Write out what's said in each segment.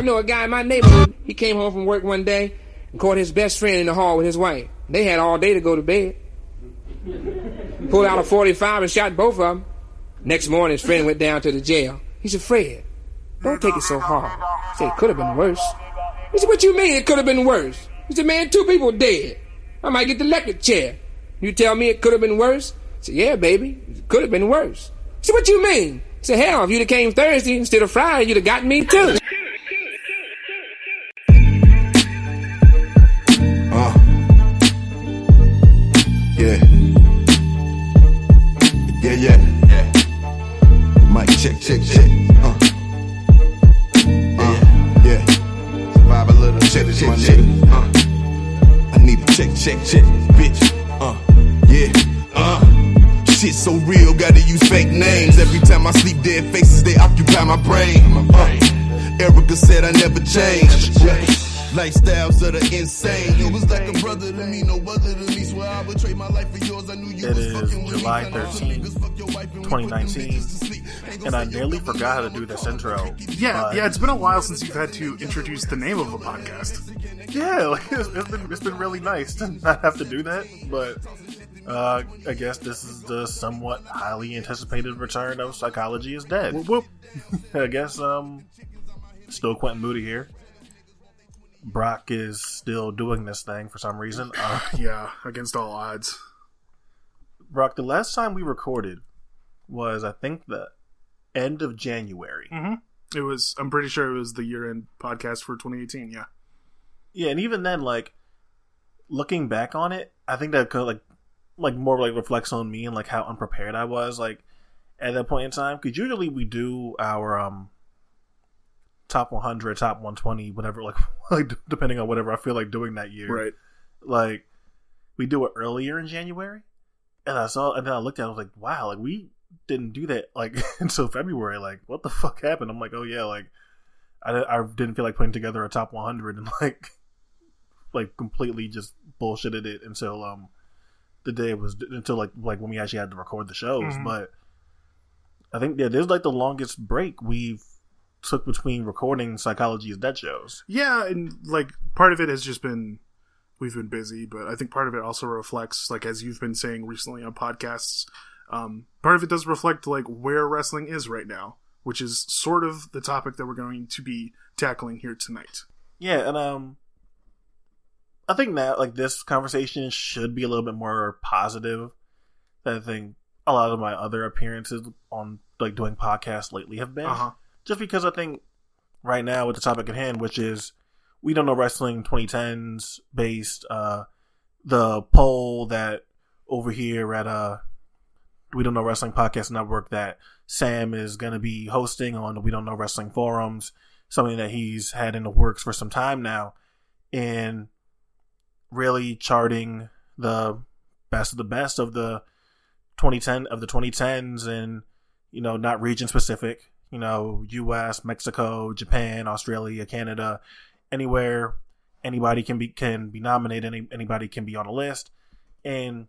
I know a guy in my neighborhood. He came home from work one day and caught his best friend in the hall with his wife. They had all day to go to bed. Pulled out a 45 and shot both of them. Next morning, his friend went down to the jail. He said, Fred, don't take it so hard. He said, it could have been worse. He said, what you mean it could have been worse? He said, man, two people dead. I might get the electric chair. You tell me it could have been worse? I said, yeah, baby, it could have been worse. He said, what you mean? He said, hell, if you'd have came Thursday instead of Friday, you'd have gotten me too. Check, check. Uh. Uh. Yeah. Survive a little. Check, check, check. Uh. I need a check, check, check, bitch. Uh. Yeah. Uh. Shit so real, gotta use fake names. Every time I sleep, dead faces, they occupy my brain. Uh. Erica said I never change. Yeah. Lifestyles that are insane. You was like a brother to me, no other to me. Swear I would trade my life for yours. I knew you It was is fucking with. July Kinda 13th, niggas fuck your wife and 2019, niggas to sleep. Ain't and I nearly forgot how to do this intro. Yeah, yeah, it's been a while since you've had to introduce the name of a podcast. yeah, like, it's, it's been it's been really nice to not have to do that. But uh, I guess this is the somewhat highly anticipated return of Psychology is Dead. Whoop, whoop. I guess um, still Quentin Moody here. Brock is still doing this thing for some reason. Uh, Yeah, against all odds. Brock, the last time we recorded was I think the end of January. It was. I'm pretty sure it was the year-end podcast for 2018. Yeah. Yeah, and even then, like looking back on it, I think that could like like more like reflects on me and like how unprepared I was like at that point in time. Because usually we do our um top 100, top 120, whatever, like like depending on whatever I feel like doing that year. Right. Like we do it earlier in January, and I saw and then I looked at, it, I was like, wow, like we didn't do that like until February. Like what the fuck happened? I'm like, oh yeah, like. I, I didn't feel like putting together a top 100 and like like completely just bullshitted it until um the day it was until like like when we actually had to record the shows. Mhm. But I think yeah, this is like the longest break we've took between recording Psychology is Dead shows. Yeah, and like part of it has just been we've been busy, but I think part of it also reflects, like as you've been saying recently on podcasts, um, part of it does reflect like where wrestling is right now, which is sort of the topic that we're going to be tackling here tonight. Yeah, and um I think that like this conversation should be a little bit more positive than I think a lot of my other appearances on like doing podcasts lately have been. Uh huh. Just because I think right now with the topic at hand, which is we don't know wrestling 2010s based, uh, the poll that over here at uh, we don't know wrestling podcast network that Sam is going to be hosting on the we don't know wrestling forums, something that he's had in the works for some time now, and really charting the best of the best of the 2010 of the 2010s and you know not region specific you know us mexico japan australia canada anywhere anybody can be can be nominated any, anybody can be on a list and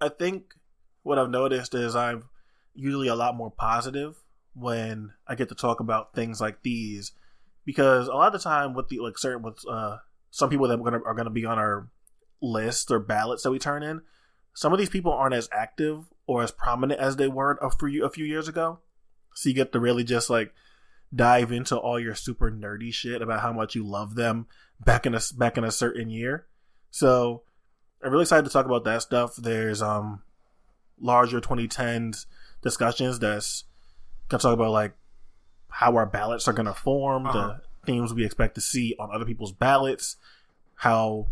i think what i've noticed is i'm usually a lot more positive when i get to talk about things like these because a lot of the time with the like certain with uh some people that are gonna, are gonna be on our list or ballots that we turn in some of these people aren't as active or as prominent as they were a few a few years ago. So you get to really just like dive into all your super nerdy shit about how much you love them back in a back in a certain year. So I'm really excited to talk about that stuff. There's um larger 2010s discussions that's gonna talk about like how our ballots are gonna form, Uh-huh. the themes we expect to see on other people's ballots, how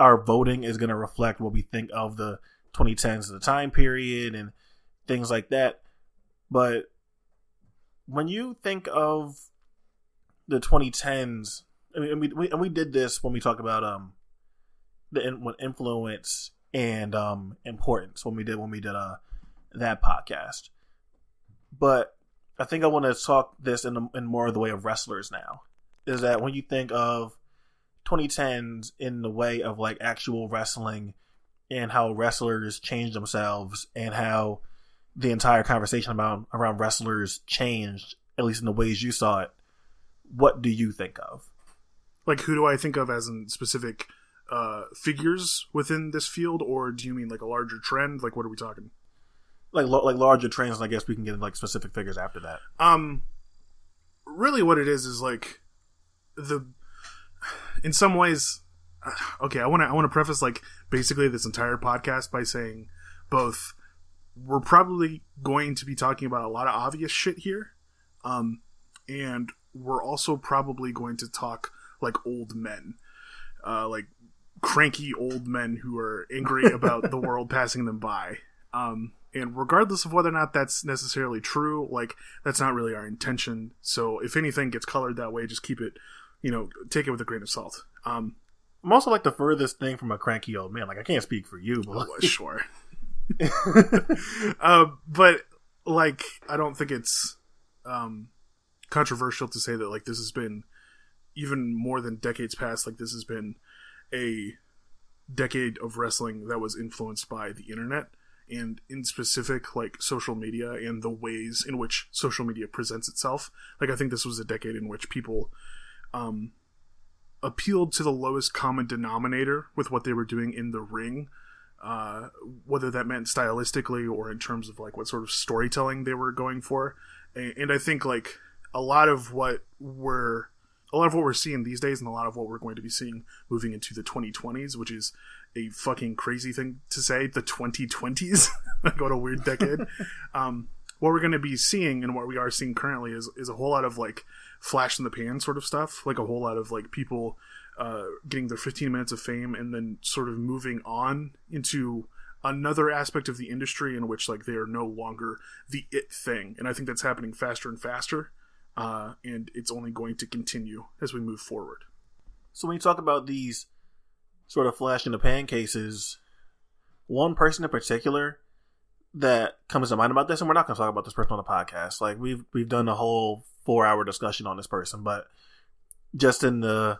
our voting is going to reflect what we think of the 2010s as the time period and things like that. But when you think of the 2010s, I mean, and we, we and we did this when we talked about um the when influence and um importance when we did when we did uh that podcast. But I think I want to talk this in in more of the way of wrestlers now. Is that when you think of 2010s in the way of like actual wrestling and how wrestlers change themselves and how the entire conversation about around wrestlers changed at least in the ways you saw it what do you think of? Like, who do I think of as in specific uh, figures within this field, or do you mean like a larger trend? Like, what are we talking? Like like larger trends, and I guess we can get like specific figures after that. Um, really, what it is is like the in some ways. Okay, I want to I want to preface like basically this entire podcast by saying both we're probably going to be talking about a lot of obvious shit here, um, and we're also probably going to talk like old men, uh, like cranky old men who are angry about the world passing them by. Um, and regardless of whether or not that's necessarily true, like that's not really our intention. So if anything gets colored that way, just keep it, you know, take it with a grain of salt. Um, I'm also like the furthest thing from a cranky old man. Like I can't speak for you, but like, oh, sure. uh, but like, I don't think it's um, controversial to say that like this has been even more than decades past. Like this has been a decade of wrestling that was influenced by the internet and in specific like social media and the ways in which social media presents itself like i think this was a decade in which people um appealed to the lowest common denominator with what they were doing in the ring uh, whether that meant stylistically or in terms of like what sort of storytelling they were going for. And, and i think like a lot of what we're a lot of what we're seeing these days and a lot of what we're going to be seeing moving into the 2020s which is a fucking crazy thing to say the 2020s like what a weird decade. Um, what we're going to be seeing and what we are seeing currently is, is a whole lot of like flash in the pan sort of stuff. Like a whole lot of like people uh, getting their 15 minutes of fame and then sort of moving on into another aspect of the industry in which like they are no longer the it thing and i think that's happening faster and faster uh, and it's only going to continue as we move forward. So when you talk about these sort of flash in the pan cases, one person in particular that comes to mind about this, and we're not going to talk about this person on the podcast. Like we've we've done a whole four hour discussion on this person, but just in the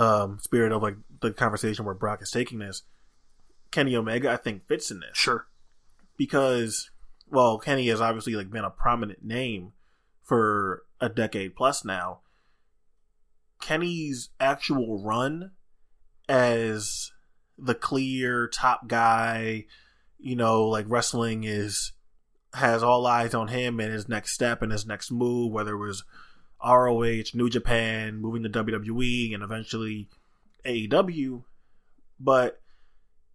um, spirit of like the conversation where Brock is taking this, Kenny Omega I think fits in this. Sure, because well, Kenny has obviously like been a prominent name for a decade plus now. Kenny's actual run as the clear top guy, you know, like wrestling is has all eyes on him and his next step and his next move, whether it was ROH, New Japan, moving to WWE, and eventually AEW. But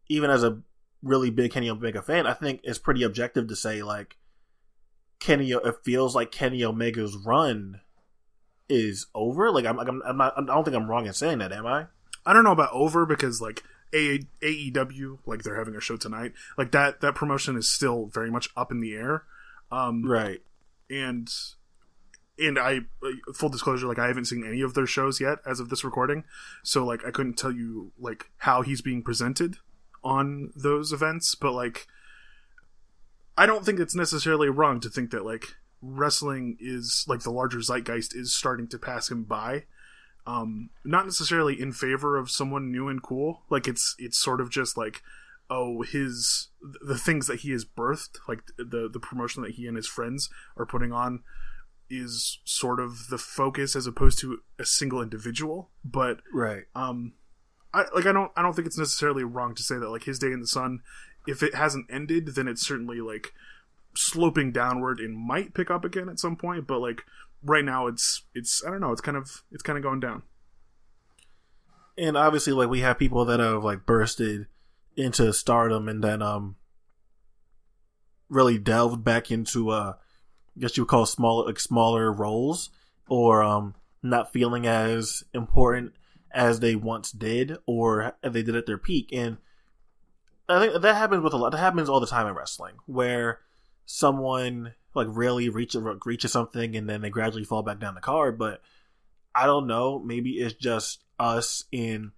even as a really big Kenny Omega fan, I think it's pretty objective to say like Kenny, it feels like Kenny Omega's run is over. Like I'm, I'm, I'm not. I don't think I'm wrong in saying that, am I? I don't know about over because like a- AEW, like they're having a show tonight. Like that, that promotion is still very much up in the air. Um, right. And and I full disclosure, like I haven't seen any of their shows yet as of this recording, so like I couldn't tell you like how he's being presented on those events, but like I don't think it's necessarily wrong to think that like wrestling is like the larger zeitgeist is starting to pass him by. Um, not necessarily in favor of someone new and cool. Like it's it's sort of just like oh his the things that he has birthed, like the the promotion that he and his friends are putting on is sort of the focus as opposed to a single individual. But right, um, I like I don't I don't think it's necessarily wrong to say that like his day in the sun if it hasn't ended, then it's certainly like sloping downward and might pick up again at some point. But like right now, it's it's I don't know. It's kind of it's kind of going down. And obviously, like we have people that have like bursted into stardom and then um really delved back into uh I guess you would call smaller like smaller roles or um not feeling as important as they once did or they did at their peak and I think that happens with a lot. That happens all the time in wrestling, where someone like really reaches reaches something and then they gradually fall back down the card. But I don't know. Maybe it's just us in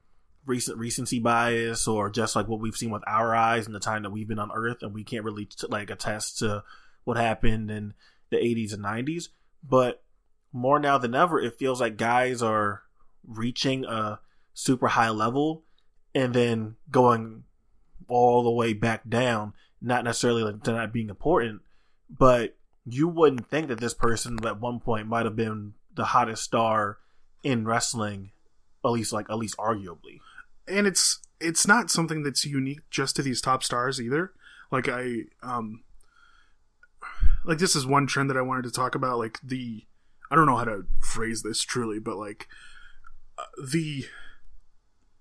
recent recency bias, or just like what we've seen with our eyes and the time that we've been on Earth, and we can't really t- like attest to what happened in the 80s and 90s. But more now than ever, it feels like guys are reaching a super high level and then going all the way back down, not necessarily like to not being important, but you wouldn't think that this person at one point might have been the hottest star in wrestling, at least like at least arguably. and it's it's not something that's unique just to these top stars either. Like I um like this is one trend that I wanted to talk about like the I don't know how to phrase this truly, but like uh, the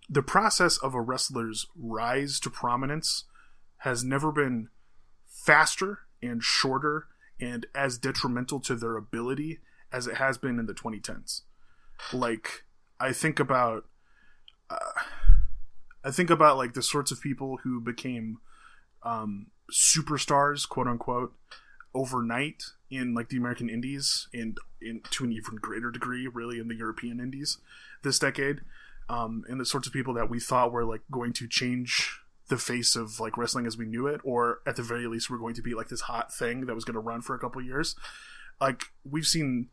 the process of a wrestler's rise to prominence has never been faster and shorter and as detrimental to their ability as it has been in the 2010s. Like I think about I think about like the sorts of people who became um, superstars, quote unquote, overnight in like the American Indies and in to an even greater degree, really in the European Indies this decade, um, and the sorts of people that we thought were like going to change the face of like wrestling as we knew it, or at the very least, were going to be like this hot thing that was going to run for a couple years. Like we've seen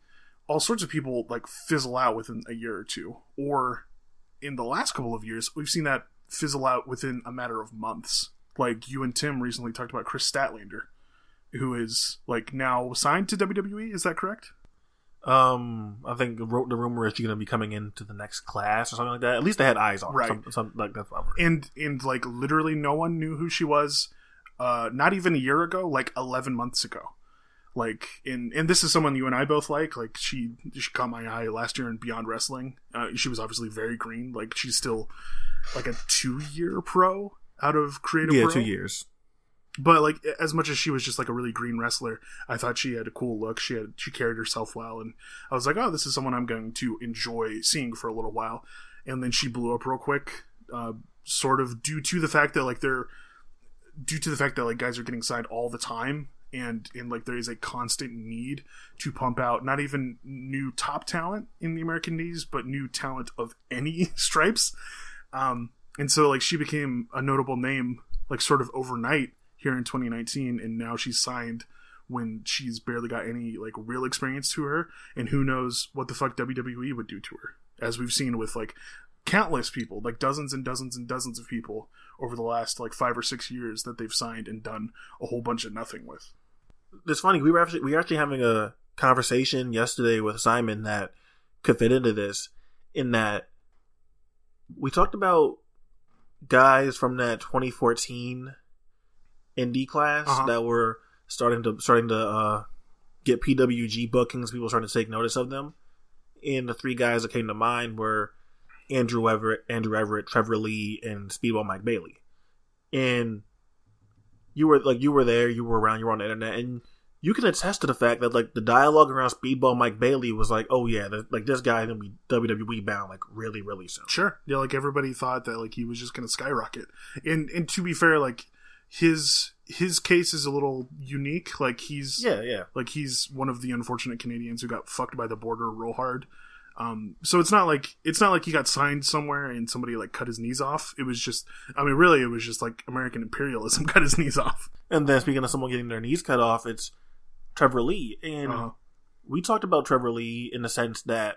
all sorts of people like fizzle out within a year or two, or in the last couple of years, we've seen that fizzle out within a matter of months. Like you and Tim recently talked about Kris Statlander, who is like now signed to WWE. Is that correct? Um, I think wrote the rumor is she's gonna be coming into the next class or something like that. At least they had eyes on her. Right. Some, some, like that's what And and like literally no one knew who she was. Uh, not even a year ago, like eleven months ago. Like in and this is someone you and I both like. Like she she caught my eye last year in Beyond Wrestling. Uh, she was obviously very green. Like she's still like a two year pro out of Creative yeah, Pro. two years. But like as much as she was just like a really green wrestler i thought she had a cool look. She had she carried herself well and i was like oh this is someone i'm going to enjoy seeing for a little while. And then she blew up real quick uh, sort of due to the fact that like they're due to the fact that like guys are getting signed all the time and and like there is a constant need to pump out not even new top talent in the american knees but new talent of any stripes. Um and so like she became a notable name like sort of overnight here in 2019 and now she's signed when she's barely got any like real experience to her and who knows what the fuck WWE would do to her as we've seen with like countless people like dozens and dozens and dozens of people over the last like 5 or 6 years that they've signed and done a whole bunch of nothing with It's funny. We were actually we were actually having a conversation yesterday with Simon that could fit into this. In that we talked about guys from that 2014 indie class Uh-huh. that were starting to starting to uh, get PWG bookings. People starting to take notice of them. And the three guys that came to mind were Andrew Everett, Andrew Everett, Trevor Lee, and Speedball Mike Bailey. And you were like you were there, you were around, you were on the internet, and you can attest to the fact that like the dialogue around Speedball Mike Bailey was like, oh yeah, th- like this guy's gonna be WWE bound like really, really soon. Sure. Yeah, like everybody thought that like he was just gonna skyrocket. And and to be fair, like his his case is a little unique. Like he's Yeah, yeah. like he's one of the unfortunate Canadians who got fucked by the border real hard. Um, so it's not like it's not like he got signed somewhere and somebody like cut his knees off. It was just, I mean, really, it was just like American imperialism cut his knees off. And then speaking of someone getting their knees cut off, it's Trevor Lee. And Uh-huh. we talked about Trevor Lee in the sense that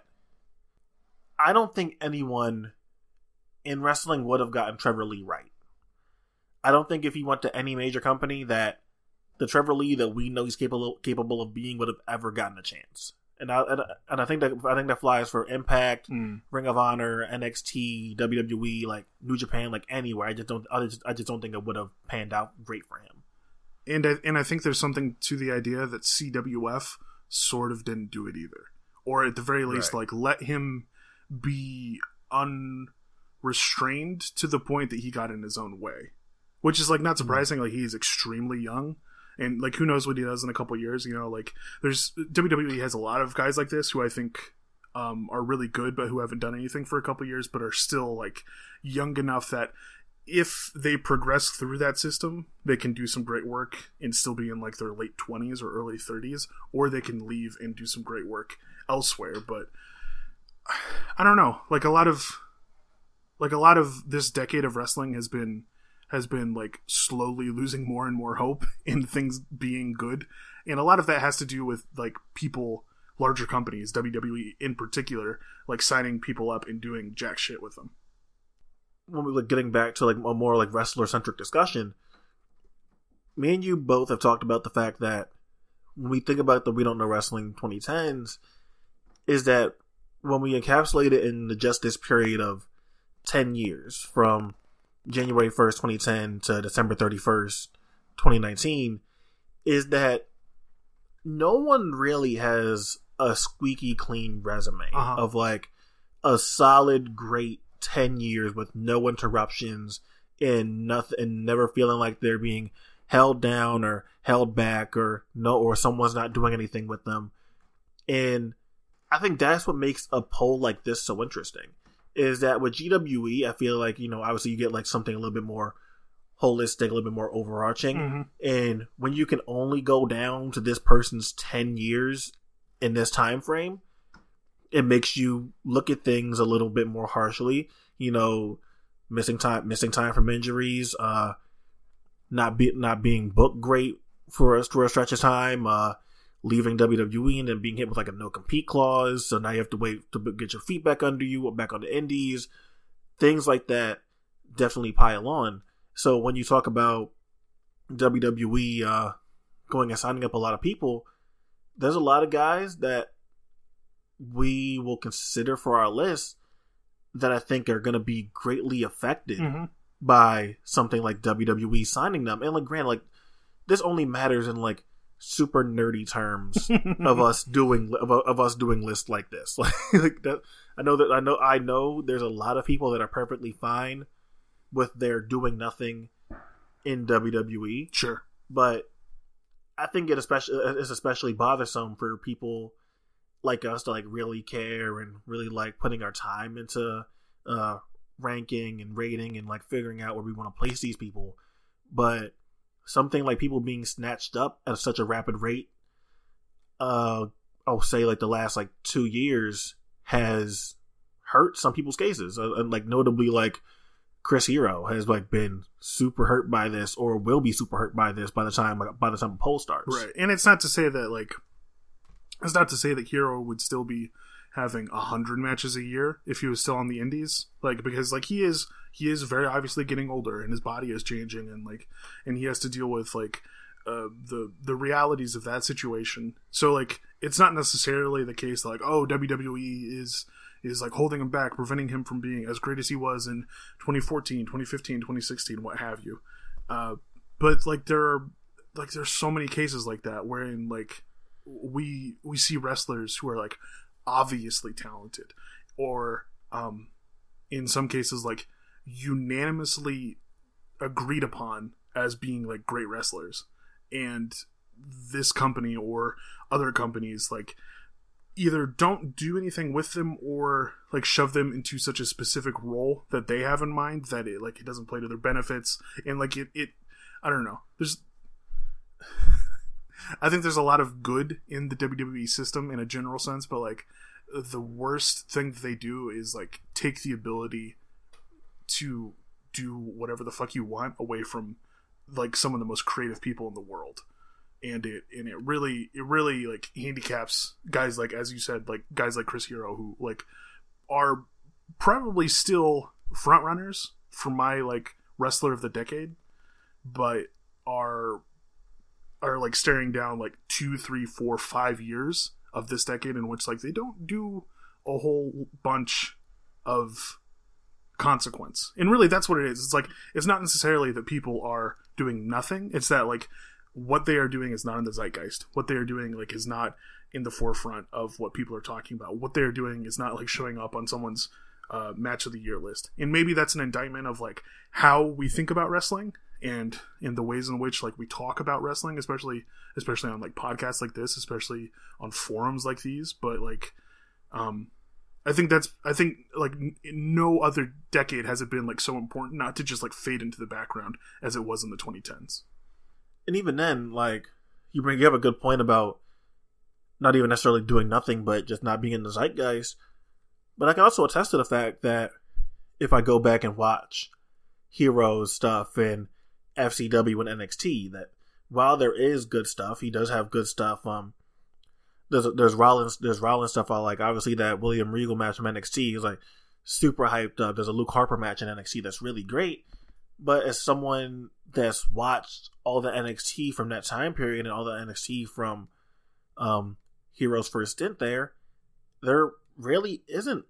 I don't think anyone in wrestling would have gotten Trevor Lee right. I don't think if he went to any major company that the Trevor Lee that we know he's capable capable of being would have ever gotten a chance. And I and, I- and I think that I think that flies for Impact, Mm. Ring of Honor, NXT, WWE, like New Japan, like anywhere. I just don't I just, I just don't think it would have panned out great for him. And I, and I think there's something to the idea that CWF sort of didn't do it either, or at the very least, Right. like let him be unrestrained to the point that he got in his own way, which is like not surprising. Like he's extremely young, and like who knows what he does in a couple years. You know, like there's WWE has a lot of guys like this who I think um, are really good, but who haven't done anything for a couple years, but are still like young enough that if they progress through that system, they can do some great work and still be in like their late 20s or early 30s, or they can leave and do some great work elsewhere. But I don't know. Like a lot of like a lot of this decade of wrestling has been has been like slowly losing more and more hope in things being good. And a lot of that has to do with like people larger companies, WWE in particular, like signing people up and doing jack shit with them. when we like getting back to like a more like wrestler centric discussion, me and you both have talked about the fact that when we think about the we don't know wrestling 2010s, is that when we encapsulate it in the, just this period of 10 years from January 1st, 2010 to December 31st, 2019, is that no one really has a squeaky clean resume Uh-huh. of like a solid, great 10 years with no interruptions and nothing, and never feeling like they're being held down or held back or no, or someone's not doing anything with them. And I think that's what makes a poll like this so interesting. Is that with GWE, I feel like, you know, obviously you get like something a little bit more holistic, a little bit more overarching. Mhm. And when you can only go down to this person's 10 years in this time frame, it makes you look at things a little bit more harshly. You know, missing time, missing time from injuries, uh, not be not being booked great for us for a stretch of time, uh, leaving WWE and then being hit with like a no compete clause. So now you have to wait to get your feet back under you or back on the indies. Things like that definitely pile on. So when you talk about WWE uh, going and signing up a lot of people, there's a lot of guys that we will consider for our list that I think are going to be greatly affected Mhm. by something like WWE signing them. And like, granted, like this only matters in like super nerdy terms of us doing of, of us doing lists like this. Like, like that, I know that I know I know there's a lot of people that are perfectly fine with their doing nothing in WWE, Sure. but I think it especially it's especially bothersome for people like us to like really care and really like putting our time into uh ranking and rating and like figuring out where we want to place these people. But something like people being snatched up at such a rapid rate, uh, I'll say like the last like two years has hurt some people's cases, uh, and like notably like Chris Hero has like been super hurt by this, or will be super hurt by this by the time like, by the time the poll starts. Right. And it's not to say that like it's not to say that Hero would still be having a hundred matches a year if he was still on the indies. Like because like he is he is very obviously getting older and his body is changing and like and he has to deal with like uh, the the realities of that situation. So like it's not necessarily the case like oh WWE is is like holding him back, preventing him from being as great as he was in 2014, 2015, 2016, what have you. Uh, but like there are like there's so many cases like that wherein like we we see wrestlers who are like obviously talented or um in some cases like unanimously agreed upon as being like great wrestlers and this company or other companies like either don't do anything with them or like shove them into such a specific role that they have in mind that it like it doesn't play to their benefits and like it it I don't know. There's I think there's a lot of good in the WWE system in a general sense, but like the worst thing that they do is like take the ability to do whatever the fuck you want away from like some of the most creative people in the world. And it and it really it really like handicaps guys like as you said like guys like Chris Hero who like are probably still front runners for my like wrestler of the decade but are are like staring down like two, three, four, five years of this decade in which like they don't do a whole bunch of consequence. And really that's what it is. It's like it's not necessarily that people are doing nothing. It's that like what they are doing is not in the zeitgeist. What they are doing like is not in the forefront of what people are talking about. What they are doing is not like showing up on someone's uh, match of the year list. And maybe that's an indictment of like how we think about wrestling and in the ways in which like we talk about wrestling, especially especially on like podcasts like this, especially on forums like these. But like, um, I think that's I think like no other decade has it been like so important not to just like fade into the background as it was in the 2010s. and even then, like you bring you have a good point about not even necessarily doing nothing, but just not being in the zeitgeist. But I can also attest to the fact that if I go back and watch Hero's stuff and FCW and NXT, that while there is good stuff, he does have good stuff. Um, there's there's Rollins there's Rollins stuff I like. Obviously, that William Regal match from NXT is like super hyped up. There's a Luke Harper match in NXT that's really great. But as someone that's watched all the NXT from that time period and all the NXT from um, Hero's first stint there, there really isn't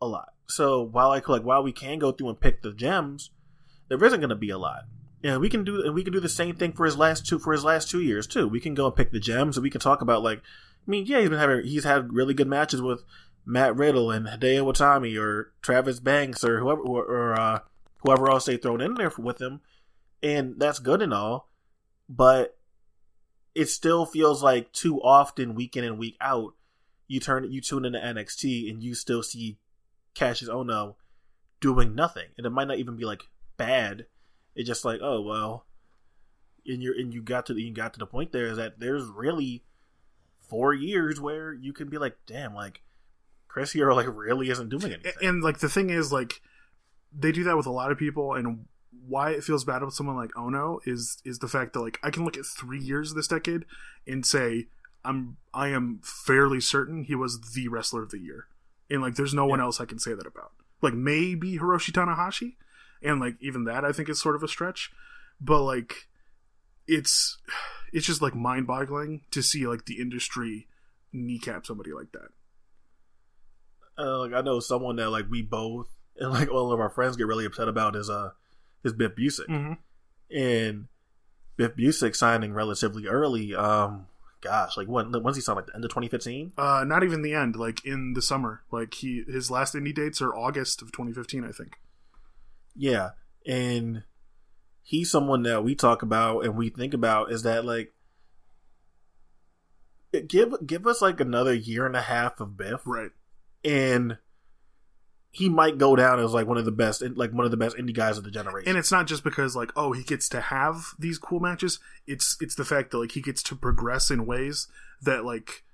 a lot. So while I like while we can go through and pick the gems, there isn't going to be a lot. And we can do and we can do the same thing for his last two for his last two years too. We can go and pick the gems and we can talk about like I mean, yeah, he's been having he's had really good matches with Matt Riddle and Hideo Itami or Travis Banks or whoever or, or uh, whoever else they thrown in there with him, and that's good and all, but it still feels like too often week in and week out you turn you tune into NXT and you still see Kassius Ohno doing nothing, and it might not even be like bad. It's just like oh well, and you and you got to you got to the point there is that there's really four years where you can be like damn like Chris Hero like really isn't doing anything. And, and like the thing is like they do that with a lot of people and why it feels bad with someone like Ohno is is the fact that like I can look at three years of this decade and say I'm I am fairly certain he was the wrestler of the year, and like there's no one else I can say that about. Like maybe Hiroshi Tanahashi, and like even that I think is sort of a stretch, but like it's it's just like mind boggling to see like the industry kneecap somebody like that. Uh, like I know someone that like we both and like all of our friends get really upset about is uh is Biff Busick, Mhm. and Biff Busick signing relatively early. Um, gosh, like when when's he signed? Like the end of 2015. Uh, not even the end, like in the summer. Like he his last indie dates are August of 2015, I think. Yeah, and he's someone that we talk about and we think about is that like give give us like another year and a half of Biff, Right. and he might go down as like one of the best, like one of the best indie guys of the generation. And it's not just because like oh he gets to have these cool matches. It's it's the fact that like he gets to progress in ways that like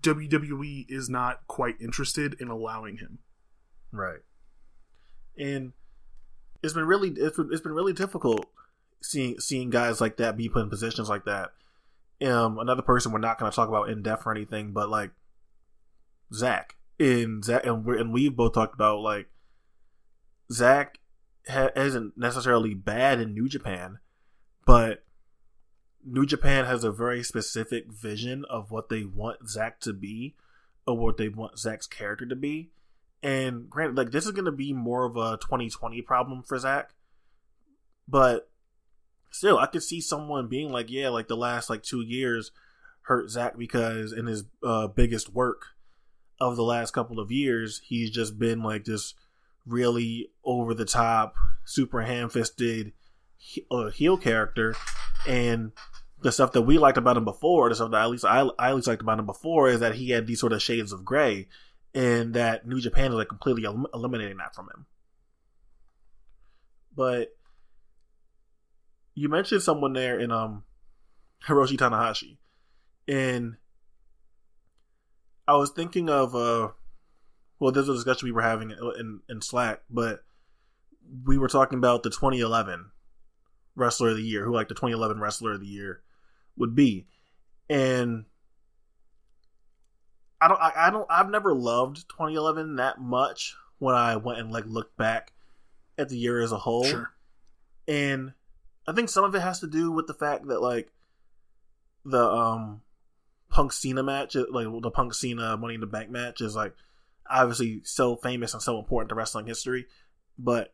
WWE is not quite interested in allowing him. Right. And it's been really it's been, it's been really difficult seeing seeing guys like that be put in positions like that. Um, another person we're not going to talk about in depth or anything, but like Zack and Zack and we and we've both talked about like Zack ha- isn't necessarily bad in New Japan, but New Japan has a very specific vision of what they want Zack to be, or what they want Zack's character to be. And granted, like this is going to be more of a 2020 problem for Zack, but still, I could see someone being like, "Yeah, like the last like two years hurt Zack because in his uh, biggest work of the last couple of years, he's just been like this really over the top, super ham fisted uh, heel character, and the stuff that we liked about him before, the stuff that at least I, I at least liked about him before, is that he had these sort of shades of gray, and that New Japan is like completely elim- eliminating that from him. But you mentioned someone there in um Hiroshi Tanahashi, and I was thinking of uh, well, there's a discussion we were having in in Slack, but we were talking about the 2011 wrestler of the year, who like the 2011 wrestler of the year would be, and I don't, I, I don't, I've never loved 2011 that much when I went and like looked back at the year as a whole, Sure. and I think some of it has to do with the fact that like the um Punk Cena match, like the Punk Cena Money in the Bank match, is like obviously so famous and so important to wrestling history, but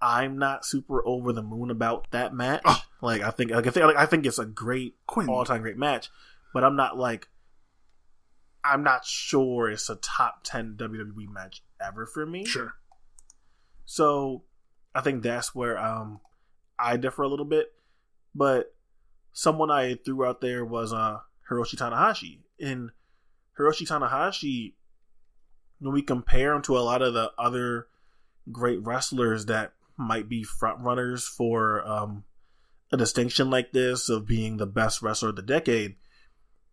I'm not super over the moon about that match. Oh. Like I think, like I think, like, I think it's a great all time great match, but I'm not like I'm not sure it's a top ten WWE match ever for me. Sure. So I think that's where um I differ a little bit. But someone I threw out there was uh Hiroshi Tanahashi. And Hiroshi Tanahashi, when we compare him to a lot of the other great wrestlers that might be front runners for um a distinction like this of being the best wrestler of the decade,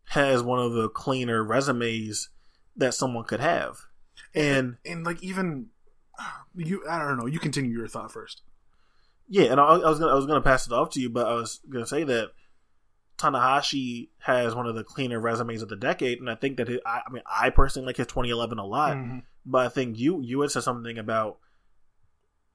has one of the cleaner resumes that someone could have. And And like even you, I don't know. You continue your thought first. Yeah, and I, I was gonna I was gonna pass it off to you, but I was gonna say that Tanahashi has one of the cleaner resumes of the decade, and I think that it, I, I mean I personally like his 2011 a lot, Mhm. but I think you you had said something about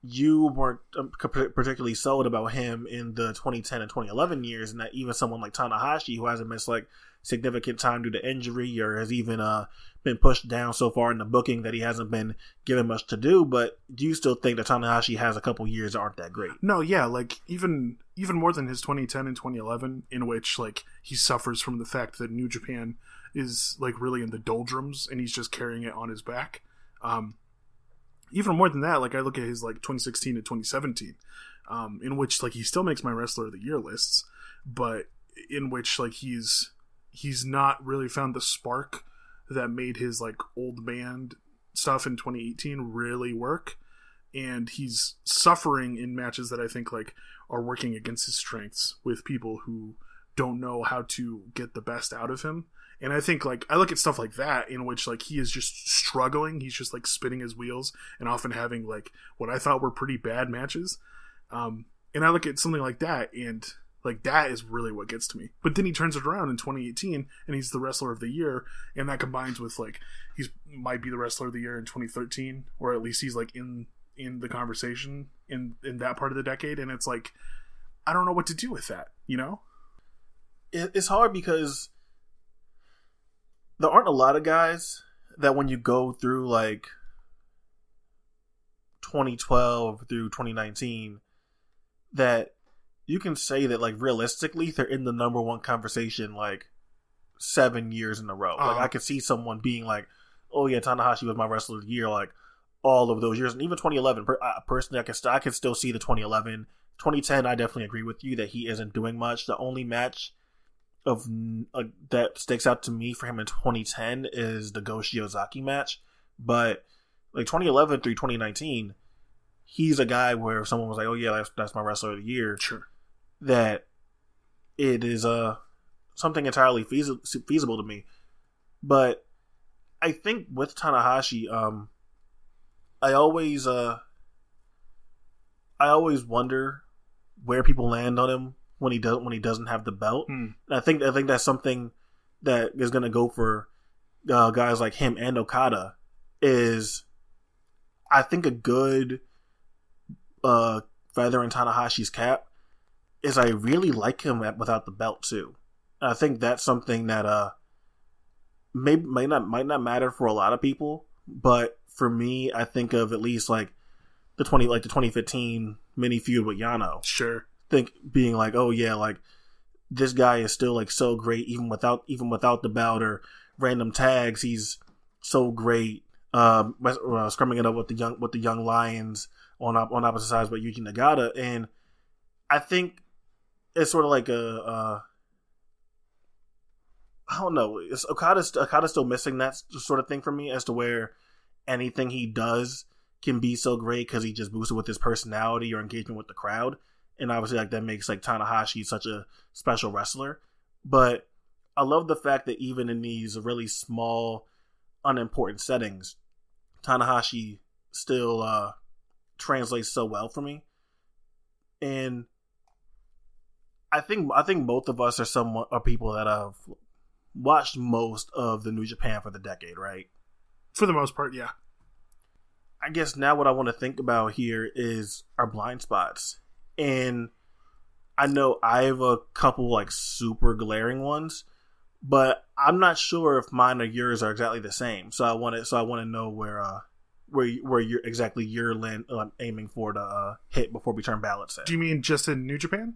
you weren't um, particularly sold about him in the 2010 and 2011 years, and that even someone like Tanahashi, who hasn't missed like significant time due to injury or has even uh, been pushed down so far in the booking that he hasn't been given much to do. But do you still think that Tanahashi has a couple years that aren't that great? No, yeah, like even even more than his 2010 and 2011, in which like he suffers from the fact that New Japan is like really in the doldrums and he's just carrying it on his back. Um, even more than that, like I look at his like 2016 to 2017, um, in which like he still makes my wrestler of the year lists, but in which like he's he's not really found the spark that made his like old band stuff in 2018 really work and he's suffering in matches that I think like are working against his strengths with people who don't know how to get the best out of him and I think like I look at stuff like that in which like he is just struggling. He's just like spinning his wheels and often having like what I thought were pretty bad matches. Um, and I look at something like that and like that is really what gets to me. But then he turns it around in 2018 and he's the wrestler of the year, and that combines with like he's might be the wrestler of the year in 2013, or at least he's like in in the conversation in in that part of the decade. And it's like I don't know what to do with that. You know, it's hard because there aren't a lot of guys that when you go through like 2012 through 2019 that you can say that like realistically they're in the number one conversation like seven years in a row. Uh-huh. Like I could see someone being like, "Oh yeah, Tanahashi was my wrestler of the year." Like all of those years, and even 2011. Per- uh, personally, I can st- I can still see the 2011, 2010. I definitely agree with you that he isn't doing much. The only match of uh, that sticks out to me for him in 2010 is the Go Shiozaki match, but like 2011 through 2019, he's a guy where if someone was like, "Oh yeah, that's, that's my wrestler of the year," sure, that it is uh something entirely feasible feasible to me. But I think with Tanahashi, um, I always uh, I always wonder where people land on him when he does when he doesn't have the belt. Mm. I think I think that's something that is going to go for uh, guys like him and Okada. Is I think a good uh, feather in Tanahashi's cap is I really like him at, without the belt too. And I think that's something that uh may might not might not matter for a lot of people, but for me, I think of at least like the twenty like the twenty fifteen mini feud with Yano. Sure think being like, oh yeah, like this guy is still like so great even without even without the bout or random tags. He's so great. Um, uh, scrumming it up with the young with the young lions on on opposite sides by Yuji Nagata, and I think it's sort of like a. Uh, I don't know. It's Okada's Okada's still missing that sort of thing for me as to where anything he does can be so great because he just boosted with his personality or engagement with the crowd and obviously like that makes like Tanahashi such a special wrestler. But I love the fact that even in these really small, unimportant settings, Tanahashi still uh, translates so well for me. And I think I think both of us are some are people that have watched most of the New Japan for the decade, right? For the most part, yeah. I guess now what I want to think about here is our blind spots and I know I have a couple like super glaring ones, but I'm not sure if mine or yours are exactly the same. So I want to so I want to know where uh where where you're exactly you're land, uh, aiming for to uh, hit before we turn ballots. Do you mean just in New Japan?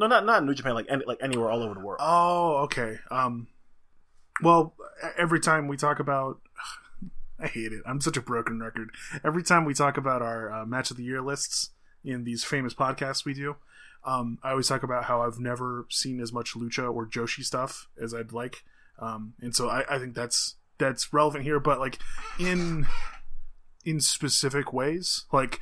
No, not not New Japan. Like any, like anywhere all over the world. Oh, okay. Um, well, every time we talk about, I hate it. I'm such a broken record. Every time we talk about our uh, match of the year lists, in these famous podcasts we do. Um, I always talk about how I've never seen as much lucha or Joshi stuff as I'd like, um, and so I, I think that's that's relevant here. But like in in specific ways, like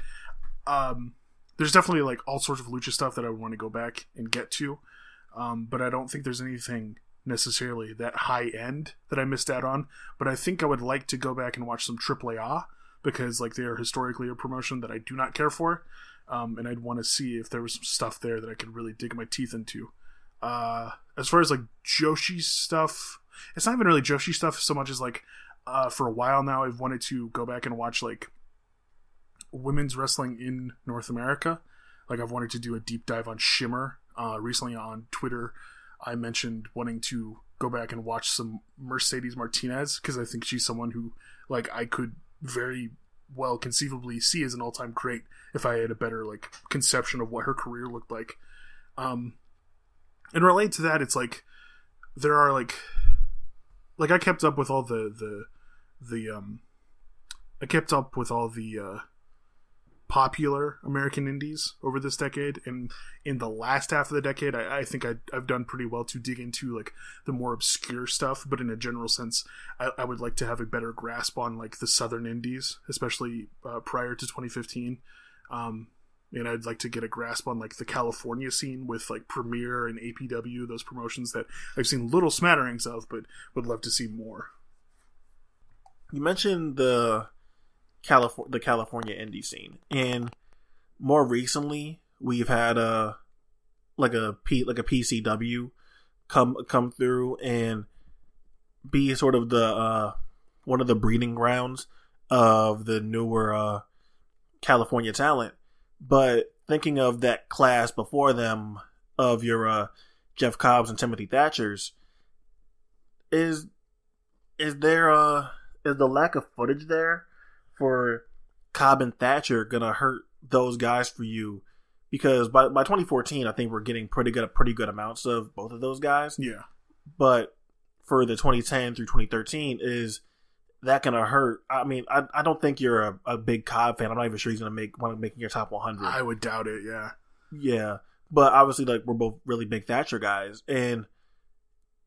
um, there's definitely like all sorts of lucha stuff that I would want to go back and get to, um, but I don't think there's anything necessarily that high end that I missed out on. But I think I would like to go back and watch some AAA because like they are historically a promotion that I do not care for um, and I'd want to see if there was some stuff there that I could really dig my teeth into. Uh, as far as like Joshi stuff, it's not even really Joshi stuff so much as like uh, for a while now I've wanted to go back and watch like women's wrestling in North America. Like I've wanted to do a deep dive on Shimmer. Uh, recently on Twitter, I mentioned wanting to go back and watch some Mercedes Martinez because I think she's someone who like I could very well conceivably see as an all-time great if I had a better like conception of what her career looked like. Um, and relate to that, it's like there are like like I kept up with all the the the um I kept up with all the uh popular American indies over this decade, and in the last half of the decade, I, I think I, have done pretty well to dig into like the more obscure stuff. But in a general sense, I, I would like to have a better grasp on like the southern indies, especially uh, prior to 2015. Um, and I'd like to get a grasp on like the California scene with like Premiere and APW, those promotions that I've seen little smatterings of, but would love to see more. You mentioned the California, the California indie scene, and more recently we've had a like a P like a PCW come come through and be sort of the uh, one of the breeding grounds of the newer uh, California talent. But thinking of that class before them, of your uh, Jeff Cobbs and Timothy Thatcher's, is is there a is the lack of footage there for Cobb and Thatcher gonna hurt those guys for you? Because by by 2014, I think we're getting pretty good pretty good amounts of both of those guys. Yeah, but for the 2010 through 2013 is that gonna hurt. I mean, I, I don't think you're a, a big Cobb fan. I'm not even sure he's gonna make one making your top 100. I would doubt it. Yeah, yeah. But obviously, like we're both really big Thatcher guys, and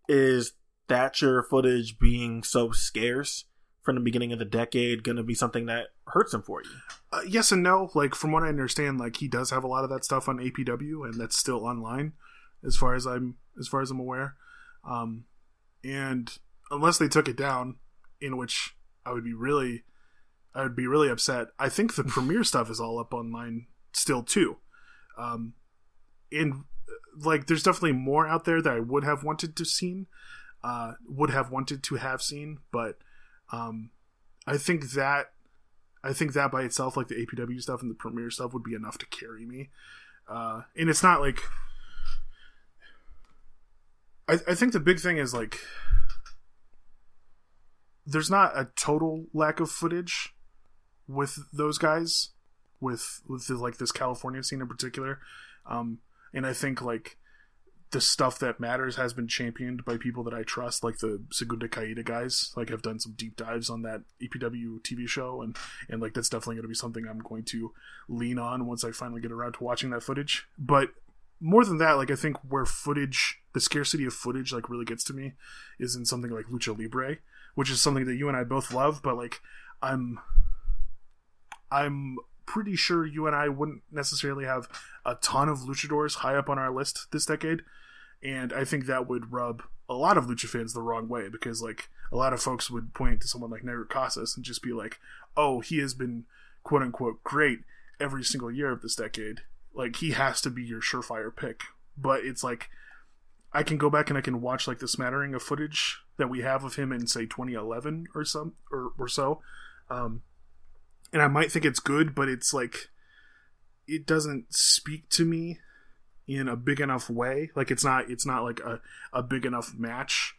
is Thatcher footage being so scarce from the beginning of the decade going to be something that hurts him for you? Uh, yes and no. Like from what I understand, like he does have a lot of that stuff on APW, and that's still online, as far as I'm as far as I'm aware. Um, and unless they took it down, in which I would be really I would be really upset. I think the premiere stuff is all up online still too. Um and like there's definitely more out there that I would have wanted to seen uh would have wanted to have seen, but um I think that I think that by itself like the APW stuff and the premiere stuff would be enough to carry me. Uh and it's not like I, I think the big thing is like there's not a total lack of footage with those guys with with the, like this California scene in particular. Um, and I think like the stuff that matters has been championed by people that I trust, like the Segunda Caída guys. Like I've done some deep dives on that EPW TV show, and and like that's definitely going to be something I'm going to lean on once I finally get around to watching that footage. But more than that, like I think where footage, the scarcity of footage, like really gets to me, is in something like Lucha Libre, which is something that you and I both love, but like I'm I'm pretty sure you and I wouldn't necessarily have a ton of luchadors high up on our list this decade. And I think that would rub a lot of lucha fans the wrong way because like a lot of folks would point to someone like Negro Casas and just be like, "Oh, he has been quote unquote great every single year of this decade. Like he has to be your surefire pick." But it's like I can go back and I can watch like the smattering of footage that we have of him in say 2011 or some or, or so, um, and I might think it's good, but it's like it doesn't speak to me in a big enough way. Like it's not it's not like a, a big enough match,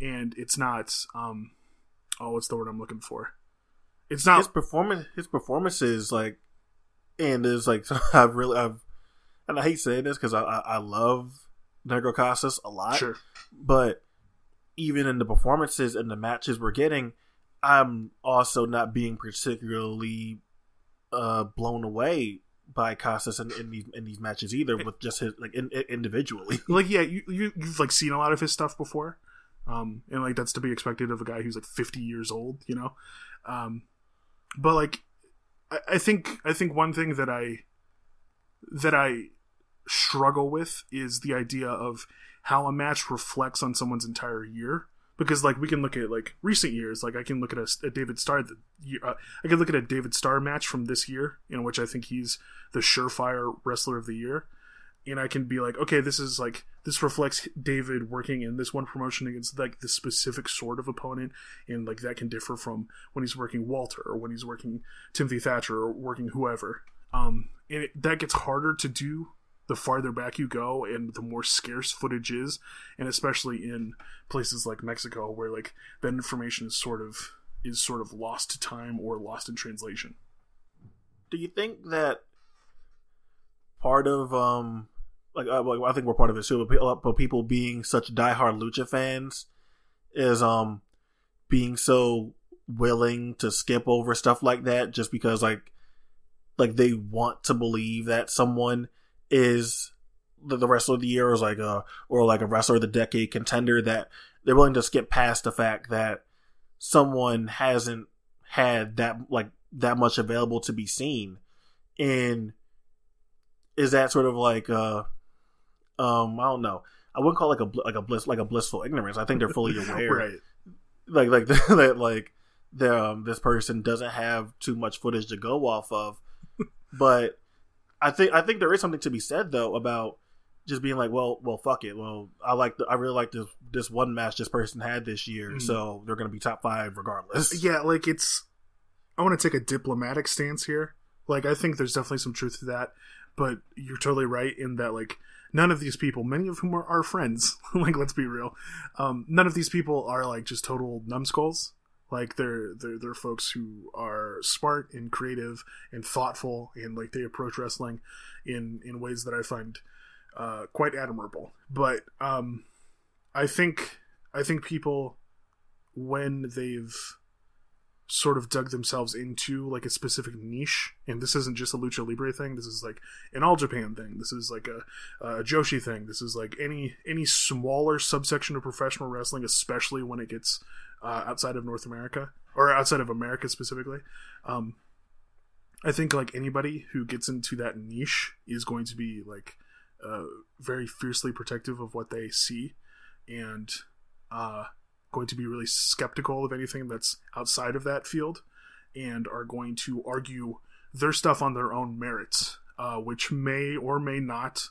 and it's not um oh what's the word I'm looking for? It's not his performance. His performances like, and is like I've really I've and I hate saying this because I, I I love Negro Casas a lot. Sure. But even in the performances and the matches we're getting, I'm also not being particularly uh, blown away by Casas in, in, these in these matches either, with just his like in, in, individually. Like yeah, you, you you've like seen a lot of his stuff before, um, and like that's to be expected of a guy who's like 50 years old, you know. Um, but like, I, I think I think one thing that I that I struggle with is the idea of how a match reflects on someone's entire year because like we can look at like recent years. Like i can look at a, a david starr uh, i can look at a david starr match from this year in which i think he's the surefire wrestler of the year. And i can be like okay this is like this reflects David working in this one promotion against like the specific sort of opponent, and like that can differ from when he's working Walter or when he's working Timothy Thatcher or working whoever. Um, and it, that gets harder to do the farther back you go and the more scarce footage is, and especially in places like Mexico where like that information is sort of is sort of lost to time or lost in translation. Do you think that part of um like uh, I think we're part of it too, but people being such diehard lucha fans is um being so willing to skip over stuff like that just because like like they want to believe that someone is the, the wrestler of the year or is like a or like a wrestler of the decade contender that they're willing to skip past the fact that someone hasn't had that like that much available to be seen and is that sort of like uh um, I don't know. I wouldn't call it like a like a bliss like a blissful ignorance. I think they're fully aware, right? Like like that like the um, this person doesn't have too much footage to go off of. but I think I think there is something to be said though about just being like, well, well, fuck it. Well, I like the, I really like this this one match this person had this year, mm-hmm. so they're gonna be top five regardless. Yeah, like it's. I want to take a diplomatic stance here. Like I think there's definitely some truth to that, but you're totally right in that like none of these people, many of whom are our friends, like let's be real, um, none of these people are like just total numbskulls. Like they're they're they're folks who are smart and creative and thoughtful, and like they approach wrestling in in ways that I find uh, quite admirable. But um, I think I think people when they've sort of dug themselves into like a specific niche. And this isn't just a lucha libre thing. This is like an all japan thing. This is like a, a joshi thing. This is like any any smaller subsection of professional wrestling especially when it gets uh, outside of north america or outside of america specifically. Um, i think like anybody who gets into that niche is going to be like uh, very fiercely protective of what they see. And uh going to be really skeptical of anything that's outside of that field and are going to argue their stuff on their own merits, uh, which may or may not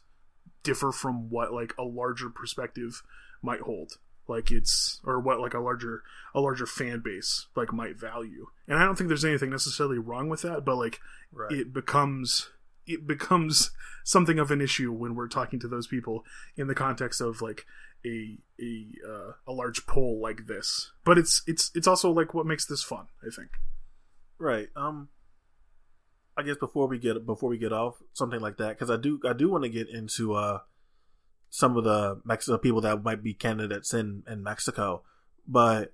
differ from what like a larger perspective might hold like it's or what like a larger a larger fan base like might value and i don't think there's anything necessarily wrong with that but like right. it becomes it becomes something of an issue when we're talking to those people in the context of like a a uh, a large poll like this. But it's it's it's also like what makes this fun, I think. Right. Um I guess before we get before we get off something like that cuz I do I do want to get into uh some of the Mexico people that might be candidates in in Mexico, but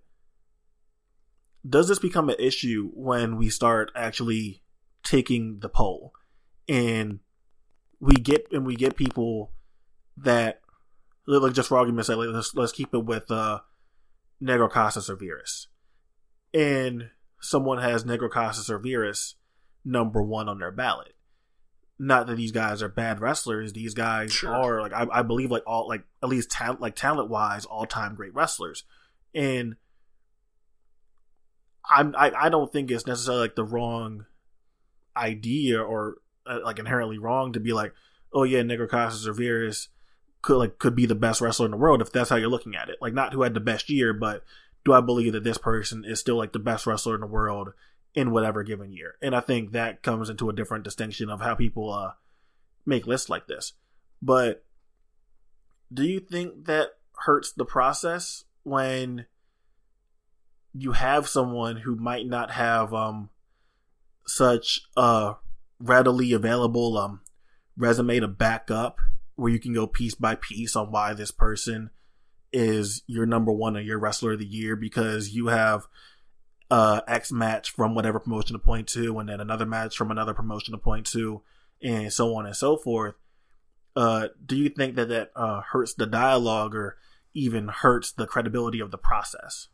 does this become an issue when we start actually taking the poll and we get and we get people that like just for argument's sake, let's let's keep it with uh, Negro Casas or Virus, and someone has Negro Casas or Virus number one on their ballot. Not that these guys are bad wrestlers; these guys sure. are like I, I, believe like all like at least talent like talent wise all time great wrestlers, and I'm I, I don't think it's necessarily like the wrong idea or uh, like inherently wrong to be like oh yeah Negro Casas or Virus could like could be the best wrestler in the world if that's how you're looking at it. Like not who had the best year, but do I believe that this person is still like the best wrestler in the world in whatever given year? And I think that comes into a different distinction of how people uh make lists like this. But do you think that hurts the process when you have someone who might not have um such a readily available um resume to back up where you can go piece by piece on why this person is your number one or your wrestler of the year because you have uh X match from whatever promotion to point to and then another match from another promotion to point to and so on and so forth. Uh do you think that that uh hurts the dialogue or even hurts the credibility of the process?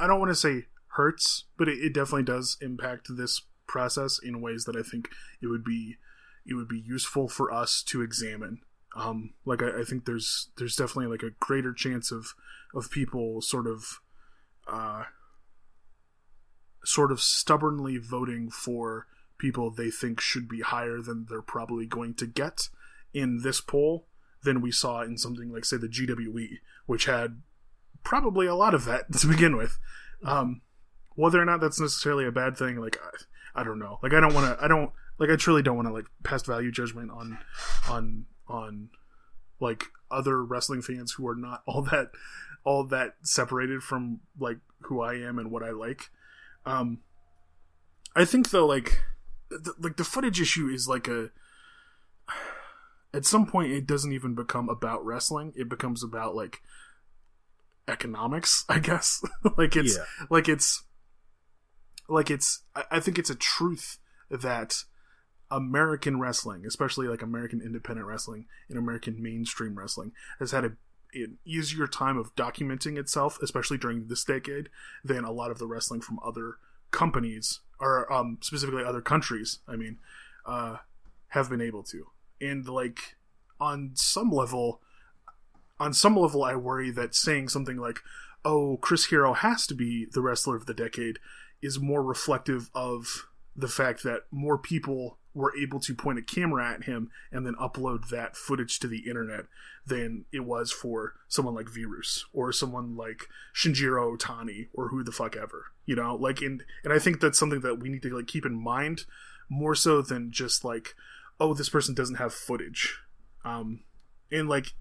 I don't want to say hurts, but it, it definitely does impact this process in ways that I think it would be it would be useful for us to examine. Um, like I, I, think there's there's definitely like a greater chance of of people sort of uh, sort of stubbornly voting for people they think should be higher than they're probably going to get in this poll than we saw in something like say the GWE, which had probably a lot of that to begin with. Um, whether or not that's necessarily a bad thing, like I, I don't know. Like I don't want to. I don't like. I truly don't want to like pass value judgment on on on like other wrestling fans who are not all that all that separated from like who I am and what I like. Um, I think though, like, the, like the footage issue is like a. At some point, it doesn't even become about wrestling. It becomes about like economics, I guess. like it's Yeah. like it's like it's. I, I think it's a truth that American wrestling, especially like American independent wrestling and American mainstream wrestling, has had a an easier time of documenting itself, especially during this decade, than a lot of the wrestling from other companies or um, specifically other countries. I mean, uh, have been able to, and like on some level, on some level, I worry that saying something like, "Oh, Chris Hero has to be the wrestler of the decade," is more reflective of the fact that more people were able to point a camera at him and then upload that footage to the internet than it was for someone like Virus or someone like Shinjiro Otani or who the fuck ever. You know, like and and I think that's something that we need to like keep in mind more so than just like, oh, this person doesn't have footage. Um and like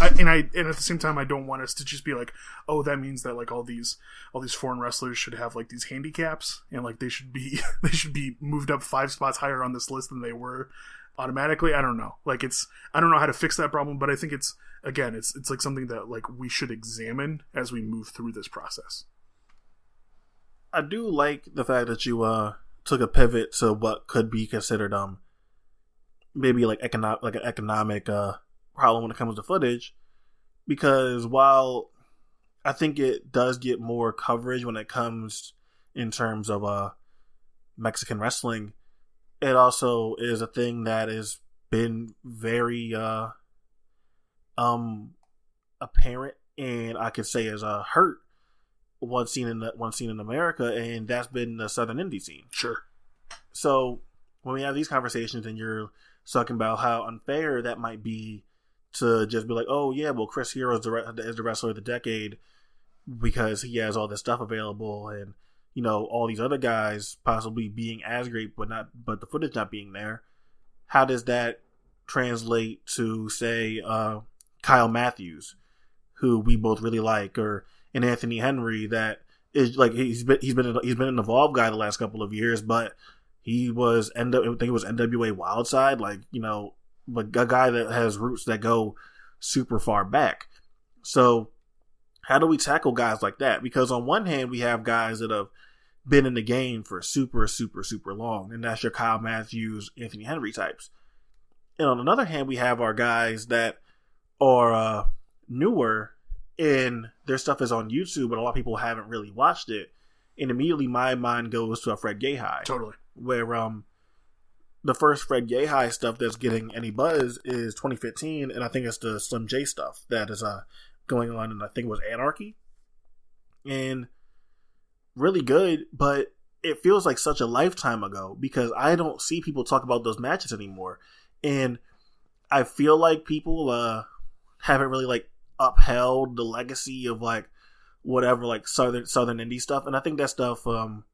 I, and I and at the same time I don't want us to just be like, oh, that means that like all these all these foreign wrestlers should have like these handicaps and like they should be they should be moved up five spots higher on this list than they were automatically. I don't know. Like it's I don't know how to fix that problem, but I think it's again it's it's like something that like we should examine as we move through this process. I do like the fact that you uh took a pivot to what could be considered um maybe like economic like an economic uh problem when it comes to footage because while I think it does get more coverage when it comes in terms of uh Mexican wrestling, it also is a thing that has been very uh um apparent and I could say is a hurt one scene in the, one scene in America, and that's been the Southern indie scene. Sure. So when we have these conversations, and you're talking about how unfair that might be to just be like, oh yeah, well Chris Hero is the is the wrestler of the decade because he has all this stuff available, and you know all these other guys possibly being as great, but not but the footage not being there. How does that translate to say uh, Kyle Matthews, who we both really like, or and Anthony Henry that is like he's been he's been he's been an evolved guy the last couple of years, but he was end I think it was NWA Wildside, like you know, but a guy that has roots that go super far back. So how do we tackle guys like that? Because on one hand, we have guys that have been in the game for super, super, super long, and that's your Kyle Matthews, Anthony Henry types. And on another hand, we have our guys that are uh, newer and their stuff is on YouTube, but a lot of people haven't really watched it. And immediately my mind goes to a Fred Yehi, Totally. where um the first Fred Yehi stuff that's getting any buzz is 2015, and I think it's the Slim J stuff that is uh going on, and I think it was Anarchy, and really good, but it feels like such a lifetime ago because I don't see people talk about those matches anymore, and I feel like people uh haven't really like upheld the legacy of like whatever like southern southern indie stuff. And i think that stuff um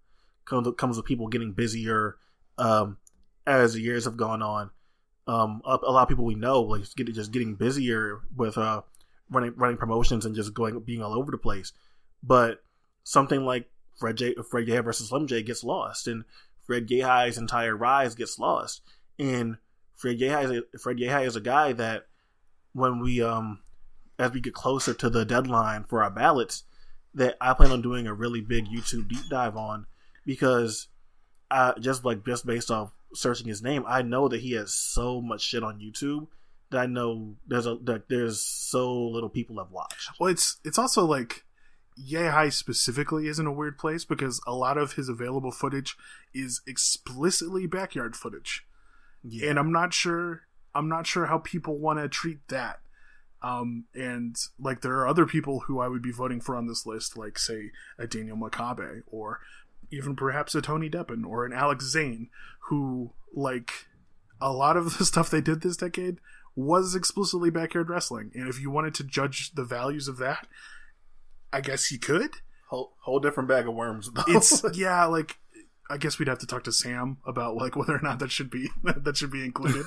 comes, comes with people getting busier um as the years have gone on um a, a lot of people we know like just, get, just getting busier with uh running running promotions and just going being all over the place. But something like fred j fred Yehi versus slim j gets lost and fred Yehi's entire rise gets lost. And fred Yehi is a, fred Yehi is a guy that when we um as we get closer to the deadline for our ballots that I plan on doing a really big YouTube deep dive on because just like just based off searching his name, I know that he has so much shit on YouTube that I know there's a that there's so little people have watched. Well, it's it's also like Yehi specifically is in a weird place because a lot of his available footage is explicitly backyard footage, Yeah. and I'm not sure I'm not sure how people want to treat that. Um, and like there are other people who I would be voting for on this list, like say a Daniel Makabe or even perhaps a Tony Deppen or an Alex Zayne, who like a lot of the stuff they did this decade was explicitly backyard wrestling, and if you wanted to judge the values of that, I guess you could. Whole, whole different bag of worms. Though. It's yeah, like I guess we'd have to talk to Sam about like whether or not that should be that should be included.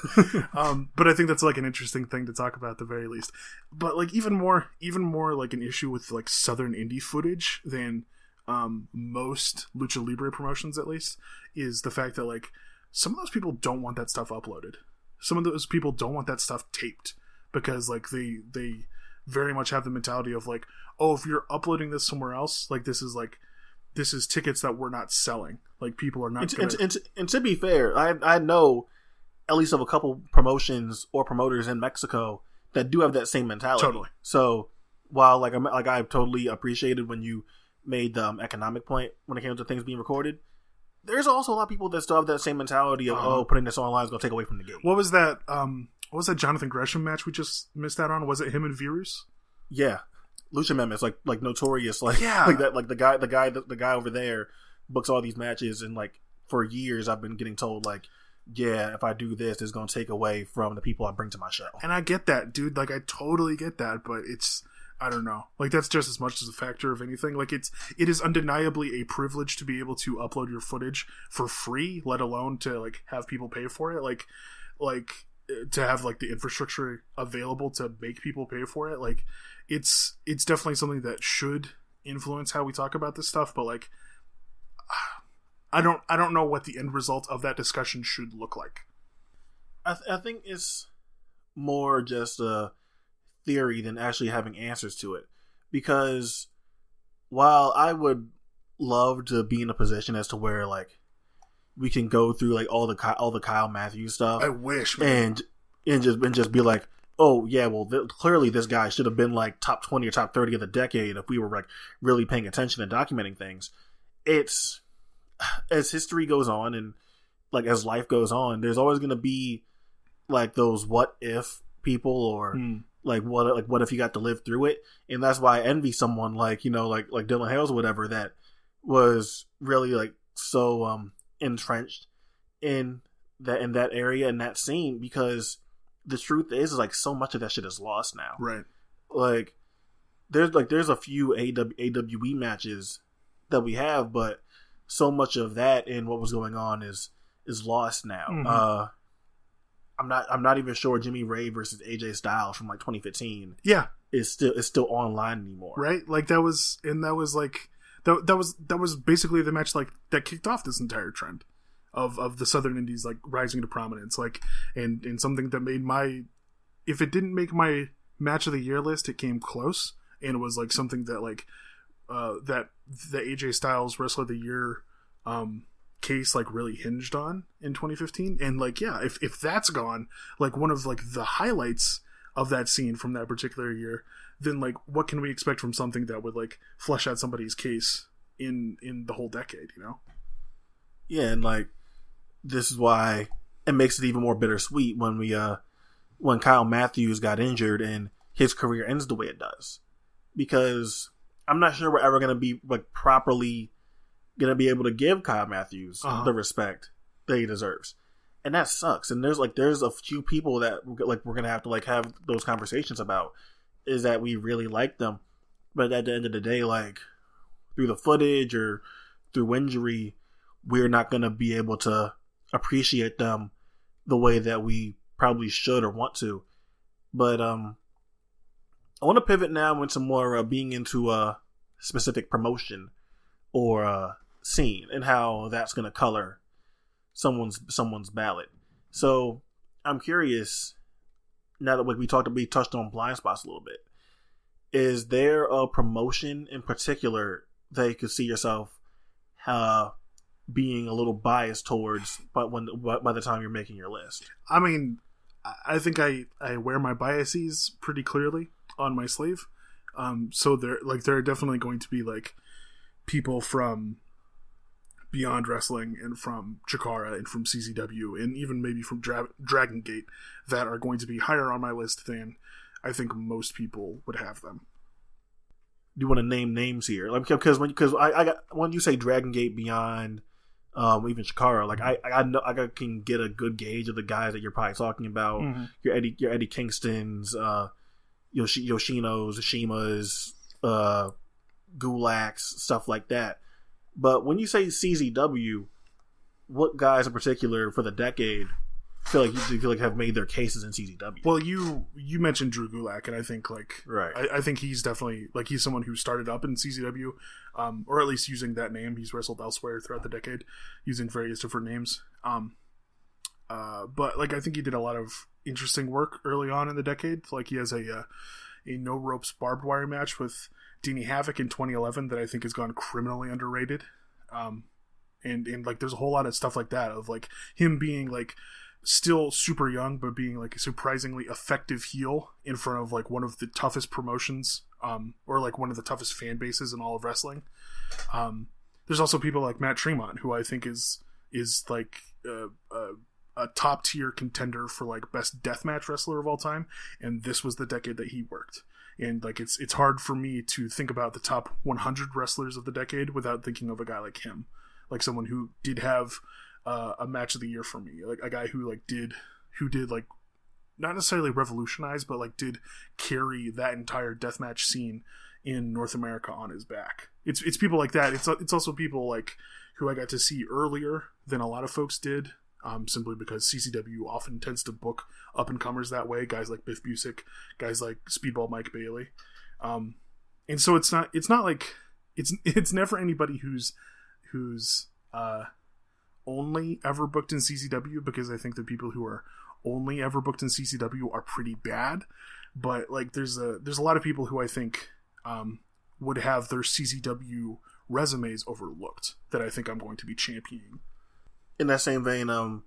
um, but I think that's like an interesting thing to talk about at the very least. But like even more, even more like an issue with like Southern indie footage than um, most lucha libre promotions, at least, is the fact that like some of those people don't want that stuff uploaded. Some of those people don't want that stuff taped because like they they very much have the mentality of like, oh, if you're uploading this somewhere else, like this is like this is tickets that we're not selling. Like people are not. And, gonna... and, and, and to be fair, I I know at least of a couple promotions or promoters in Mexico that do have that same mentality. Totally. So while like I'm like I totally appreciated when you made the um, economic point when it came to things being recorded, there's also a lot of people that still have that same mentality of Uh-huh. oh putting this online is going to take away from the game. What was that? Um, what was that Jonathan Gresham match we just missed out on? Was it him and Virus? Yeah, Lucha Memphis like like notorious like Yeah. like that like the guy the guy the, the guy over there books all these matches and like for years I've been getting told like yeah if I do this it's going to take away from the people I bring to my show. And I get that, dude. Like I totally get that, but it's I don't know. Like that's just as much as a factor of anything. Like it's it is undeniably a privilege to be able to upload your footage for free, let alone to like have people pay for it. Like like uh, to have like the infrastructure available to make people pay for it. Like it's it's definitely something that should influence how we talk about this stuff, but like I don't I don't know what the end result of that discussion should look like. I, th- I think it's more just a theory than actually having answers to it. Because while I would love to be in a position as to where like we can go through like all the all the Kyle Matthews stuff I wish, man. and and just and just be like, oh yeah, well th- clearly this guy should have been like top twenty or top thirty of the decade if we were like really paying attention and documenting things. It's as history goes on and like as life goes on, there's always going to be like those what if people or Hmm. Like what like what if you got to live through it, and that's why I envy someone like you know like like Dylan Hales or whatever that was really like so um entrenched in that in that area in that scene because the truth is, is like so much of that shit is lost now Right. like there's like there's a few AW, AWE matches that we have, but so much of that and what was going on is is lost now. Mhm. Uh, I'm not I'm not even sure Jimmy Ray versus AJ Styles from like 2015 Yeah. is still is still online anymore. right like that was and that was like that, that was that was basically the match like that kicked off this entire trend of of the southern indies like rising to prominence like and and something that made my if it didn't make my match of the year list it came close and it was like something that like uh that the AJ Styles wrestler of the year um case like really hinged on in 2015 and like yeah if if that's gone like one of like the highlights of that scene from that particular year then like what can we expect from something that would like flesh out somebody's case in in the whole decade you know Yeah, and like this is why it makes it even more bittersweet when we uh when Kyle Matthews got injured and his career ends the way it does. Because I'm not sure we're ever gonna be like properly gonna be able to give Kyle Matthews Uh-huh. the respect that he deserves. And that sucks. And there's like there's a few people that like we're gonna have to like have those conversations about is that we really like them. But at the end of the day, like through the footage or through injury, we're not going to be able to appreciate them the way that we probably should or want to. But um, I want to pivot now into more uh, being into a specific promotion or a scene and how that's going to color someone's someone's ballot. So I'm curious. Now that we talked, we touched on blind spots a little bit. Is there a promotion in particular that you could see yourself uh, being a little biased towards, but when by the time you're making your list? i mean i think i i wear my biases pretty clearly on my sleeve um so there like there are definitely going to be like people from beyond wrestling and from chikara and from czw and even maybe from Dra- dragon gate that are going to be higher on my list than i think most people would have them Do you want to name names here? Like because when because I, I got when you say Dragon Gate Beyond, um, even Chikara. Like I, I know I can get a good gauge of the guys that you're probably talking about. Mhm. Your Eddie, your Eddie Kingston's, uh, Yoshi, Yoshino's, CIMA's, uh, Gulak's, stuff like that. But when you say CZW, what guys in particular for the decade feel like you feel like have made their cases in CZW? Well, you you mentioned Drew Gulak, and I think like right. I, I think he's definitely like he's someone who started up in CZW, um, or at least using that name. He's wrestled elsewhere throughout the decade, using various different names. Um, uh, but like I think he did a lot of interesting work early on in the decade. Like he has a uh, a no ropes barbed wire match with Danny Havoc in 2011 that I think has gone criminally underrated. Um, and and like there's a whole lot of stuff like that of like him being like still super young but being like a surprisingly effective heel in front of like one of the toughest promotions um or like one of the toughest fan bases in all of wrestling um there's also people like Matt Tremont who I think is is like uh, uh, a top tier contender for like best deathmatch wrestler of all time and this was the decade that he worked and like it's it's hard for me to think about the top 100 wrestlers of the decade without thinking of a guy like him. Like someone who did have uh, a match of the year for me. Like a guy who like did who did like not necessarily revolutionize but like did carry that entire deathmatch scene in North America on his back. It's it's people like that. It's it's also people like who I got to see earlier than a lot of folks did um, simply because CZW often tends to book up and comers that way. Guys like Biff Busick, guys like Speedball Mike Bailey, um, and so it's not it's not like it's it's never anybody who's who's uh, only ever booked in CZW because I think the people who are only ever booked in CZW are pretty bad. But like there's a there's a lot of people who I think um, would have their CCW resumes overlooked that I think I'm going to be championing. In that same vein, um,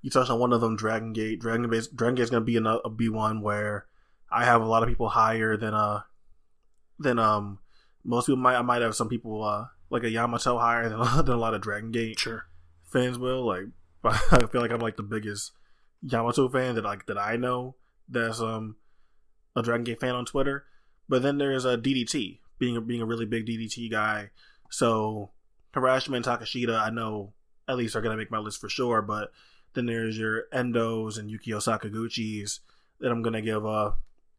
you touched on one of them, Dragon Gate. Dragon Gate, Dragon Gate is gonna be a, a B one where I have a lot of people higher than uh than um most people might. I might have some people uh like a Yamato higher than, than a lot of Dragon Gate Sure. fans will. Like, I feel like I'm like the biggest Yamato fan that like that I know. That's um a Dragon Gate fan on Twitter. But then there's a DDT being a, being a really big DDT guy. So Harashima and Takeshita, I know at least are gonna make my list for sure. But then there's your Endos and Yukio Sakaguchi's that I'm gonna give a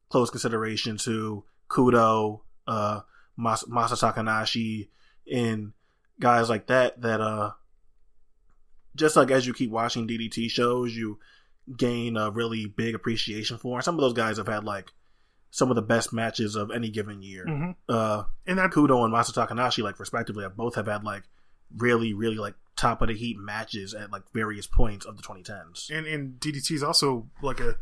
close consideration to. Kudo, uh, Mas- Masa Takanashi, and guys like that. That uh, just like as you keep watching DDT shows, you gain a really big appreciation for. And some of those guys have had like some of the best matches of any given year. Mm-hmm. Uh, And that Kudo and Masa Takanashi, like respectively, have both have had like really, really like top of the heat matches at like various points of the 2010s. and, and DDT is also like a,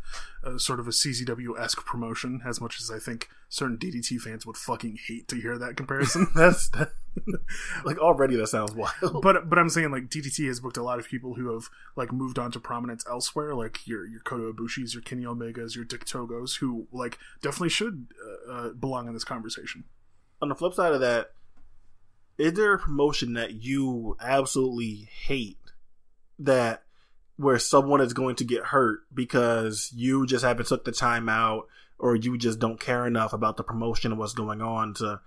a sort of a CZW esque promotion. As much as I think certain DDT fans would fucking hate to hear that comparison. That's that, like already that sounds wild. but but I'm saying like DDT has booked a lot of people who have like moved on to prominence elsewhere, like your your Kota Ibushi's, your Kenny Omegas, your Dick Togos, who like definitely should uh, uh, belong in this conversation. On the flip side of that, is there a promotion that you absolutely hate that where someone is going to get hurt because you just haven't took the time out or you just don't care enough about the promotion and what's going on to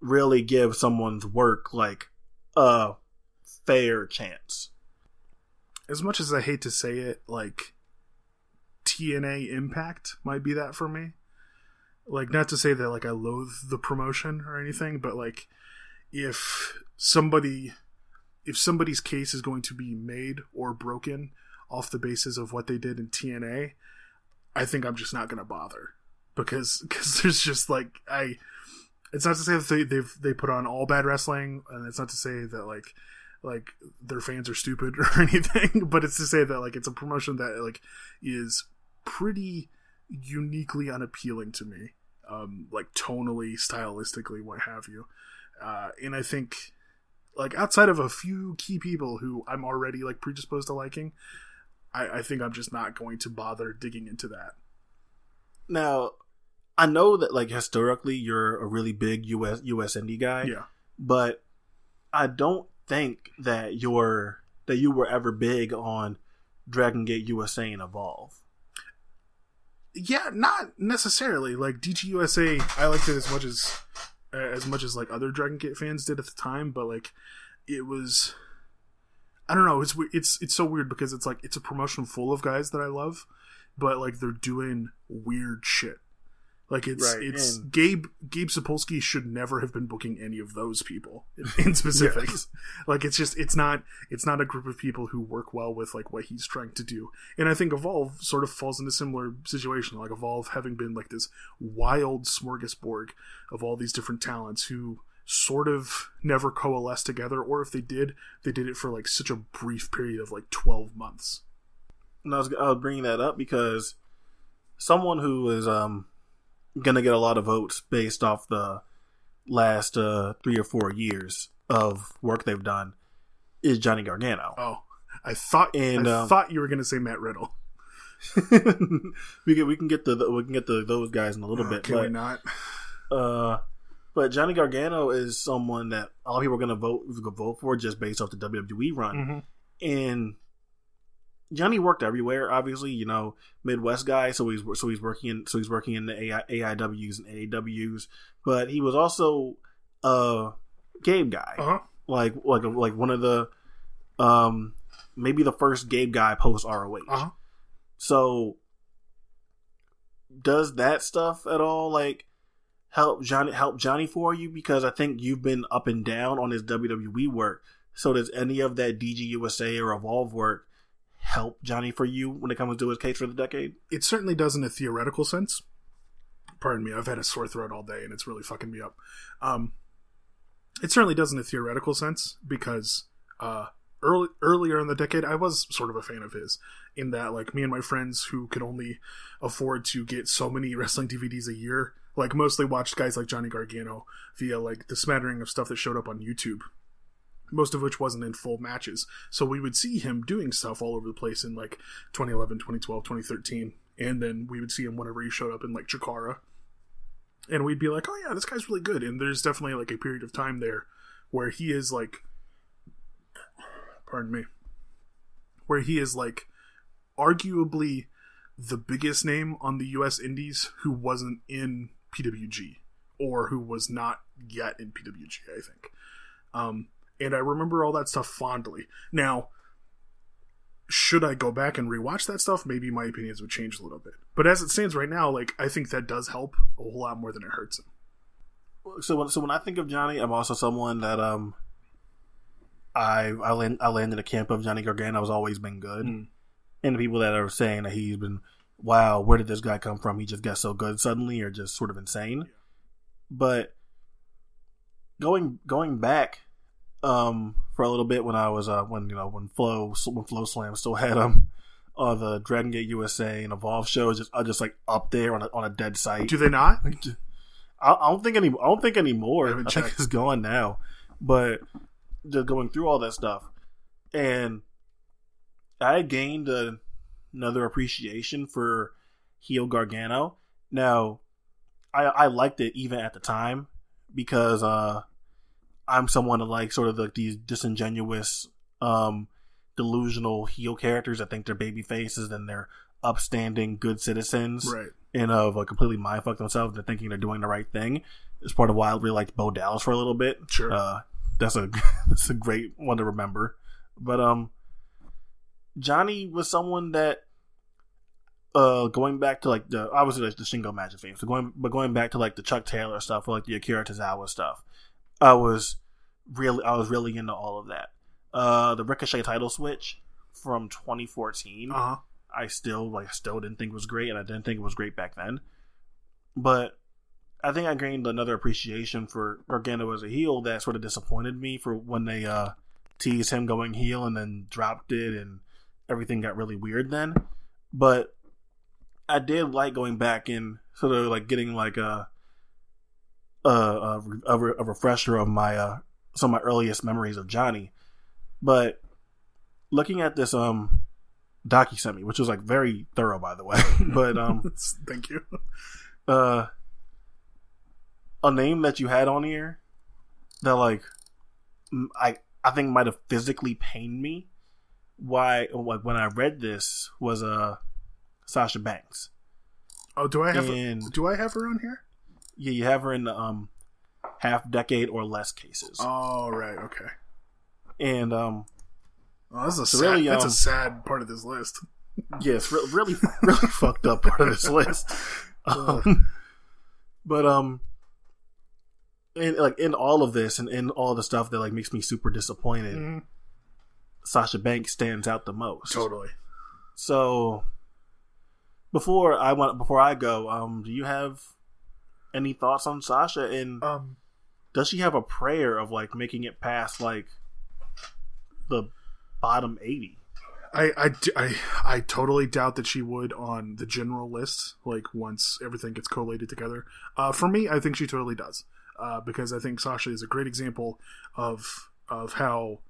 really give someone's work like a fair chance? As much as I hate to say it, like TNA Impact might be that for me. Like not to say that like I loathe the promotion or anything, but like if somebody if somebody's case is going to be made or broken off the basis of what they did in TNA, I think I'm just not going to bother because because there's just like I. It's not to say that they they've they put on all bad wrestling, and it's not to say that like like their fans are stupid or anything, but it's to say that like it's a promotion that like is pretty uniquely unappealing to me, um, like tonally, stylistically, what have you. Uh, and I think like outside of a few key people who I'm already like predisposed to liking, I, I think I'm just not going to bother digging into that. Now, I know that like historically you're a really big US US indie guy. Yeah. But I don't think that you're that you were ever big on Dragon Gate USA and Evolve. Yeah, not necessarily. Like DGUSA, I liked it as much as as much as like other Dragon Gate fans did at the time, but like it was I don't know. It's it's it's so weird because it's like it's a promotion full of guys that I love, but like they're doing weird shit. Like it's Right, it's and- Gabe Gabe Sapolsky should never have been booking any of those people in, in specific. Yes. Like it's just it's not it's not a group of people who work well with like what he's trying to do. And I think Evolve sort of falls into a similar situation. Like Evolve having been like this wild smorgasbord of all these different talents who sort of never coalesced together, or if they did, they did it for like such a brief period of like twelve months. And I was, I was bringing that up because someone who is um gonna get a lot of votes based off the last uh, three or four years of work they've done is Johnny Gargano. Oh, I thought And, I um, thought you were to say Matt Riddle. we can we can get the, the we can get the those guys in a little Oh, bit, can we but not? uh, but Johnny Gargano is someone that a lot of people are gonna vote vote for just based off the WWE run. Mhm. and Johnny worked everywhere. Obviously, you know, Midwest guy, so he's so he's working in so he's working in the AI, AIWs and AAWs, but he was also a Gabe guy, Uh huh. like like like one of the um maybe the first Gabe guy post ROH. Uh huh. So does that stuff at all like help Johnny help Johnny for you? Because I think you've been up and down on his WWE work. So does any of that DG USA or Evolve work help Johnny for you when it comes to his case for the decade? It certainly does in a theoretical sense. Pardon me, I've had a sore throat all day and it's really fucking me up. Um, it certainly does in a theoretical sense because uh, early earlier in the decade, I was sort of a fan of his. In that, like me and my friends who could only afford to get so many wrestling DVDs a year, like mostly watched guys like Johnny Gargano via like the smattering of stuff that showed up on YouTube. Most of which wasn't in full matches. So we would see him doing stuff all over the place in like 2011, 2012, 2013. And then we would see him whenever he showed up in like Chikara. And we'd be like, oh yeah, this guy's really good. And there's definitely like a period of time there where he is like, pardon me, where he is like arguably the biggest name on the US Indies who wasn't in PWG or who was not yet in PWG, I think. Um, and I remember all that stuff fondly. Now, should I go back and rewatch that stuff? Maybe my opinions would change a little bit. But as it stands right now, like I think that does help a whole lot more than it hurts him. So when so when I think of Johnny, I'm also someone that um I I land I land in the camp of Johnny Gargano has always been good. Mm. And the people that are saying that he's been wow, where did this guy come from? He just got so good suddenly or just sort of insane. But going going back um for a little bit when I was uh when you know when Flow when FloSlam still had them. uh the Dragon Gate USA and Evolve shows just are just like up there on a on a dead site. Do they not? I, I don't think any. I don't think anymore. I I, think it's gone now. But just going through all that stuff, and I gained a, another appreciation for heel Gargano. Now, I I liked it even at the time because uh, I'm someone that like sort of the, these disingenuous, um, delusional heel characters I think they're baby faces and they're upstanding good citizens Right. and of uh, completely mind fuck themselves and thinking they're doing the right thing. It's part of why I really liked Bo Dallas for a little bit. Sure. Uh, that's a that's a great one to remember. But um, Johnny was someone that uh going back to like the obviously like the Shingo Magic fame. So going but going back to like the Chuck Taylor stuff or like the Akira Tozawa stuff, I was really I was really into all of that. Uh, the Ricochet title switch from 2014. Uh huh. I still like still didn't think was great, and I didn't think it was great back then. But I think I gained another appreciation for Gargano as a heel that sort of disappointed me for when they uh teased him going heel and then dropped it, and everything got really weird then. But I did like going back and sort of like getting like a a, a, a, a refresher of my uh some of my earliest memories of Johnny. But looking at this um doc you sent me, which was like very thorough by the way. but um Thank you. uh a name that you had on here that like I I think might have physically pained me why like when I read this was uh Sasha Banks. Oh, do I have And- do I have her on here? Yeah, you have her in the um half decade or less cases. Oh, right. Okay. and um Oh, that's a sad, really, that's um, a sad part of this list. yes, re- really, really fucked up part of this list. Um, but um, and like in all of this and in all the stuff that like makes me super disappointed, Mhm. Sasha Banks stands out the most. Totally. So before I want before I go, um, do you have any thoughts on Sasha and Um, does she have a prayer of like making it past like the bottom eighty? I, I, I, I totally doubt that she would on the general list, like once everything gets collated together. Uh, for me, I think she totally does. Uh, because I think Sasha is a great example of of how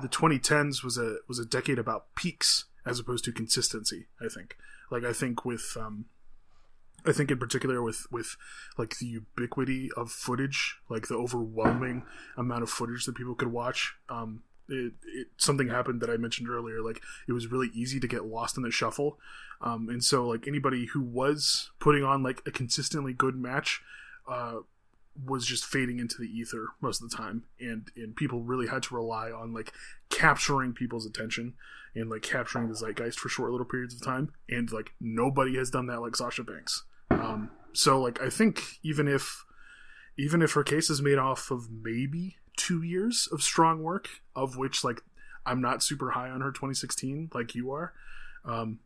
the 2010s was a was a decade about peaks as opposed to consistency. I think, like I think with um, I think in particular with with like the ubiquity of footage, like the overwhelming amount of footage that people could watch. Um, it, it something happened that I mentioned earlier. Like it was really easy to get lost in the shuffle, um, and so like anybody who was putting on like a consistently good match. Uh, was just fading into the ether most of the time and and people really had to rely on like capturing people's attention and like capturing the zeitgeist for short little periods of time and like nobody has done that like Sasha Banks. Um so like I think even if even if her case is made off of maybe 2 years of strong work of which like I'm not super high on her 2016 like you are um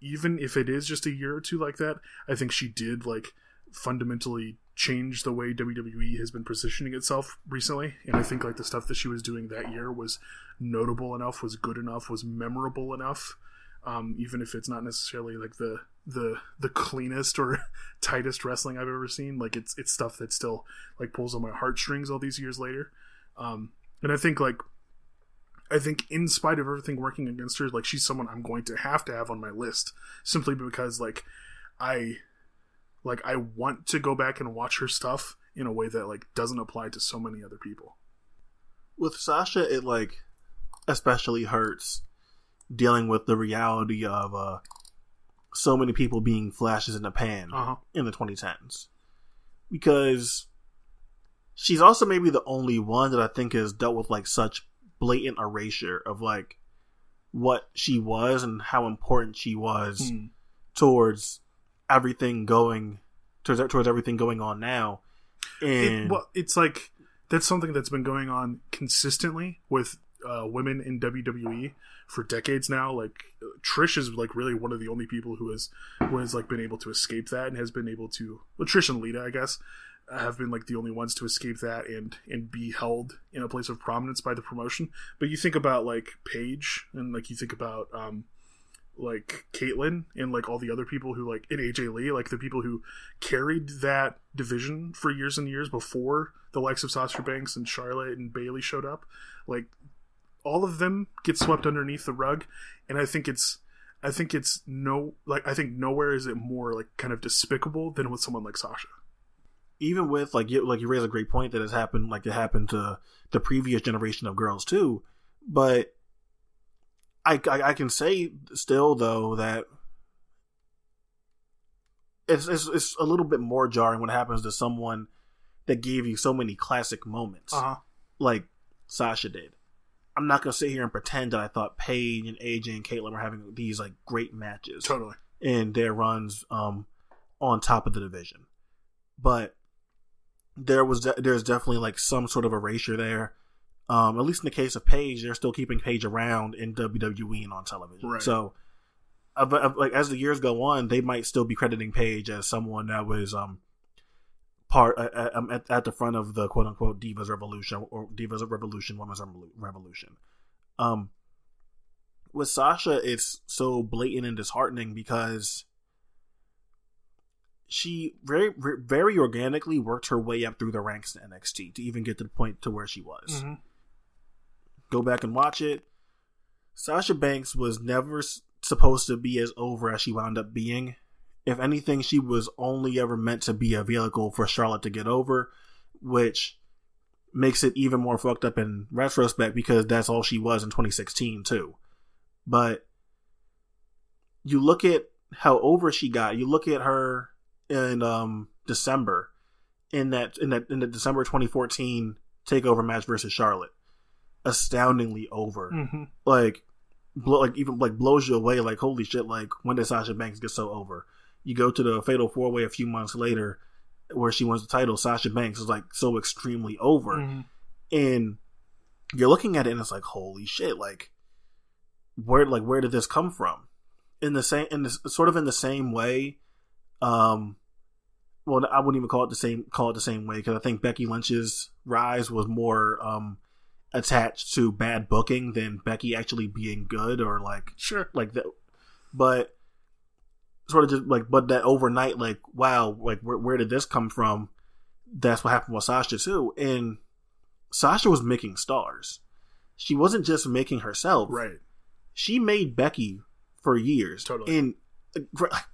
even if it is just a year or two like that I think she did like fundamentally change the way WWE has been positioning itself recently. And I think like the stuff that she was doing that year was notable enough, was good enough, was memorable enough. Um, even if it's not necessarily like the the the cleanest or tightest wrestling I've ever seen, like it's it's stuff that still like pulls on my heartstrings all these years later. Um, and I think like I think in spite of everything working against her, like she's someone I'm going to have to have on my list simply because like I like I want to go back and watch her stuff in a way that like doesn't apply to so many other people. With Sasha, it like especially hurts dealing with the reality of uh so many people being flashes in the pan Uh huh. in the 2010s because she's also maybe the only one that I think has dealt with like such blatant erasure of like what she was and how important she was Hmm. towards everything going towards towards everything going on now. And It, well, it's like that's something that's been going on consistently with uh, women in WWE for decades now. Like Trish is like really one of the only people who has who has like been able to escape that and has been able to. Well, Trish and Lita, I guess, have been like the only ones to escape that and and be held in a place of prominence by the promotion. But you think about like Paige and like you think about um like Kaitlyn and like all the other people who like in AJ Lee, like the people who carried that division for years and years before the likes of Sasha Banks and Charlotte and Bayley showed up. Like all of them get swept underneath the rug, and I think it's I think it's no like I think nowhere is it more like kind of despicable than with someone like Sasha. even with like you like you raise a great point that has happened like it happened to the previous generation of girls too but I, I i can say still though that it's, it's it's a little bit more jarring when it happens to someone that gave you so many classic moments Uh huh. like Sasha did. I'm not gonna sit here and pretend that I thought Paige and AJ and Kaitlyn were having these like great matches Totally. in their runs um on top of the division. But there was de- there's definitely like some sort of erasure there. Um, at least in the case of Paige, they're still keeping Paige around in WWE and on television. Right. So, but, uh, like as the years go on, they might still be crediting Paige as someone that was um part uh, uh, um, at, at the front of the quote unquote Divas Revolution or Divas Revolution, Women's Revolution. Um, with Sasha, it's so blatant and disheartening because she very very organically worked her way up through the ranks in NXT to even get to the point to where she was. Mhm. Go back and watch it. Sasha Banks was never supposed to be as over as she wound up being. If anything, she was only ever meant to be a vehicle for Charlotte to get over, which makes it even more fucked up in retrospect because that's all she was in 2016 too. But you look at how over she got. You look at her in um December in that in that in the December 2014 takeover match versus Charlotte. Astoundingly over. Mhm. Like blow like even like blows you away. Like holy shit! Like when did Sasha Banks get so over? You go to the Fatal Four Way a few months later, where she wins the title. Sasha Banks is like so extremely over, Mhm. and you're looking at it and it's like holy shit! Like where like where did this come from? In the same in the sort of in the same way, um. Well, I wouldn't even call it the same call it the same way because I think Becky Lynch's rise was more um, attached to bad booking than Becky actually being good or like Sure. like that. But sort of just like, but that overnight, like, wow, like where where did this come from? That's what happened with Sasha too. And Sasha was making stars. She wasn't just making herself. Right. She made Becky for years. Totally. And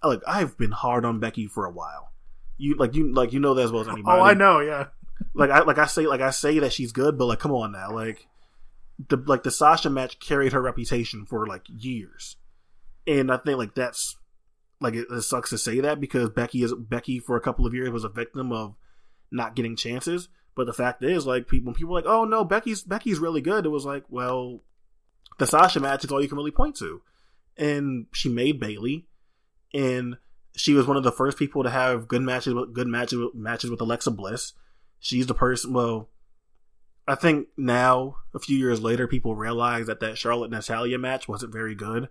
like, I've been hard on Becky for a while. You like you like you know that as well as anybody Oh, I know. Yeah. Like I like I say like I say that she's good, but like come on now, like the like the Sasha match carried her reputation for like years, and I think like that's like it, it sucks to say that because Becky is Becky for a couple of years was a victim of not getting chances. But the fact is, like people people like, oh no, Becky's Becky's really good. It was like, well, the Sasha match is all you can really point to, and she made Bayley, and she was one of the first people to have good matches good matches matches with Alexa Bliss she's the person. Well, I think now a few years later, people realize that that Charlotte Natalya match wasn't very good,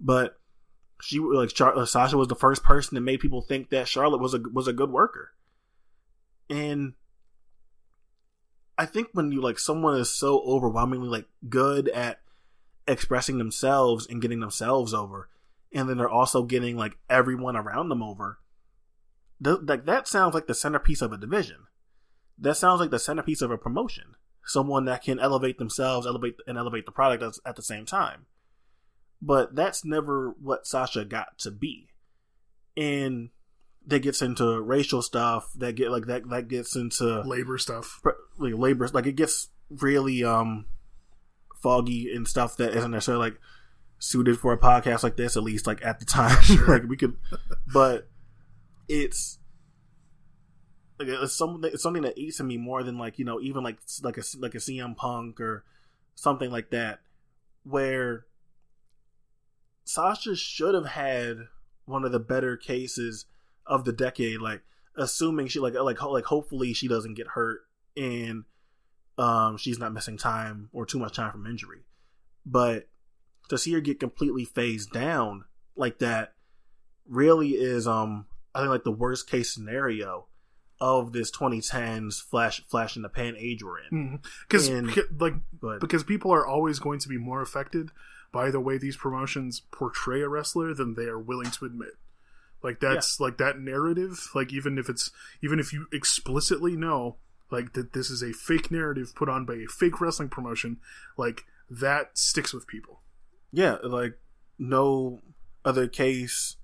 but she like Char- uh, Sasha was the first person that made people think that Charlotte was a was a good worker, and I think when you like someone is so overwhelmingly like good at expressing themselves and getting themselves over, and then they're also getting like everyone around them over. th- Like that sounds like the centerpiece of a division that sounds like the centerpiece of a promotion. Someone that can elevate themselves, elevate and elevate the product at- at the same time. But that's never what Sasha got to be. And that gets into racial stuff. That get like that. That gets into Labor stuff. like labor. Like it gets really um foggy and stuff that isn't necessarily like suited for a podcast like this. At least like at the time, like we could. But it's like it's something it's something that eats in me more than like you know even like like a like a CM Punk or something like that where Sasha should have had one of the better cases of the decade like assuming she like like like hopefully she doesn't get hurt and um she's not missing time or too much time from injury. But to see her get completely phased down like that really is um I think like the worst case scenario of this 2010s flash flash in the pan age we're in. Mm-hmm. Because And- like But because people are always going to be more affected by the way these promotions portray a wrestler than they are willing to admit. Like that's like that narrative. Like even if it's even if you explicitly know like that this is a fake narrative put on by a fake wrestling promotion, like that sticks with people. yeah, like no other case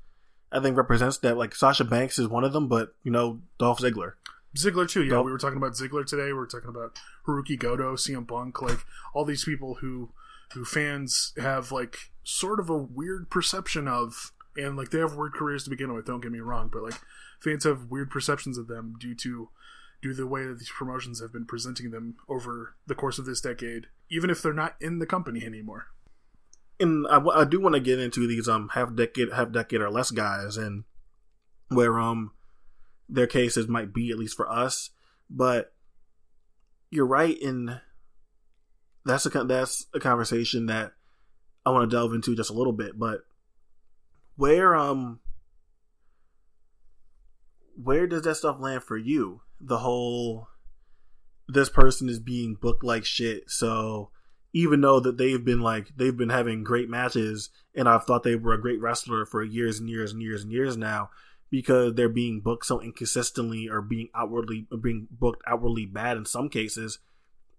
I think represents that. Like Sasha Banks is one of them, but you know Dolph Ziggler. Ziggler too. Yeah, Nope. we were talking about Ziggler today. We were talking about Hirooki Goto, CM Punk, like all these people who who fans have like sort of a weird perception of, and like they have weird careers to begin with. Don't get me wrong, but like fans have weird perceptions of them due to due to the way that these promotions have been presenting them over the course of this decade, even if they're not in the company anymore. And I, I do want to get into these um half decade half decade or less guys and where um their cases might be at least for us but you're right in that's a that's a conversation that I want to delve into just a little bit but where um where does that stuff land for you? The whole this person is being booked like shit so even though that they've been like they've been having great matches and I've thought they were a great wrestler for years and years and years and years now because they're being booked so inconsistently or being outwardly being booked outwardly bad in some cases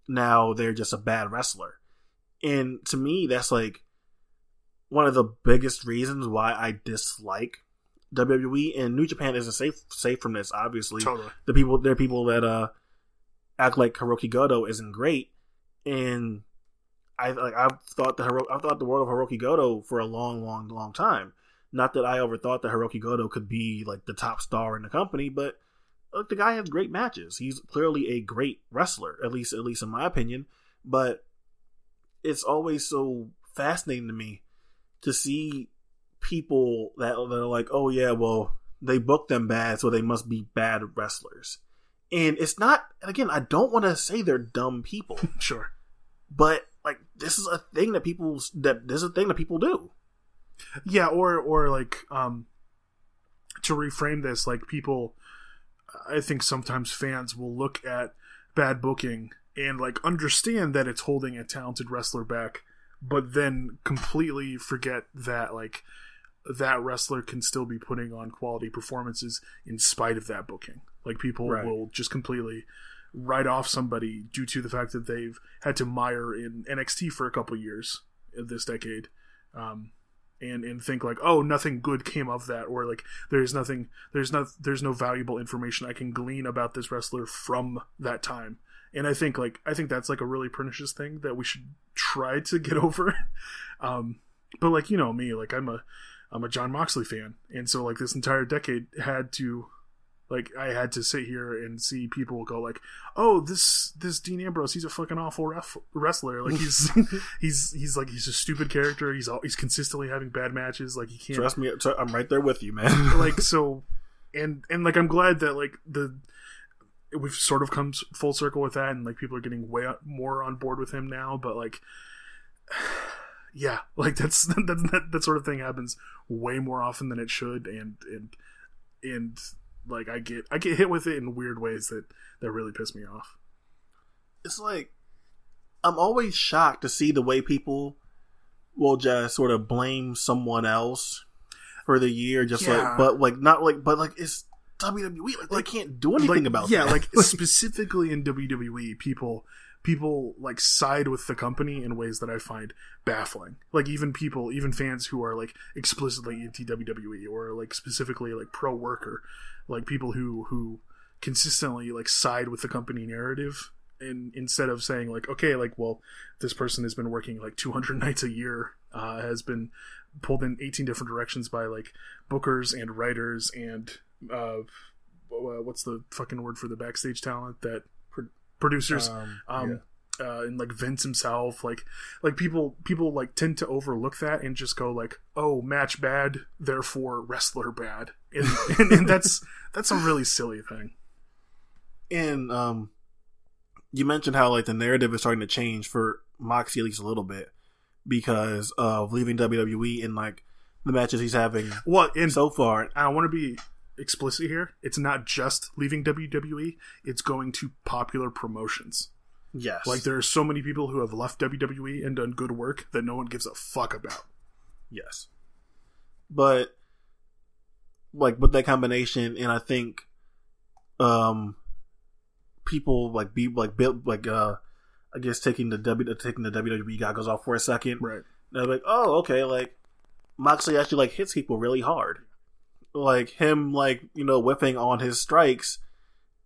now they're just a bad wrestler and to me that's like one of the biggest reasons why I dislike WWE and New Japan isn't safe safe from this obviously Totally. the people there are people that uh act like Hirooki Goto isn't great and I like I've thought the Hiro- I've thought the world of Hirooki Goto for a long, long, long time. Not that I ever thought that Hirooki Goto could be like the top star in the company, but look, the guy has great matches. He's clearly a great wrestler, at least at least in my opinion. But it's always so fascinating to me to see people that, that are like, oh yeah, well they booked them bad, so they must be bad wrestlers. And it's not. And again, I don't want to say they're dumb people, Sure. but like this is a thing that people that this is a thing that people do. Yeah, or or like um to reframe this, like people I think sometimes fans will look at bad booking and like understand that it's holding a talented wrestler back, but then completely forget that like that wrestler can still be putting on quality performances in spite of that booking. Like people Right. will just completely write off somebody due to the fact that they've had to mire in NXT for a couple years this decade. Um, and and think like oh nothing good came of that or like there's nothing there's no there's no valuable information i can glean about this wrestler from that time and i think like i think that's like a really pernicious thing that we should try to get over um but like you know me like i'm a i'm a jon moxley fan and so like this entire decade had to like i had to sit here and see people go like oh this this dean ambrose he's a fucking awful ref- wrestler. Like he's he's he's like he's a stupid character. He's all, he's consistently having bad matches. Like he can't Trust me, I'm right there with you, man. like so and and like i'm glad that like the we've sort of come full circle with that and like people are getting way more on board with him now but like yeah like that's that's that, that sort of thing happens way more often than it should and and and like i get i get hit with it in weird ways that that really piss me off it's like I'm always shocked to see the way people will just sort of blame someone else for the year, just Yeah. like, but like not like, but like it's WWE, like, they can't do anything like, about yeah that. like specifically in wwe people people like side with the company in ways that i find baffling like even people even fans who are like explicitly anti wwe or like specifically like pro worker like people who who consistently like side with the company narrative and instead of saying like okay like well this person has been working like 200 nights a year uh, has been pulled in 18 different directions by like bookers and writers and uh what's the fucking word for the backstage talent that pro- producers Um, um uh, and like Vince himself, like like people people like tend to overlook that and just go like, oh, match bad, therefore wrestler bad, and and, and that's that's a really silly thing. and um, you mentioned how like the narrative is starting to change for Moxie at least a little bit because of leaving WWE and like the matches he's having Well, and so far. I want to be explicit here. It's not just leaving WWE; it's going to popular promotions. Yes, Like there are so many people who have left WWE and done good work that no one gives a fuck about. Yes. But like with that combination and I think um people like be like built like uh I guess taking the W taking the WWE goggles off for a second. Right. They're like, oh, okay, like Moxley actually like hits people really hard. Like him like, you know, whiffing on his strikes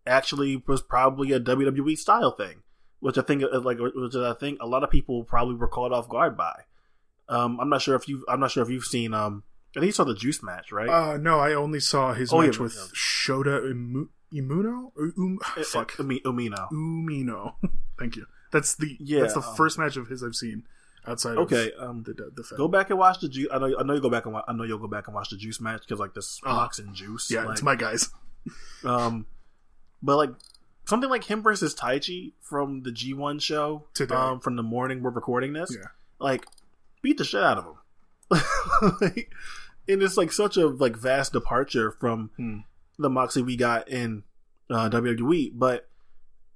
actually was probably a WWE style thing. Which I think uh, like which I think a lot of people probably were caught off guard by. Um I'm not sure if you I'm not sure if you've seen um I think you saw the juice match, right? Uh, no, I only saw his Oh, match but- with Shota Imu- Imuno. Um, fuck. Umi- Umino. Umino. Thank you. That's the Yeah, That's the um, first match of his I've seen outside. Okay, of um the the, the Go back and watch the juice. I know. I know you go back and wa- I know you'll go back and watch the juice match because like this Uh-huh. And juice. Yeah, like, it's my guys. Um, but like something like him versus Taichi from the G1 show Today. um, from the morning we're recording this. Yeah. Like, beat the shit out of him. like, and it's like such a like vast departure from Hmm. the Moxie we got in uh, WWE. But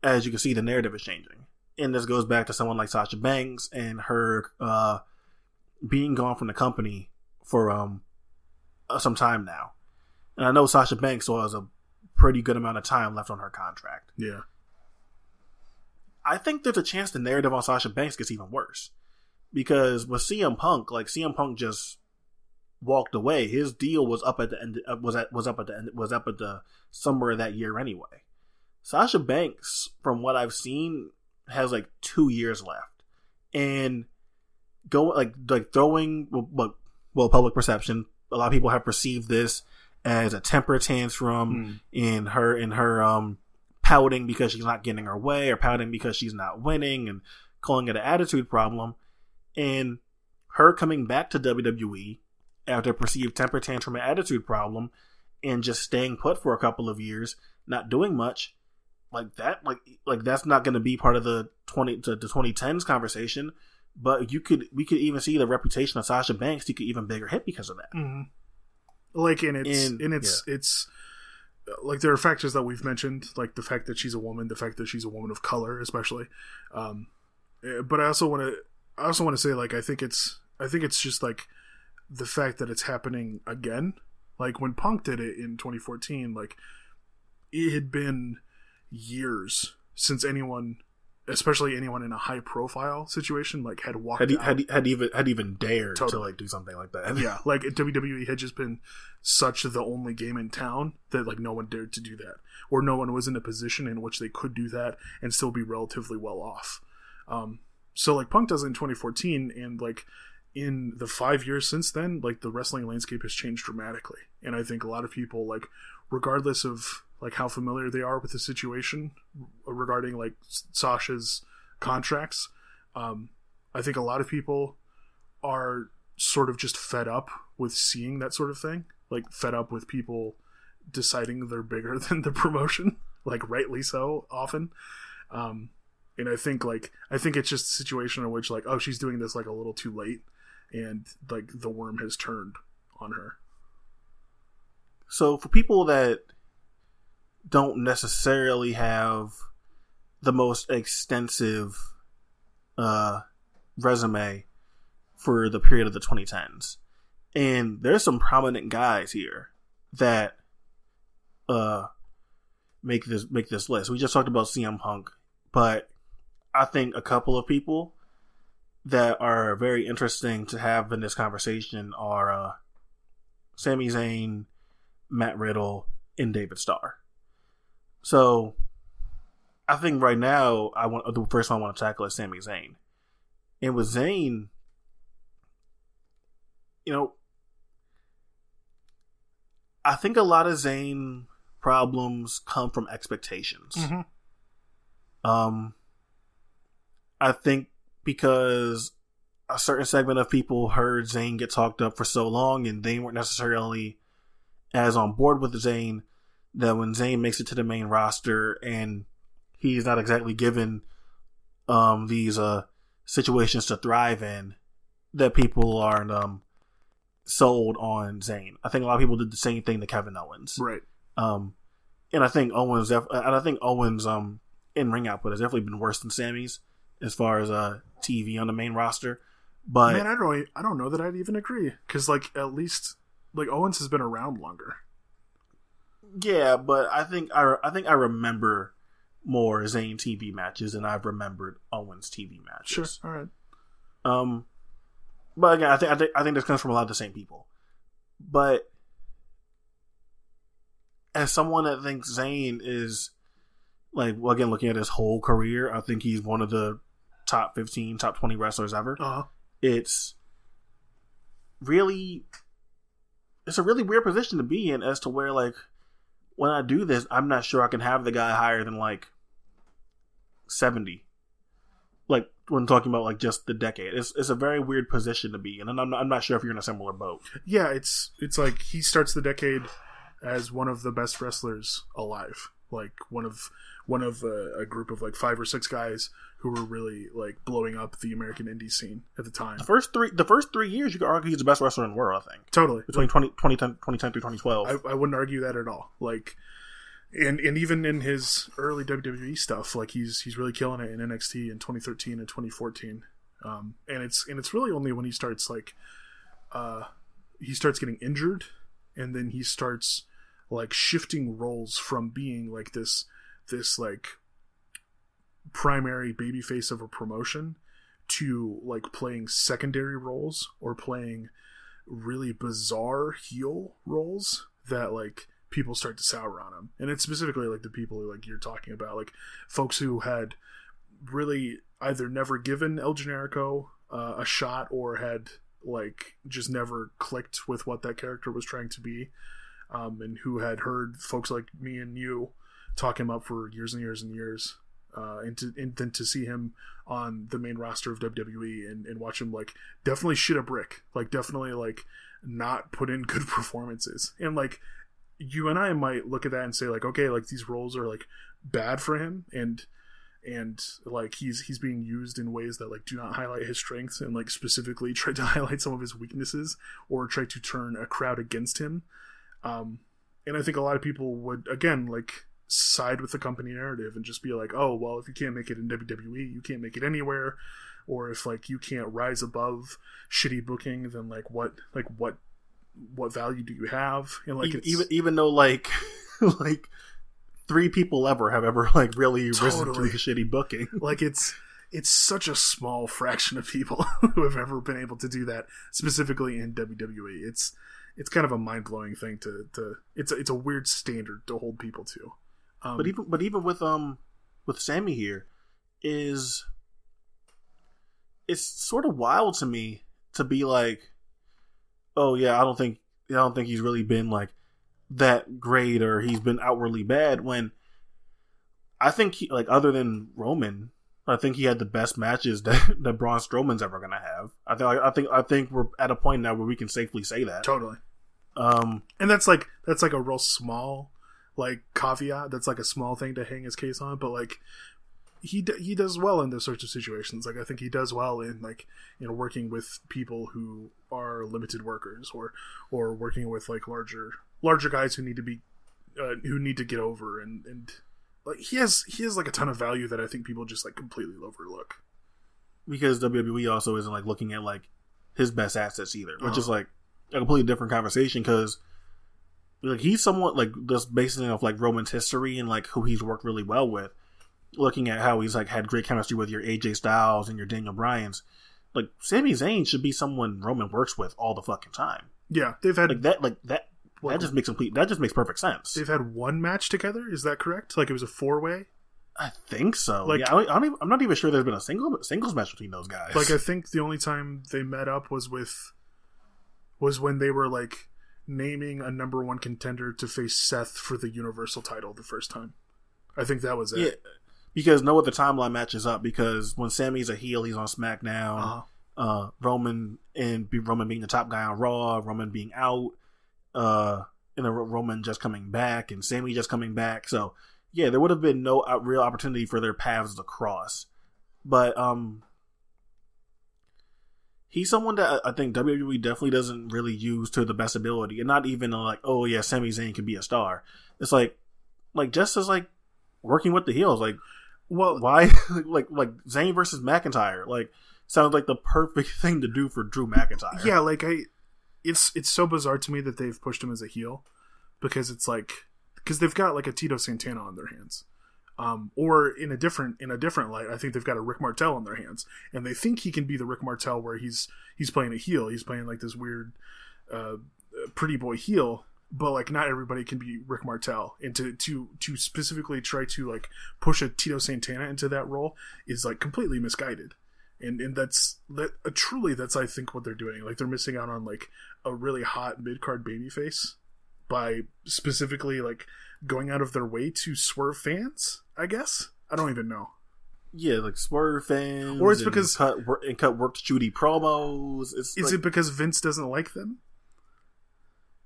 as you can see, the narrative is changing, and this goes back to someone like Sasha Banks and her uh, being gone from the company for um uh, some time now. And I know Sasha Banks still has a pretty good amount of time left on her contract. Yeah. I think there's a chance the narrative on Sasha Banks gets even worse. Because with CM Punk, like CM Punk just walked away. His deal was up at the end uh, was at was up at the end was up at the summer of that year anyway. Sasha Banks, from what I've seen, has like two years left. And go like like throwing well, well, well public perception, a lot of people have perceived this as a temper tantrum in her in her um pouting because she's not getting her way or pouting because she's not winning and calling it an attitude problem and her coming back to WWE after perceived temper tantrum and attitude problem and just staying put for a couple of years, not doing much, like that, like like that's not going to be part of the twenty to the twenty tens conversation. But you could we could even see the reputation of Sasha Banks take an even bigger hit because of that. Mhm. Like, and it's And- and, it's it's uh, like there are factors that we've mentioned, like the fact that she's a woman, the fact that she's a woman of color, especially. Um, eh, but I also want to I also want to say like I think it's I think it's just like the fact that it's happening again. Like when Punk did it in 2014, like it had been years since anyone, especially anyone in a high profile situation, like had walked Had he, had, he, had even had even dared to like do something like that. yeah, like WWE had just been such the only game in town that like no one dared to do that, or no one was in a position in which they could do that and still be relatively well off. Um, so like Punk does it in 2014, and like in the five years since then, like the wrestling landscape has changed dramatically, and I think a lot of people like, regardless of like how familiar they are with the situation regarding like Sasha's contracts, um, I think a lot of people are sort of just fed up with seeing that sort of thing. Like fed up with people deciding they're bigger than the promotion, like rightly so often. Um, and I think like I think it's just a situation in which like oh she's doing this like a little too late, and like the worm has turned on her. So for people that don't necessarily have the most extensive uh, resume for the period of the 2010s, and there's some prominent guys here that uh make this make this list. We just talked about CM Punk, but I think a couple of people that are very interesting to have in this conversation are uh, Sami Zayn, Matt Riddle, and David Starr. So I think right now I want the first one I want to tackle is Sami Zayn. And with Zayn, you know, I think a lot of Zayn problems come from expectations. Um, I think because a certain segment of people heard Zayn get talked up for so long, and they weren't necessarily as on board with Zayn that when Zayn makes it to the main roster and he's not exactly given um these uh situations to thrive in, that people aren't um sold on Zayn. I think a lot of people did the same thing to Kevin Owens. Right. Um, and I think Owens, and I think Owens, um, in ring output has definitely been worse than Sami's as far as uh TV on the main roster. But Man, I don't I don't know that I'd even agree because like at least like Owens has been around longer. yeah, but I think I I think I remember more Zayn TV matches than I've remembered Owens TV Sure. matches. All right. Um, but again, I think I think I think this comes from a lot of the same people. But as someone that thinks Zayn is like, well, again, looking at his whole career, I think he's one of the top fifteen, top twenty wrestlers ever. Uh huh. It's really, it's a really weird position to be in as to where like when I do this, I'm not sure I can have the guy higher than like seventy like when talking about like just the decade. It's it's a very weird position to be in, and I'm not, I'm not sure if you're in a similar boat. Yeah, it's it's like he starts the decade as one of the best wrestlers alive. Like one of one of a, a group of like five or six guys who were really like blowing up the American indie scene at the time. The first three the first three years, you could argue he's the best wrestler in the world. I think Totally. between 20, 2010, 2010 through 2012. I, I wouldn't argue that at all. Like, and and even in his early WWE stuff, like he's he's really killing it in NXT in 2013 and 2014. Um, and it's and it's really only when he starts like, uh, he starts getting injured, and then he starts like shifting roles from being like this this like primary babyface of a promotion to like playing secondary roles or playing really bizarre heel roles that like people start to sour on him and it's specifically like the people who like you're talking about like folks who had really either never given el generico uh, a shot or had like just never clicked with what that character was trying to be um, and who had heard folks like me and you talk him up for years and years and years uh, and to then to see him on the main roster of WWE and, and watch him like definitely shit a brick, like definitely like not put in good performances, and like you and I might look at that and say like, okay, like these roles are like bad for him, and and like he's he's being used in ways that like do not highlight his strengths and like specifically try to highlight some of his weaknesses or try to turn a crowd against him. Um and i think a lot of people would again like side with the company narrative and just be like oh well if you can't make it in wwe you can't make it anywhere or if like you can't rise above shitty booking then like what like what what value do you have and like even, it's even even though like like three people ever have ever like really risen through the shitty booking. like it's it's such a small fraction of people who have ever been able to do that specifically in WWE. It's it's kind of a mind blowing thing to to it's a, it's a weird standard to hold people to. Um, But even but even with um with Sami here is it's sort of wild to me to be like, oh yeah, I don't think I don't think he's really been like that great or he's been outwardly bad when I think he like other than Roman, I think he had the best matches that, that Braun Strowman's ever gonna have. I think I think I think we're at a point now where we can safely say that. totally, Um, and that's like that's like a real small like caveat. That's like a small thing to hang his case on, but like he d- he does well in those sorts of situations. Like I think he does well in like you know working with people who are limited workers or or working with like larger larger guys who need to be uh, who need to get over and and like he has he has like a ton of value that I think people just like completely overlook. because WWE also isn't like looking at like his best assets either, which is Uh-huh. like a completely different conversation because like he's somewhat like just basing off like Roman's history and like who he's worked really well with. Looking at how he's like had great chemistry with your AJ Styles and your Daniel Bryan's, like Sami Zayn should be someone Roman works with all the fucking time. Yeah, they've had Like that, like that. Well- that just makes complete. That just makes perfect sense. they've had one match together. Is that correct? Like it was a four way. I think so. Like- yeah, I, I don't even, I'm not even sure there's been a single singles match between those guys. Like I think the only time they met up was with was when they were like naming a number one contender to face Seth for the Universal title the first time. I think that was it. Yeah, because no other timeline matches up. Because when Sami's a heel, he's on SmackDown. Uh-huh. Uh, Roman and Roman being the top guy on Raw, Roman being out, uh, and then Roman just coming back, and Sammy just coming back. So yeah, there would have been no uh, real opportunity for their paths to cross. But um, he's someone that I think WWE definitely doesn't really use to the best ability, and not even like, oh yeah, Sami Zayn can be a star. It's like, like just as like working with the heels, like Well, why like like Zayn versus McIntyre like sounds like the perfect thing to do for Drew McIntyre. yeah, like I, it's it's so bizarre to me that they've pushed him as a heel because it's like because they've got like a Tito Santana on their hands. Um, or in a different in a different light, I think they've got a Rick Martel on their hands, and they think he can be the Rick Martel where he's he's playing a heel, he's playing like this weird, uh, pretty boy heel, but like not everybody can be Rick Martel, and to to to specifically try to like push a Tito Santana into that role is like completely misguided, and and that's that uh, truly that's I think what they're doing, like they're missing out on like a really hot mid card babyface by specifically like going out of their way to swerve fans. I guess I don't even know. yeah, like Swerve fans, Or it's because- cut wor- and cut worked Judy promos. It's Is like, it because Vince doesn't like them?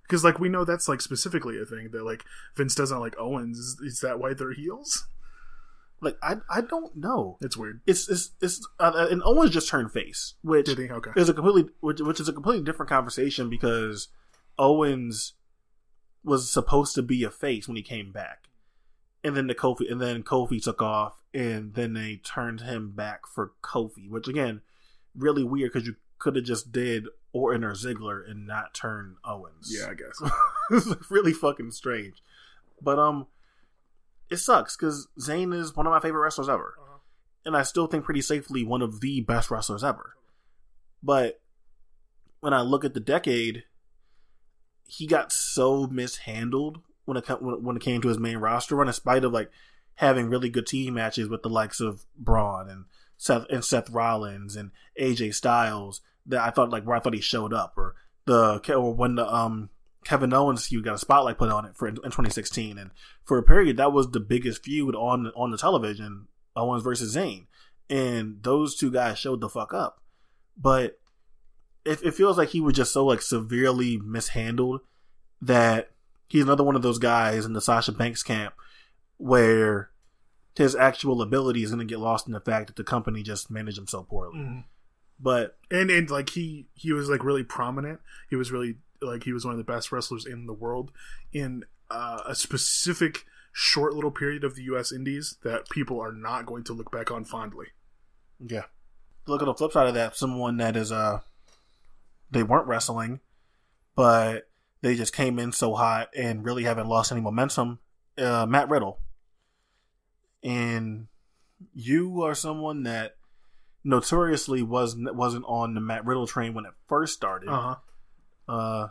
Because like we know that's like specifically a thing that like Vince doesn't like Owens. Is, is that why they're heels? like I I don't know. It's weird. It's it's it's uh, and Owens just turned face, which? Okay. is a completely which, which is a completely different conversation because Owens was supposed to be a face when he came back, and then the Kofi and then Kofi took off, and then they turned him back for Kofi, which again, really weird because you could have just did Orton or Ziggler and not turn Owens. Yeah, I guess. it's really fucking strange, but um, it sucks because Zayn is one of my favorite wrestlers ever, Uh-huh. and I still think pretty safely one of the best wrestlers ever. But when I look at the decade, he got so mishandled when it when it came to his main roster run, in spite of like having really good team matches with the likes of Braun and Seth and Seth Rollins and AJ Styles. That I thought like where I thought he showed up, or the or when the um Kevin Owens feud got a spotlight put on it for in, in 2016, and for a period that was the biggest feud on on the television Owens versus Zayn, and those two guys showed the fuck up. But it, it feels like he was just so like severely mishandled that he's another one of those guys in the Sasha Banks camp where his actual ability is going to get lost in the fact that the company just managed him so poorly. Mhm. But and and like he he was like really prominent. He was really like he was one of the best wrestlers in the world in uh, a specific short little period of the U.S. Indies that people are not going to look back on fondly. yeah, look at the flip side of that. Someone that is uh, they weren't wrestling, but they just came in so hot and really haven't lost any momentum. Uh, Matt Riddle, and you are someone that notoriously was wasn't on the Matt Riddle train when it first started. Uh huh. Uh,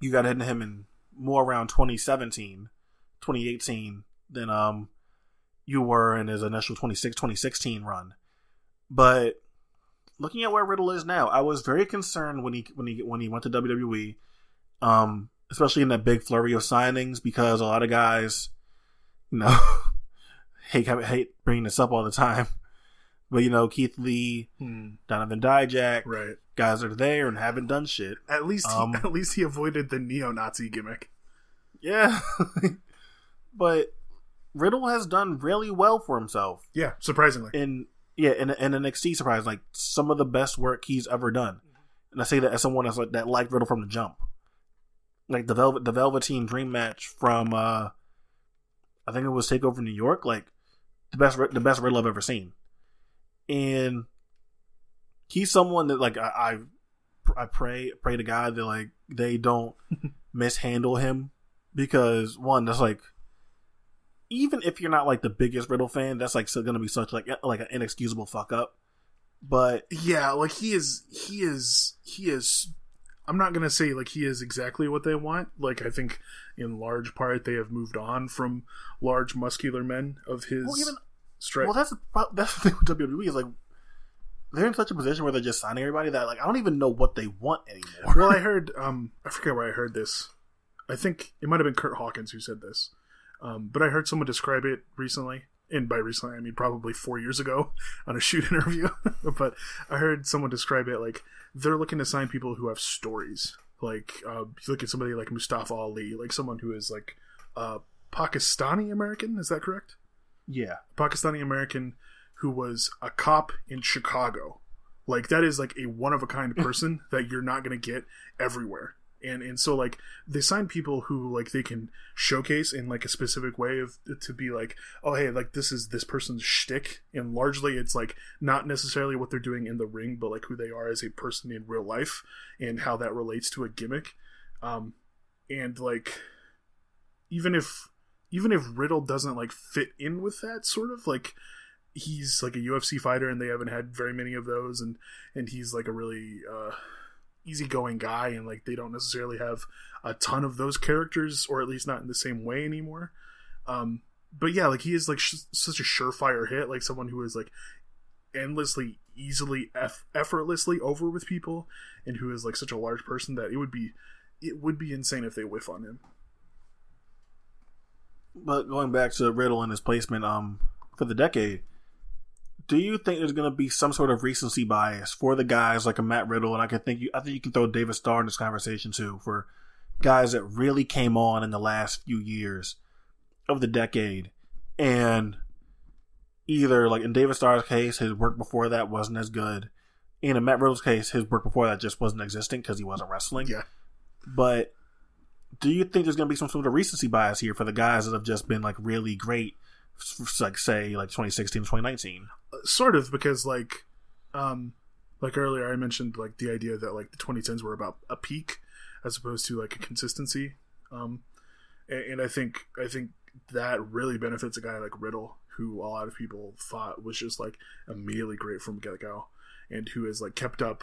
you got into him in more around 2017, 2018 than um you were in his initial 26 2016 run. But looking at where Riddle is now, I was very concerned when he when he when he went to WWE, um, especially in that big flurry of signings because a lot of guys, you know, hate hate bringing this up all the time. But you know, Keith Lee, Hmm. Donovan Dijak, Right. guys are there and haven't done shit. At least he, Um, at least he avoided the neo-Nazi gimmick. Yeah. but Riddle has done really well for himself. Yeah, surprisingly. In yeah, in in NXT surprise, like some of the best work he's ever done. And I say that as someone that's like that liked Riddle from the jump. Like the Velvet the Velveteen Dream match from uh I think it was Takeover New York, like the best the best Riddle I've ever seen. And he's someone that like I I, I pray pray to God that like they don't mishandle him because one that's like even if you're not like the biggest Riddle fan, that's like still gonna be such like like an inexcusable fuck up. But Yeah, like he is he is he is I'm not gonna say like he is exactly what they want. Like I think in large part they have moved on from large muscular men of his Well, even- well, that's the that's the thing with WWE is like they're in such a position where they're just signing everybody that like I don't even know what they want anymore. well, I heard um I forget where I heard this. I think it might have been Curt Hawkins who said this. Um, but I heard someone describe it recently, and by recently I mean probably four years ago on a shoot interview. but I heard someone describe it like they're looking to sign people who have stories. Like uh, you look at somebody like Mustafa Ali, like someone who is like uh, Pakistani American. Is that correct? yeah, Pakistani American who was a cop in Chicago. Like that is like a one of a kind person that you're not gonna get everywhere. And and so like they sign people who like they can showcase in like a specific way of to be like, oh hey, like this is this person's shtick, and largely it's like not necessarily what they're doing in the ring, but like who they are as a person in real life and how that relates to a gimmick. Um, and like even if even if Riddle doesn't like fit in with that sort of like he's like a UFC fighter and they haven't had very many of those and and he's like a really uh easygoing guy and like they don't necessarily have a ton of those characters or at least not in the same way anymore. Um but yeah like he is like sh- such a surefire hit like someone who is like endlessly easily eff- effortlessly over with people and who is like such a large person that it would be it would be insane if they whiff on him. But going back to Riddle and his placement um for the decade, do you think there's going to be some sort of recency bias for the guys like a Matt Riddle? And I can think you, I think you can throw David Starr in this conversation too for guys that really came on in the last few years of the decade, and either like in David Starr's case, his work before that wasn't as good. And in Matt Riddle's case, his work before that just wasn't existing because he wasn't wrestling. yeah But do you think there's going to be some sort of recency bias here for the guys that have just been like really great, like say like 2016, 2019? sort of because like um like earlier i mentioned like the idea that like the 2010s were about a peak as opposed to like a consistency um and, and i think i think that really benefits a guy like riddle who a lot of people thought was just like immediately great from get-go and who has like kept up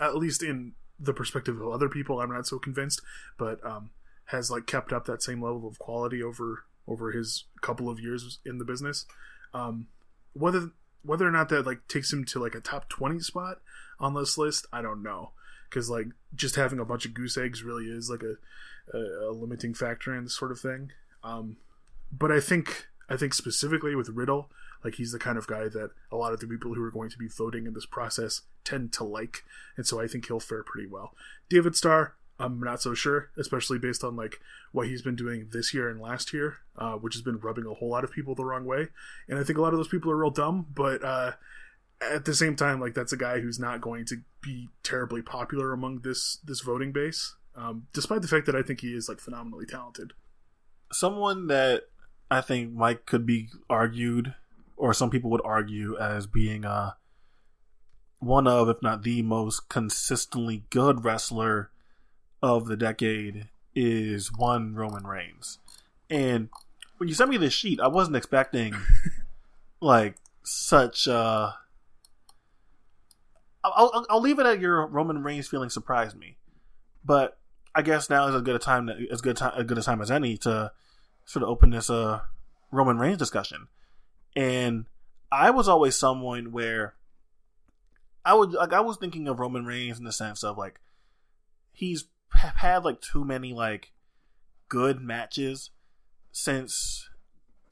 at least in the perspective of other people i'm not so convinced but um has like kept up that same level of quality over over his couple of years in the business. Um whether whether or not that like takes him to like a top 20 spot on this list i don't know. Because like just having a bunch of goose eggs really is like a, a, a limiting factor in this sort of thing. Um but i think i think specifically with riddle Like he's the kind of guy that a lot of the people who are going to be voting in this process tend to like, and so I think he'll fare pretty well. David Starr, I'm not so sure, especially based on like what he's been doing this year and last year, uh, which has been rubbing a whole lot of people the wrong way. And I think a lot of those people are real dumb, but uh, at the same time, like that's a guy who's not going to be terribly popular among this this voting base, um, despite the fact that I think he is like phenomenally talented. Someone that I think Mike could be argued, or some people would argue as being uh one of, if not the most consistently good wrestler of the decade is one Roman Reigns. And when you sent me this sheet, I wasn't expecting like such uh I'll, I'll, I'll leave it at your Roman Reigns feeling surprised me, but I guess now is as good a time as good time as good a time as any to sort of open this uh Roman Reigns discussion. And I was always someone where I would like I was thinking of Roman Reigns in the sense of like he's had like too many like good matches since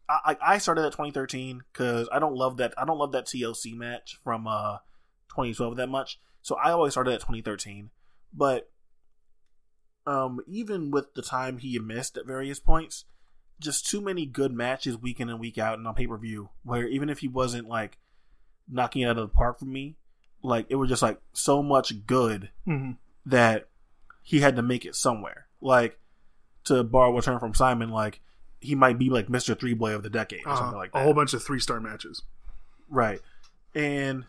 I I started at 2013 because I don't love that I don't love that TLC match from uh 2012 that much. So I always started at 2013. But um, even with the time he missed at various points, just too many good matches week in and week out and on pay per view. Where even if he wasn't like knocking it out of the park for me, like it was just like so much good Mm-hmm. that he had to make it somewhere. Like to borrow a term from Simon, like he might be like Mister Three Boy of the decade or something like Uh-huh. a whole bunch of three star matches. Right. And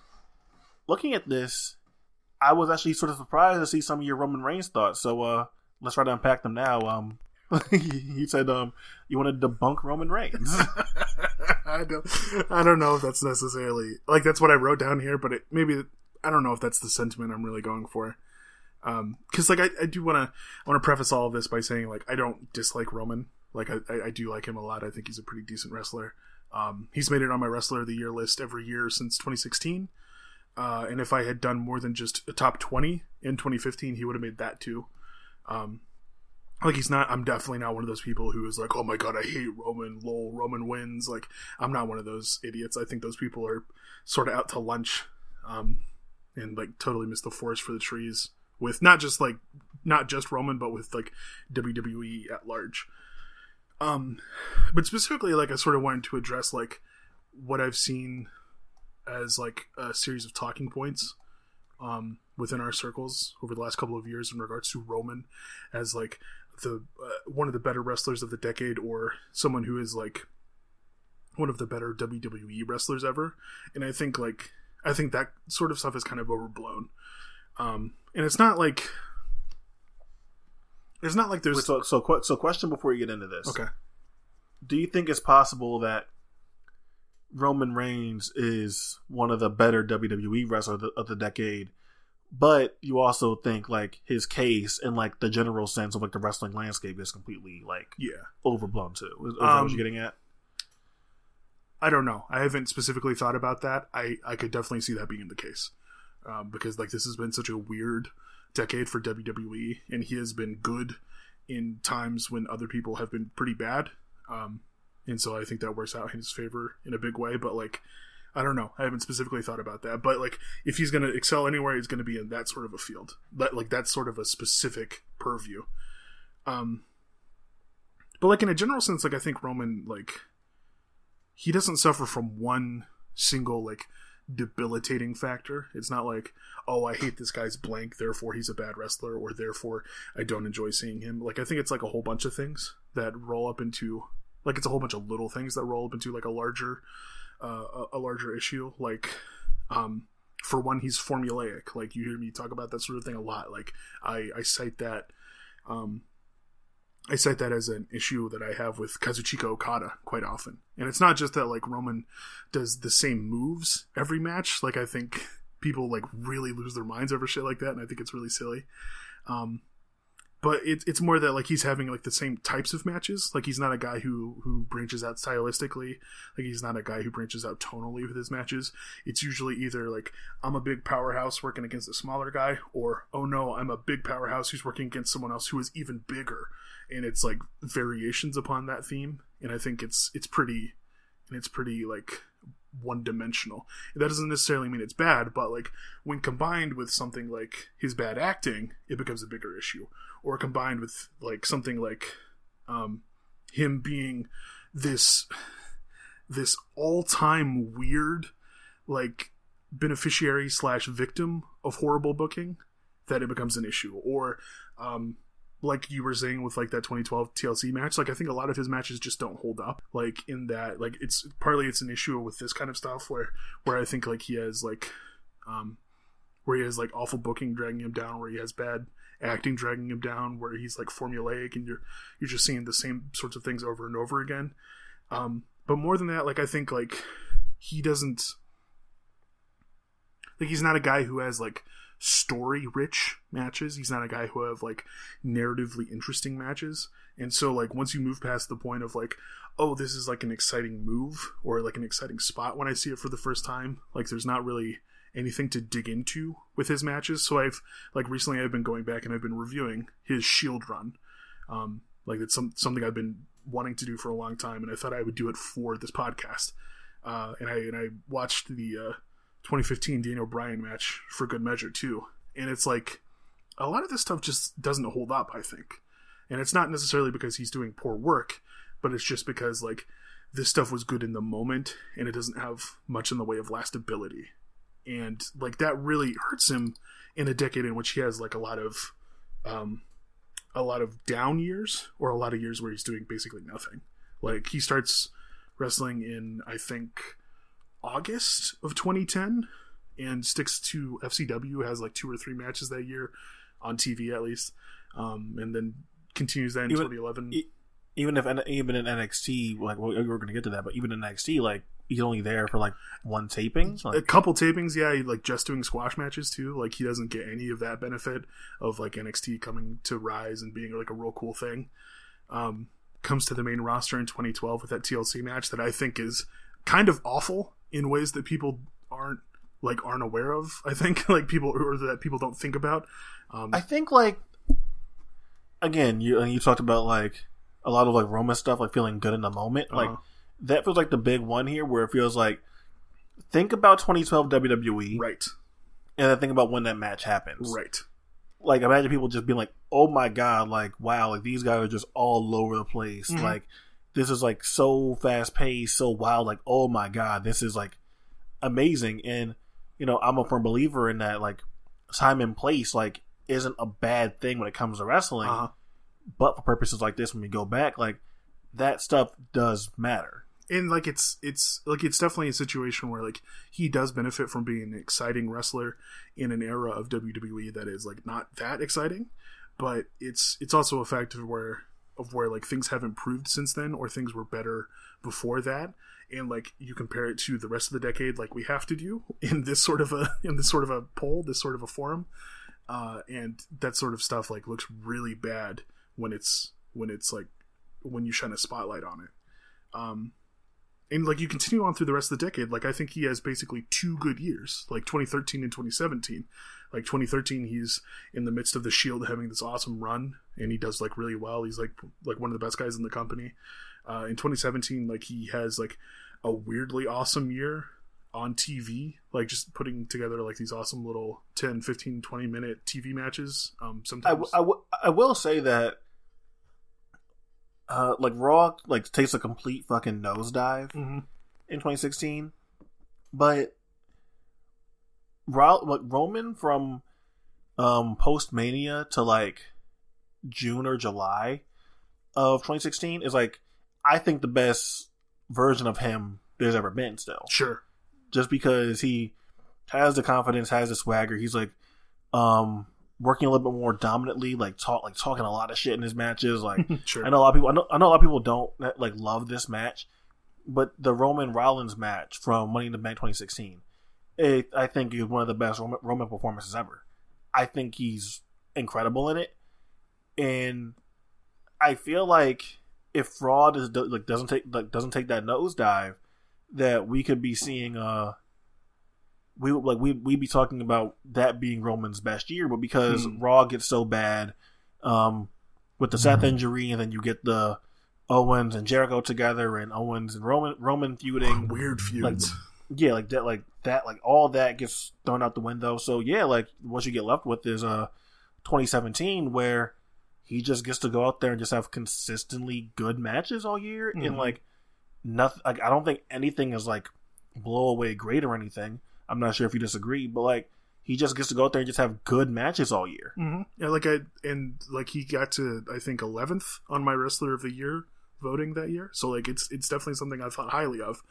looking at this, I was actually sort of surprised to see some of your Roman Reigns thoughts. So uh let's try to unpack them now. Um he said um you want to debunk Roman Reigns. I don't, I don't know if that's necessarily like that's what I wrote down here, but it maybe I don't know if that's the sentiment I'm really going for. Um, because like I, I do want to I want to preface all of this by saying like I don't dislike Roman. Like I, I, do like him a lot. I think he's a pretty decent wrestler. Um, he's made it on my wrestler of the year list every year since 2016. Uh, and if I had done more than just a top 20 in 2015, he would have made that too. Um, like he's not i'm definitely not one of those people who is like oh my god i hate roman lol roman wins like i'm not one of those idiots i think those people are sort of out to lunch um and like totally miss the forest for the trees with not just like not just roman but with like wwe at large. Um but specifically like i sort of wanted to address like what i've seen as like a series of talking points um within our circles over the last couple of years in regards to roman as like the uh, one of the better wrestlers of the decade or someone who is like one of the better WWE wrestlers ever. And I think like I think that sort of stuff is kind of overblown um and it's not like it's not like there's so so so question before you get into this. okay Do you think it's possible that Roman Reigns is one of the better WWE wrestlers of the, of the decade, but you also think like his case and like the general sense of like the wrestling landscape is completely like yeah overblown too? Is, is that Um, what you're getting at? I don't know. I haven't specifically thought about that. I I could definitely see that being the case, um, because like this has been such a weird decade for WWE, and he has been good in times when other people have been pretty bad. Um, and so I think that works out in his favor in a big way. But like, I don't know. I haven't specifically thought about that. But like, if he's going to excel anywhere, he's going to be in that sort of a field. That like that's sort of a specific purview. Um, but like in a general sense, like I think Roman like he doesn't suffer from one single like debilitating factor. It's not like, oh, I hate this guy's blank, therefore he's a bad wrestler, or therefore I don't enjoy seeing him. Like I think it's like a whole bunch of things that roll up into like it's a whole bunch of little things that roll up into like a larger uh, a, larger issue. Like um for one, he's formulaic. Like you hear me talk about that sort of thing a lot. Like I I cite that um I cite that as an issue that I have with Kazuchika Okada quite often. And it's not just that like Roman does the same moves every match. Like I think people like really lose their minds over shit like that, and I think it's really silly. Um, but it's it's more that like he's having like the same types of matches. Like he's not a guy who who branches out stylistically. Like he's not a guy who branches out tonally with his matches. It's usually either like I'm a big powerhouse working against a smaller guy, or oh no, I'm a big powerhouse who's working against someone else who is even bigger. And it's like variations upon that theme. And I think it's it's pretty and it's pretty like one dimensional. That doesn't necessarily mean it's bad, but like when combined with something like his bad acting, it becomes a bigger issue. Or combined with like something like um, him being this this all time weird like beneficiary slash victim of horrible booking that it becomes an issue. Or um, like you were saying with like that 2012 TLC match, like I think a lot of his matches just don't hold up. Like in that, like it's partly it's an issue with this kind of stuff where where I think like he has like um where he has like awful booking dragging him down, where he has bad acting dragging him down, where he's like formulaic and you're you're just seeing the same sorts of things over and over again. Um, but more than that, like I think like he doesn't like he's not a guy who has like story rich matches. He's not a guy who have like narratively interesting matches. And so like once you move past the point of like, oh, this is like an exciting move or like an exciting spot when I see it for the first time, like there's not really anything to dig into with his matches. So I've like recently I've been going back and I've been reviewing his Shield run. Um, like it's some something I've been wanting to do for a long time, and I thought I would do it for this podcast. Uh, and I and I watched the uh, 2015 Daniel Bryan match for good measure too, and it's like a lot of this stuff just doesn't hold up. I think, and it's not necessarily because he's doing poor work, but it's just because like this stuff was good in the moment, and it doesn't have much in the way of lastability, and like that really hurts him in a decade in which he has like a lot of um, a lot of down years or a lot of years where he's doing basically nothing. Like he starts wrestling in I think August of 2010 and sticks to FCW has like two or three matches that year on TV at least. Um, and then continues that in Even- 2011. E- even if even in NXT, like well, we're going to get to that, but even in NXT, like he's only there for like one taping. a couple tapings, yeah, he, like just doing squash matches too. Like he doesn't get any of that benefit of like NXT coming to rise and being like a real cool thing. Um, comes to the main roster in 2012 with that TLC match that I think is kind of awful in ways that people aren't like aren't aware of. I think like people or that people don't think about. Um, I think like again, you and you talked about like a lot of like Roman stuff, like feeling good in the moment. Like Uh-huh. that feels like the big one here, where it feels like think about 2012 WWE, right, and then think about when that match happens. right, Like imagine people just being like, "Oh my god!" Like wow, like these guys are just all over the place. Mhm. Like this is like so fast paced, so wild. Like oh my god, this is like amazing. And you know, I'm a firm believer in that. Like time and place, like isn't a bad thing when it comes to wrestling. uh-huh. But for purposes like this, when we go back, like that stuff does matter. and like it's it's like it's definitely a situation where like he does benefit from being an exciting wrestler in an era of WWE that is like not that exciting, but it's it's also a fact of where of where like things have improved since then or things were better before that. And like you compare it to the rest of the decade like we have to do in this sort of a in this sort of a poll this sort of a forum. Uh and that sort of stuff like looks really bad when it's when it's like when you shine a spotlight on it. Um and like you continue on through the rest of the decade like i think he has basically two good years like 2013 and 2017 like 2013 he's in the midst of the shield having this awesome run and he does like really well. He's like like one of the best guys in the company. Uh, in 2017 like he has like a weirdly awesome year on tv like just putting together like these awesome little 10 15 20 minute tv matches um sometimes w- I, w- I will say that, uh, like Raw, like takes a complete fucking nosedive Mhm. in 2016, but Ro- like Roman from um post Mania to like June or July of 2016 is like I think the best version of him there's ever been. Still, sure just because he has the confidence, has the swagger. He's like um working a little bit more dominantly, like talk like talking a lot of shit in his matches. Like sure I know a lot of people. I know, I know a lot of people don't like love this match, but the Roman Rollins match from Money in the Bank 2016, it, I think is one of the best Roman, Roman performances ever. I think he's incredible in it, and I feel like if Raw is like doesn't take like doesn't take that nosedive, that we could be seeing uh we would- like we we be talking about that being Roman's best year, but because Hmm. Raw gets so bad, um, with the Seth injury, and then you get the Owens and Jericho together, and Owens and Roman Roman feuding, weird like feuds yeah, like that, like that, like all that gets thrown out the window. So yeah, like what you get left with is uh 2017 where he just gets to go out there and just have consistently good matches all year, and Mhm. like nothing. Like I don't think anything is like blow away great or anything. I'm not sure if you disagree, but like he just gets to go out there and just have good matches all year. Mm-hmm. Yeah, like I and like he got to I think eleventh on my wrestler of the year voting that year. So like it's it's definitely something I thought highly of.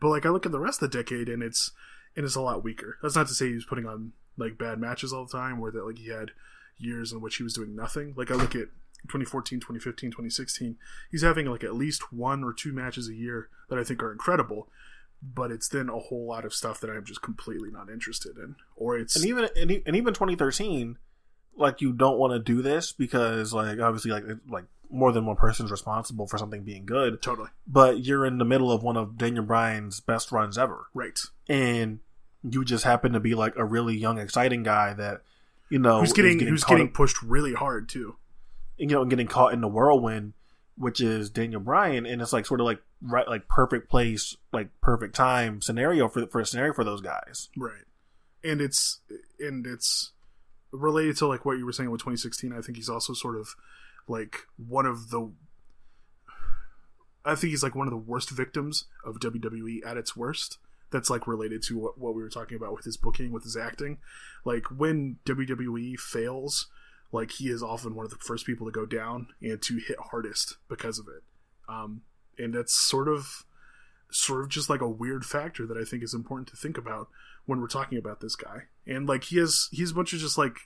But like I look at the rest of the decade and it's and it's a lot weaker. That's not to say he was putting on like bad matches all the time, or that like he had years in which he was doing nothing. Like I look at 2014, 2015, 2016, he's having like at least one or two matches a year that I think are incredible. But it's then a whole lot of stuff that I'm just completely not interested in, or it's and even and, and even 2013 like you don't want to do this because like obviously like like more than one person's responsible for something being good. Totally. But you're in the middle of one of Daniel Bryan's best runs ever. Right. and you just happen to be like a really young exciting guy that you know who's is getting, who's getting pushed really hard too. And you know and getting caught in the whirlwind which is Daniel Bryan. And it's like sort of like right like perfect place like perfect time scenario for for a scenario for those guys Right. And it's and it's related to like what you were saying with 2016. I think he's also sort of like one of the I think he's like one of the worst victims of WWE at its worst. That's like related to what, what we were talking about with his booking, with his acting. Like when WWE fails, like he is often one of the first people to go down and to hit hardest because of it. Um, and that's sort of sort of just like a weird factor that I think is important to think about when we're talking about this guy. And like he has he's a bunch of just like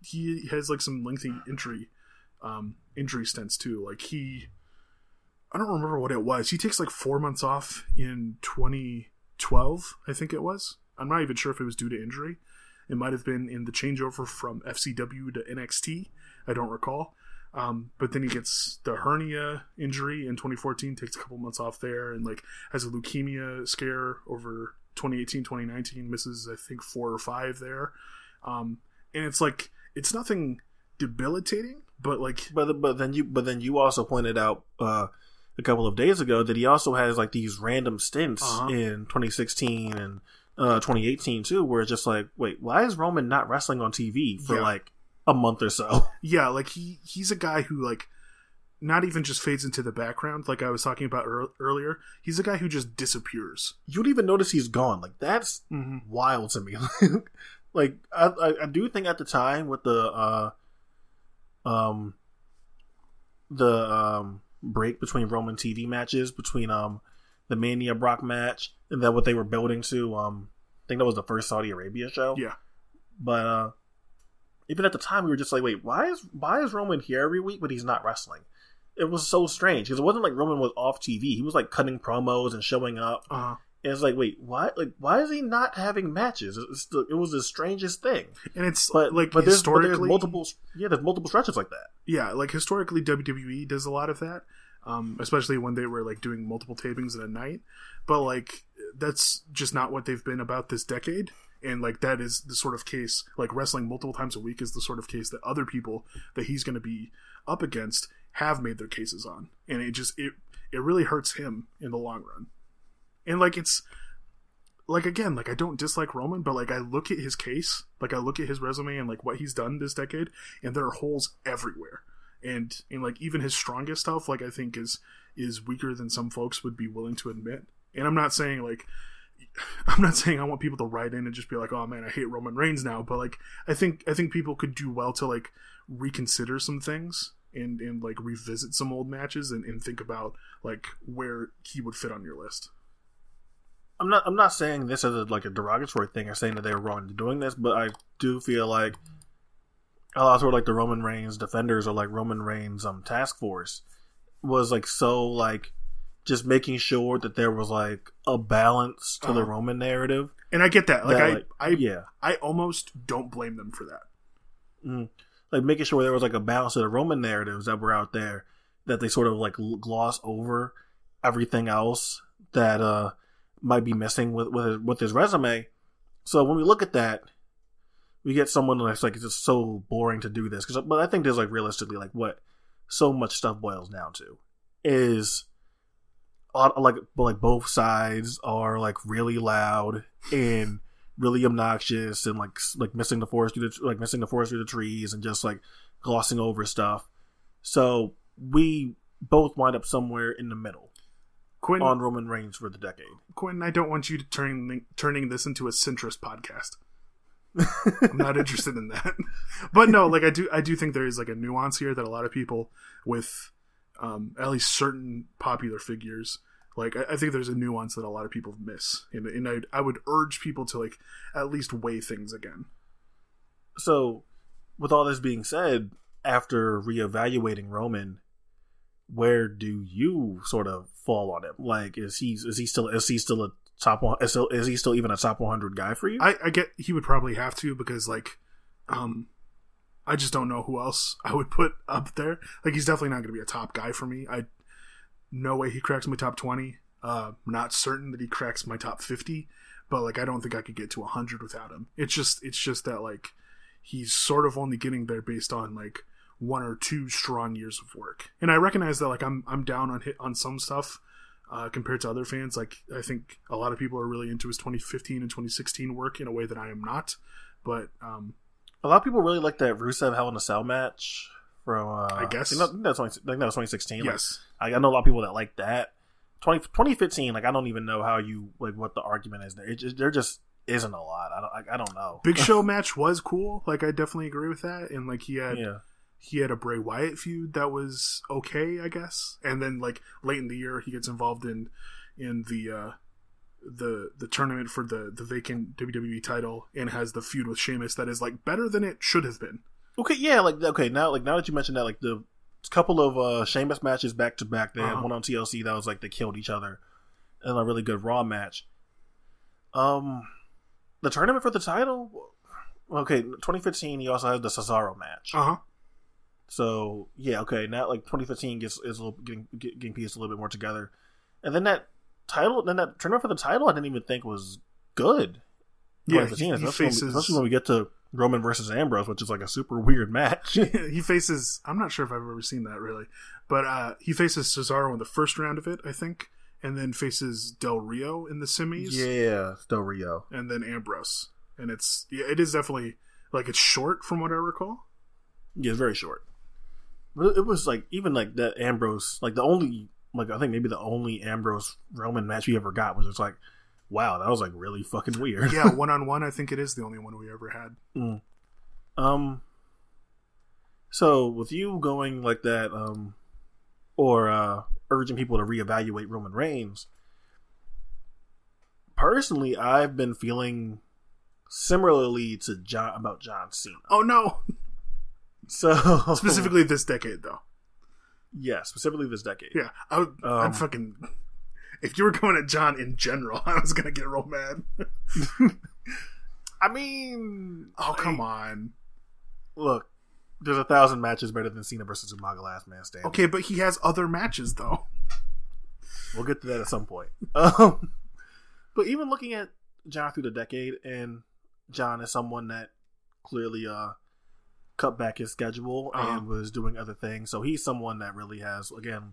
he has like some lengthy injury um injury stints too. Like he I don't remember what it was. He takes like 4 months off in 2012, I think it was. I'm not even sure if it was due to injury. It might have been in the changeover from FCW to NXT. I don't recall. Um, but then he gets the hernia injury in 2014, takes a couple months off there, and like has a leukemia scare over 2018, 2019, misses I think four or five there. Um, and it's like it's nothing debilitating, but like But but then you but then you also pointed out uh, a couple of days ago that he also has like these random stints Uh-huh. in 2016 and uh, 2018 too, where it's just like, wait, why is Roman not wrestling on TV for Yeah. like a month or so? yeah, like he he's a guy who like not even just fades into the background like I was talking about ear- earlier. He's a guy who just disappears. You don't even notice he's gone. Like that's Mm-hmm. wild to me. like I, I I do think at the time with the uh um the um break between Roman TV matches between um the Mania Brock match and then what they were building to um I think that was the first Saudi Arabia show. Yeah. But uh even at the time we were just like, wait, why is why is Roman here every week but he's not wrestling? It was so strange because it wasn't like Roman was off TV. He was like cutting promos and showing up. Uh, And it's like, wait, why? Like, why is he not having matches? It's the, it was the strangest thing. and it's But like but there's, but there's multiple, yeah, there's multiple stretches like that. yeah, like historically WWE does a lot of that, um, especially when they were like doing multiple tapings in a night. But like that's just not what they've been about this decade. And like that is the sort of case, like wrestling multiple times a week is the sort of case that other people that he's going to be up against have made their cases on, and it just it it really hurts him in the long run. And like it's like again, like I don't dislike Roman, but like I look at his case, like I look at his resume and like what he's done this decade, and there are holes everywhere. And and like even his strongest stuff, like I think is is weaker than some folks would be willing to admit. And I'm not saying like I'm not saying I want people to write in and just be like, "Oh man, I hate Roman Reigns now," but like I think I think people could do well to like reconsider some things and and like revisit some old matches and, and think about like where he would fit on your list. I'm not, I'm not saying this as a, like a derogatory thing or saying that they were wrong in doing this, but I do feel like a lot of like the Roman Reigns defenders or like Roman Reigns um task force was like so like just making sure that there was like a balance to the Uh-huh. Roman narrative. And I get that. Like that, I like, I yeah. I almost don't blame them for that. Mm. like making sure there was like a balance of the Roman narratives that were out there that they sort of like gloss over everything else that uh might be missing with with his, with his resume. So when we look at that, we get someone that's like it's just so boring to do this. Cause, but I think there's like realistically like what so much stuff boils down to is like like both sides are like really loud and really obnoxious and like like missing the forest through the, like missing the forest through the trees and just like glossing over stuff. So we both wind up somewhere in the middle Quinn, on Roman Reigns for the decade. Quinn, I don't want you to turn turning this into a centrist podcast. I'm not interested in that. But no, like I do, I do think there is like a nuance here that a lot of people with, um, at least certain popular figures, like I, I think there's a nuance that a lot of people miss, and, and I, I would urge people to like at least weigh things again. So, with all this being said, after reevaluating Roman, where do you sort of fall on him? Like, is he is he still is he still a top one? Is, is he still even a top one hundred guy for you? I, I get he would probably have to because like, um, I just don't know who else I would put up there. Like he's definitely not going to be a top guy for me. I no way he cracks my top twenty. Uh, not certain that he cracks my top fifty, but like I don't think I could get to hundred without him. It's just it's just that like he's sort of only getting there based on like one or two strong years of work. And I recognize that like I'm I'm down on hit on some stuff uh, compared to other fans. Like I think a lot of people are really into his 2015 and 2016 work in a way that I am not. But um, a lot of people really like that Rusev Hell in a Cell match from. Uh, I guess. I think that's 20, I think that was twenty sixteen. yes, I, I know a lot of people that like that. 20, 2015, like I don't even know how you like what the argument is there. It just, there just isn't a lot. I don't. I, I don't know. Big Show match was cool. Like I definitely agree with that. And like he had yeah. he had a Bray Wyatt feud that was okay, I guess. And then like late in the year, he gets involved in in the uh, the the tournament for the the vacant WWE title and has the feud with Sheamus that is like better than it should have been. Okay, yeah, like okay, now like now that you mentioned that, like the couple of uh Sheamus matches back to back, they Uh-huh. one on TLC that was like they killed each other, and a really good Raw match. Um, the tournament for the title, okay, 2015. He also had the Cesaro match. Uh huh. So yeah, okay, now like 2015 gets is a little getting getting pieced a little bit more together, and then that title, then that tournament for the title, I didn't even think was good. Yeah, he, he especially, when, faces especially when we get to Roman versus Ambrose, which is like a super weird match. he faces. I'm not sure if I've ever seen that really, but uh, he faces Cesaro in the first round of it, I think, and then faces Del Rio in the semis, yeah, Del Rio. and then Ambrose. And it's yeah, it is definitely like it's short from what I recall. Yeah, it's very short. But it was like even like that Ambrose, like the only like I think maybe the only Ambrose Roman match we ever got was just like, wow, that was like really fucking weird. Yeah, one on one. I think it is the only one we ever had. Um. So with you going like that, um, or uh, urging people to reevaluate Roman Reigns, personally, I've been feeling similarly to John about John Cena. Oh no! So Specifically this decade, though. Yeah, specifically this decade. Yeah, I would, I'm Um, fucking. If you were going at John in general, I was gonna get real mad. I mean, Oh come on. look, there's a thousand matches better than Cena versus Umaga Last Man Standing. Okay, but he has other matches though. We'll get to that at some point. Um, but even looking at John through the decade, and John is someone that clearly uh, cut back his schedule Uh-huh. and was doing other things. So he's someone that really has, again,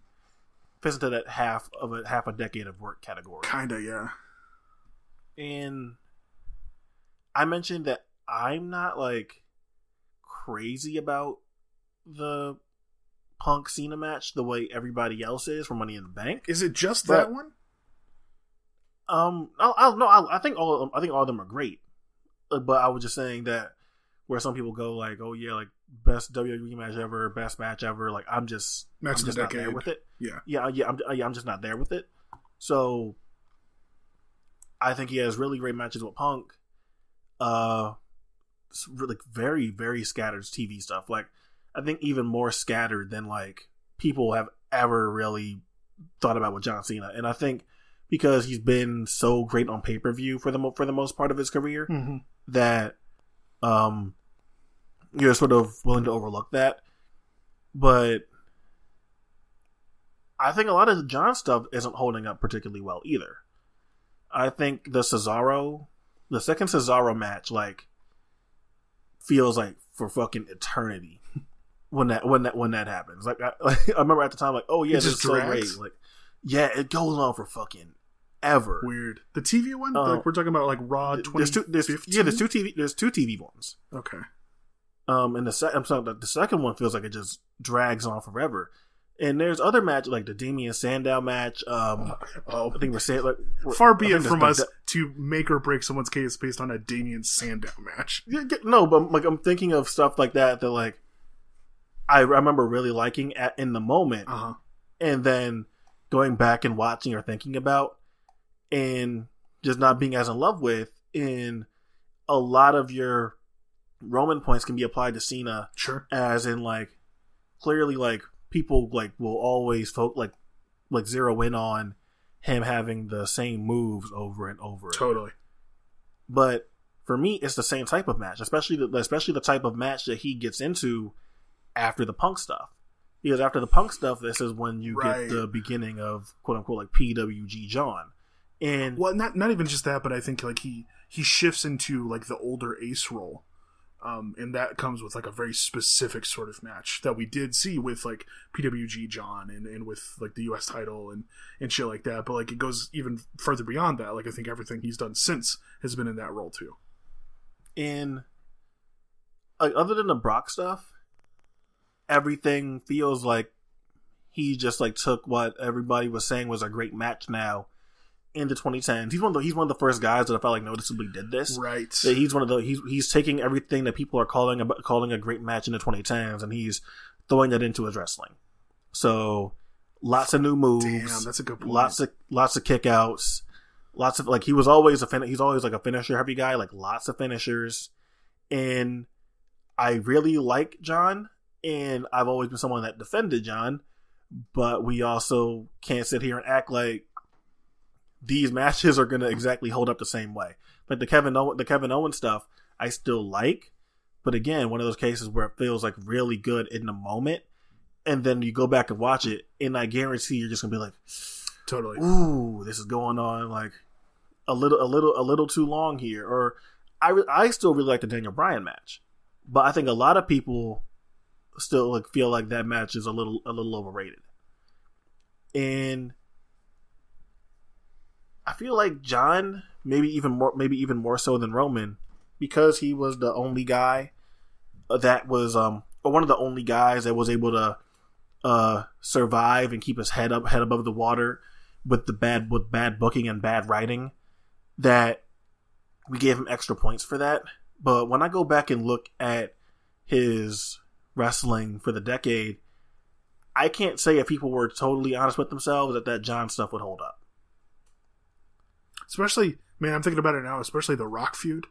fits into that half of a half a decade of work category. Kinda, yeah. And I mentioned that I'm not like crazy about the Punk Cena match the way everybody else is for Money in the Bank. Is it just But- that one? Um, I, I no, I, I think all of them, I think all of them are great, Uh, but I was just saying that where some people go like, oh yeah, like best WWE match ever, best match ever. Like I'm just, Match I'm just not there with it. Yeah. Yeah, yeah, I'm, yeah, I'm just not there with it. So I think he has really great matches with Punk. Uh, like very, very scattered TV stuff. Like I think even more scattered than like people have ever really thought about with John Cena. And I think because he's been so great on pay per view for the mo- for the most part of his career Mm-hmm. that um you're sort of willing to overlook that. But I think a lot of the John stuff isn't holding up particularly well either. I think the Cesaro, the second Cesaro match, like feels like for fucking eternity when that when that when that happens. Like I, like, I remember at the time, like, oh yeah, It this is so great. Like, Yeah, it goes on for fucking ever. Weird. The TV one, Uh, like we're talking about like Raw twenty. There's two. There's, yeah, there's two TV. There's two TV ones. Okay. Um, and the se- I'm sorry, the, second one feels like it just drags on forever. And there's other matches like the Damien Sandow match. Um, Oh, I think we're saying like we're- far be it from us to make or break someone's case based on a Damien Sandow match. Yeah, no, but like I'm thinking of stuff like that that like I remember really liking at in the moment, Uh huh. and then going back and watching or thinking about, and just not being as in love with. In a lot of your Roman points can be applied to Cena, Sure. as in like clearly like people like will always folk like like zero in on him having the same moves over and over. Totally. But for me, it's the same type of match, especially the especially the type of match that he gets into after the Punk stuff. Because after the Punk stuff, this is when you Right. get the beginning of quote unquote like PWG John, and Well, not not even just that, but I think like he he shifts into like the older Ace role, um, and that comes with like a very specific sort of match that we did see with like PWG John and, and with like the U.S. title and and shit like that. But like it goes even further beyond that. Like I think everything he's done since has been in that role too. in like other than the Brock stuff, everything feels like he just like took what everybody was saying was a great match now into 2010s. He's one of the, he's one of the first guys that I felt like noticeably did this. Right. That he's one of the he's he's taking everything that people are calling about calling a great match in the 2010s and he's throwing that into his wrestling. So lots of new moves. Damn, that's a good point. Lots of lots of kickouts. Lots of like he was always a fin- he's always like a finisher heavy guy. Like lots of finishers, and I really like John. And I've always been someone that defended John, but we also can't sit here and act like these matches are going to exactly hold up the same way. Like the Kevin Owen, the Kevin Owen stuff, I still like, but again, one of those cases where it feels like really good in the moment, and then you go back and watch it, and I guarantee you're just gonna be like, totally. "Ooh, this is going on like a little, a little, a little too long here." Or I, re- I still really like the Daniel Bryan match, but I think a lot of people still like feel like that match is a little, a little overrated, and I feel like John, maybe even more, maybe even more so than Roman, because he was the only guy that was, um, or one of the only guys that was able to uh, survive and keep his head up, head above the water with the bad, with bad booking and bad writing. That we gave him extra points for that. But when I go back and look at his wrestling for the decade, I can't say if people were totally honest with themselves that that John stuff would hold up. Especially, man, I'm thinking about it now. Especially the Rock feud.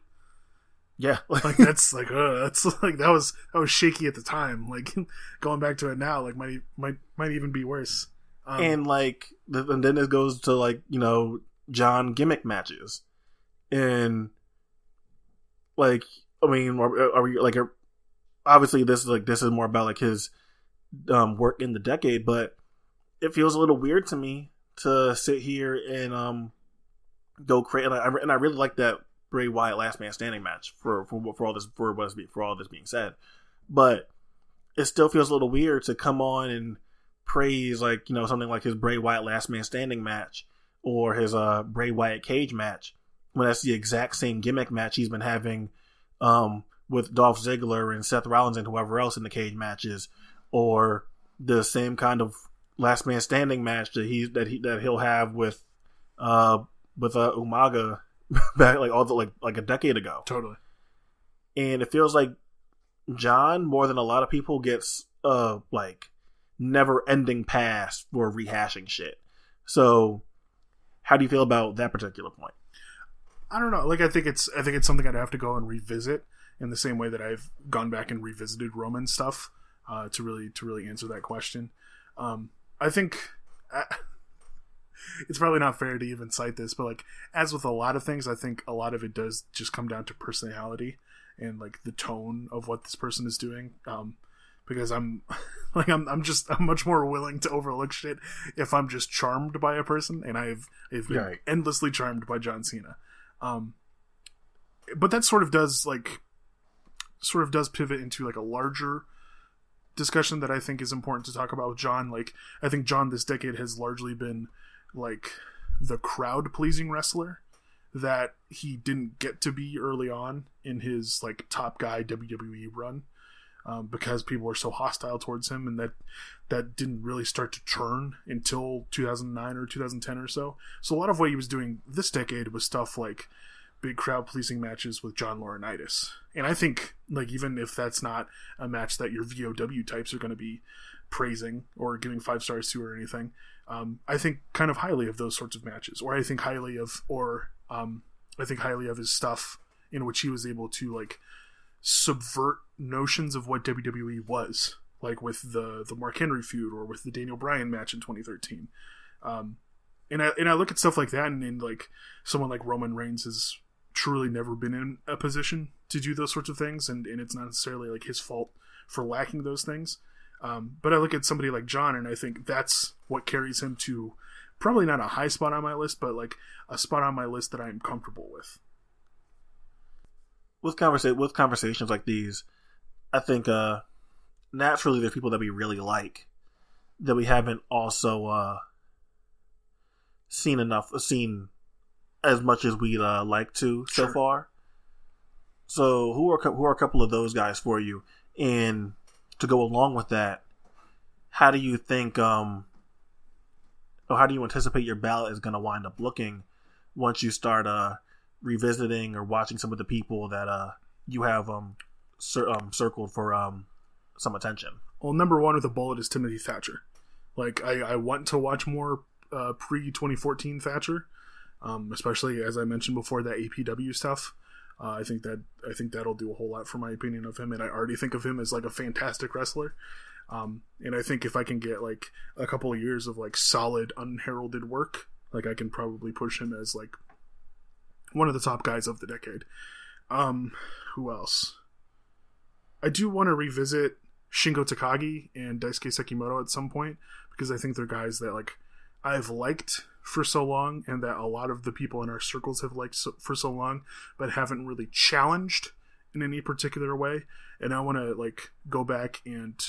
Yeah, Like that's like, uh, that's like that was that was shaky at the time. Like going back to it now, like might might might even be worse. Um, and like, the, and then it goes to like you know John gimmick matches, and like I mean, are, are we like are, obviously this is like this is more about like his um, work in the decade, but it feels a little weird to me to sit here and um go crazy. And I, and I really like that Bray Wyatt Last Man Standing match for for, for all this for what's for all this being said, but it still feels a little weird to come on and praise like you know something like his Bray Wyatt Last Man Standing match or his uh Bray Wyatt cage match when that's the exact same gimmick match he's been having um with Dolph Ziggler and Seth Rollins and whoever else in the cage matches or the same kind of last man standing match that he that he that he'll have with uh with uh Umaga back like all the like like a decade ago totally. and it feels like John more than a lot of people gets uh like never ending pass for rehashing shit. So how do you feel about that particular point? I don't know. Like I think it's I think it's something I'd have to go and revisit in the same way that I've gone back and revisited Roman stuff uh, to really to really answer that question. Um, I think uh, it's probably not fair to even cite this, but like as with a lot of things, I think a lot of it does just come down to personality and like the tone of what this person is doing. Um, because I'm like I'm I'm just I'm much more willing to overlook shit if I'm just charmed by a person, and I've I've been Right. endlessly charmed by John Cena. Um, but that sort of does like sort of does pivot into like a larger discussion that I think is important to talk about with John. Like, I think John this decade has largely been like the crowd pleasing wrestler that he didn't get to be early on in his like top guy WWE run. Um, because people were so hostile towards him, and that that didn't really start to turn until 2009 or 2010 or so. So a lot of what he was doing this decade was stuff like big crowd pleasing matches with John Laurinaitis. And I think like even if that's not a match that your VOW types are going to be praising or giving five stars to or anything, um, I think kind of highly of those sorts of matches, or I think highly of, or um, I think highly of his stuff in which he was able to like subvert notions of what WWE was, like with the the Mark Henry feud or with the Daniel Bryan match in 2013. Um, and I and I look at stuff like that, and, and like someone like Roman Reigns has truly never been in a position to do those sorts of things, and and it's not necessarily like his fault for lacking those things. Um, but I look at somebody like John, and I think that's what carries him to probably not a high spot on my list, but like a spot on my list that I'm comfortable with. with conversa- with conversations like these, I think uh naturally there's people that we really like that we haven't also uh seen enough seen as much as we'd uh, like to so far. So who are who are a couple of those guys for you? And to go along with that, how do you think um or how do you anticipate your ballot is going to wind up looking once you start uh revisiting or watching some of the people that uh you have um, cir- um circled for um some attention. Well, number one with a bullet is Timothy Thatcher. Like I, I want to watch more uh, pre 2014 Thatcher, um, especially as I mentioned before that APW stuff. Uh, I think that I think that'll do a whole lot for my opinion of him, and I already think of him as like a fantastic wrestler. Um, and I think if I can get like a couple of years of like solid unheralded work, like I can probably push him as like one of the top guys of the decade. Um, who else? I do want to revisit Shingo Takagi and Daisuke Sekimoto at some point because I think they're guys that like I've liked for so long and that a lot of the people in our circles have liked so, for so long but haven't really challenged in any particular way. And I want to like go back and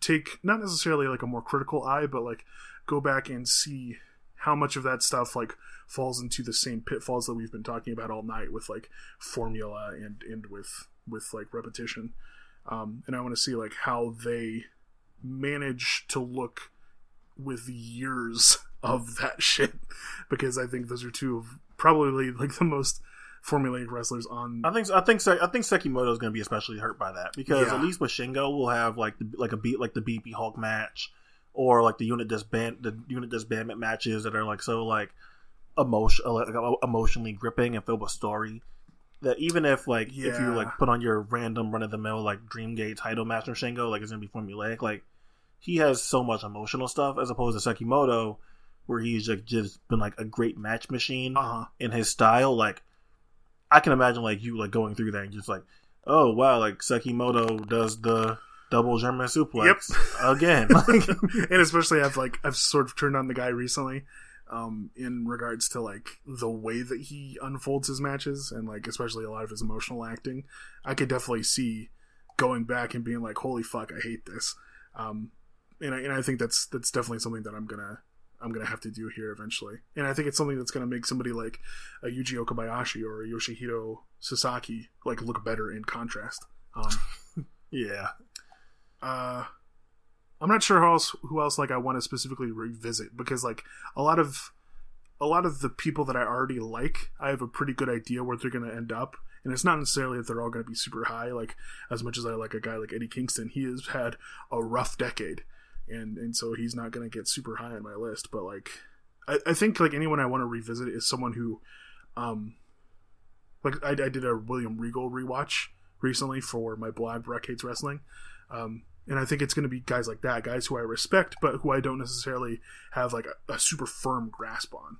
take not necessarily like a more critical eye but like go back and see how much of that stuff like falls into the same pitfalls that we've been talking about all night with like formula and and with with like repetition. Um, and I want to see like how they manage to look with years of that shit because I think those are two of probably like the most formulaic wrestlers on. I think I think I think Sekimoto is going to be especially hurt by that because Yeah. at least with Shingo we'll have like the, like a beat like the BxB Hulk match or like the unit disband the unit disbandment matches that are like so like emotion uh, like, uh, emotionally gripping and filled with story that even if like if you like put on your random run of the mill like Dreamgate title match Shingo like it's gonna be formulaic like he has so much emotional stuff as opposed to Sekimoto where he's like just been like a great match machine Uh huh. in his style, like I can imagine like you like going through that and just like, oh wow, like Sekimoto does the double German suplex again. Like, and especially I've like I've sort of turned on the guy recently, um, in regards to like the way that he unfolds his matches and like especially a lot of his emotional acting. I could definitely see going back and being like, "Holy fuck, I hate this." Um, and I, and I think that's that's definitely something that I'm gonna I'm gonna have to do here eventually. And I think it's something that's gonna make somebody like a Yuji Okabayashi or a Yoshihiro Sasaki like look better in contrast. Um, yeah, uh I'm not sure who else who else like I want to specifically revisit because like a lot of a lot of the people that I already like, I have a pretty good idea where they're going to end up. And it's not necessarily that they're all going to be super high. Like as much as I like a guy like Eddie Kingston, he has had a rough decade, and and so he's not going to get super high on my list. But like, I, I think like anyone I want to revisit is someone who, um, like I, I did a William Regal rewatch recently for my blog Brock Hates Wrestling, um, and I think it's going to be guys like that, guys who I respect, but who I don't necessarily have like a, a super firm grasp on.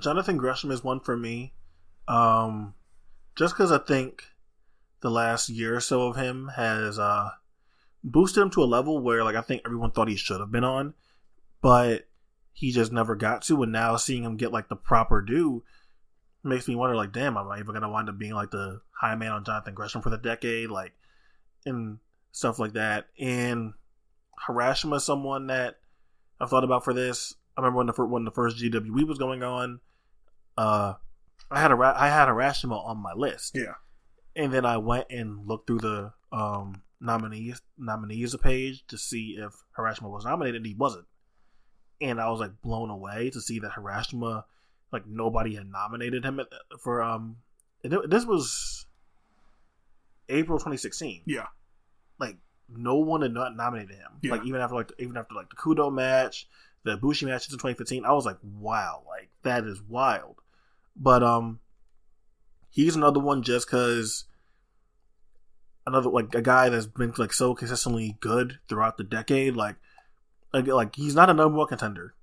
Jonathan Gresham is one for me. Um, just because I think the last year or so of him has uh boosted him to a level where like I think everyone thought he should have been on, but he just never got to. And now seeing him get like the proper due makes me wonder like, damn, am I even gonna wind up being like the high man on Jonathan Gresham for the decade? Like, and stuff like that. And Harashima, someone that I've thought about for this. I remember when the fir- when the first GWE was going on, uh, I had a I had Harashima on my list, Yeah. and then I went and looked through the um nominees nominees a page to see if Harashima was nominated. and He wasn't, and I was like blown away to see that Harashima, like nobody had nominated him for um. This was April 2016 Yeah. like no one had not nominated him. Yeah. Like even after like even after like the Kudo match, the Bushi matches in 2015, I was like, wow, like that is wild. But um, he's another one just because another like a guy that's been like so consistently good throughout the decade. Like like, like he's not a number one contender.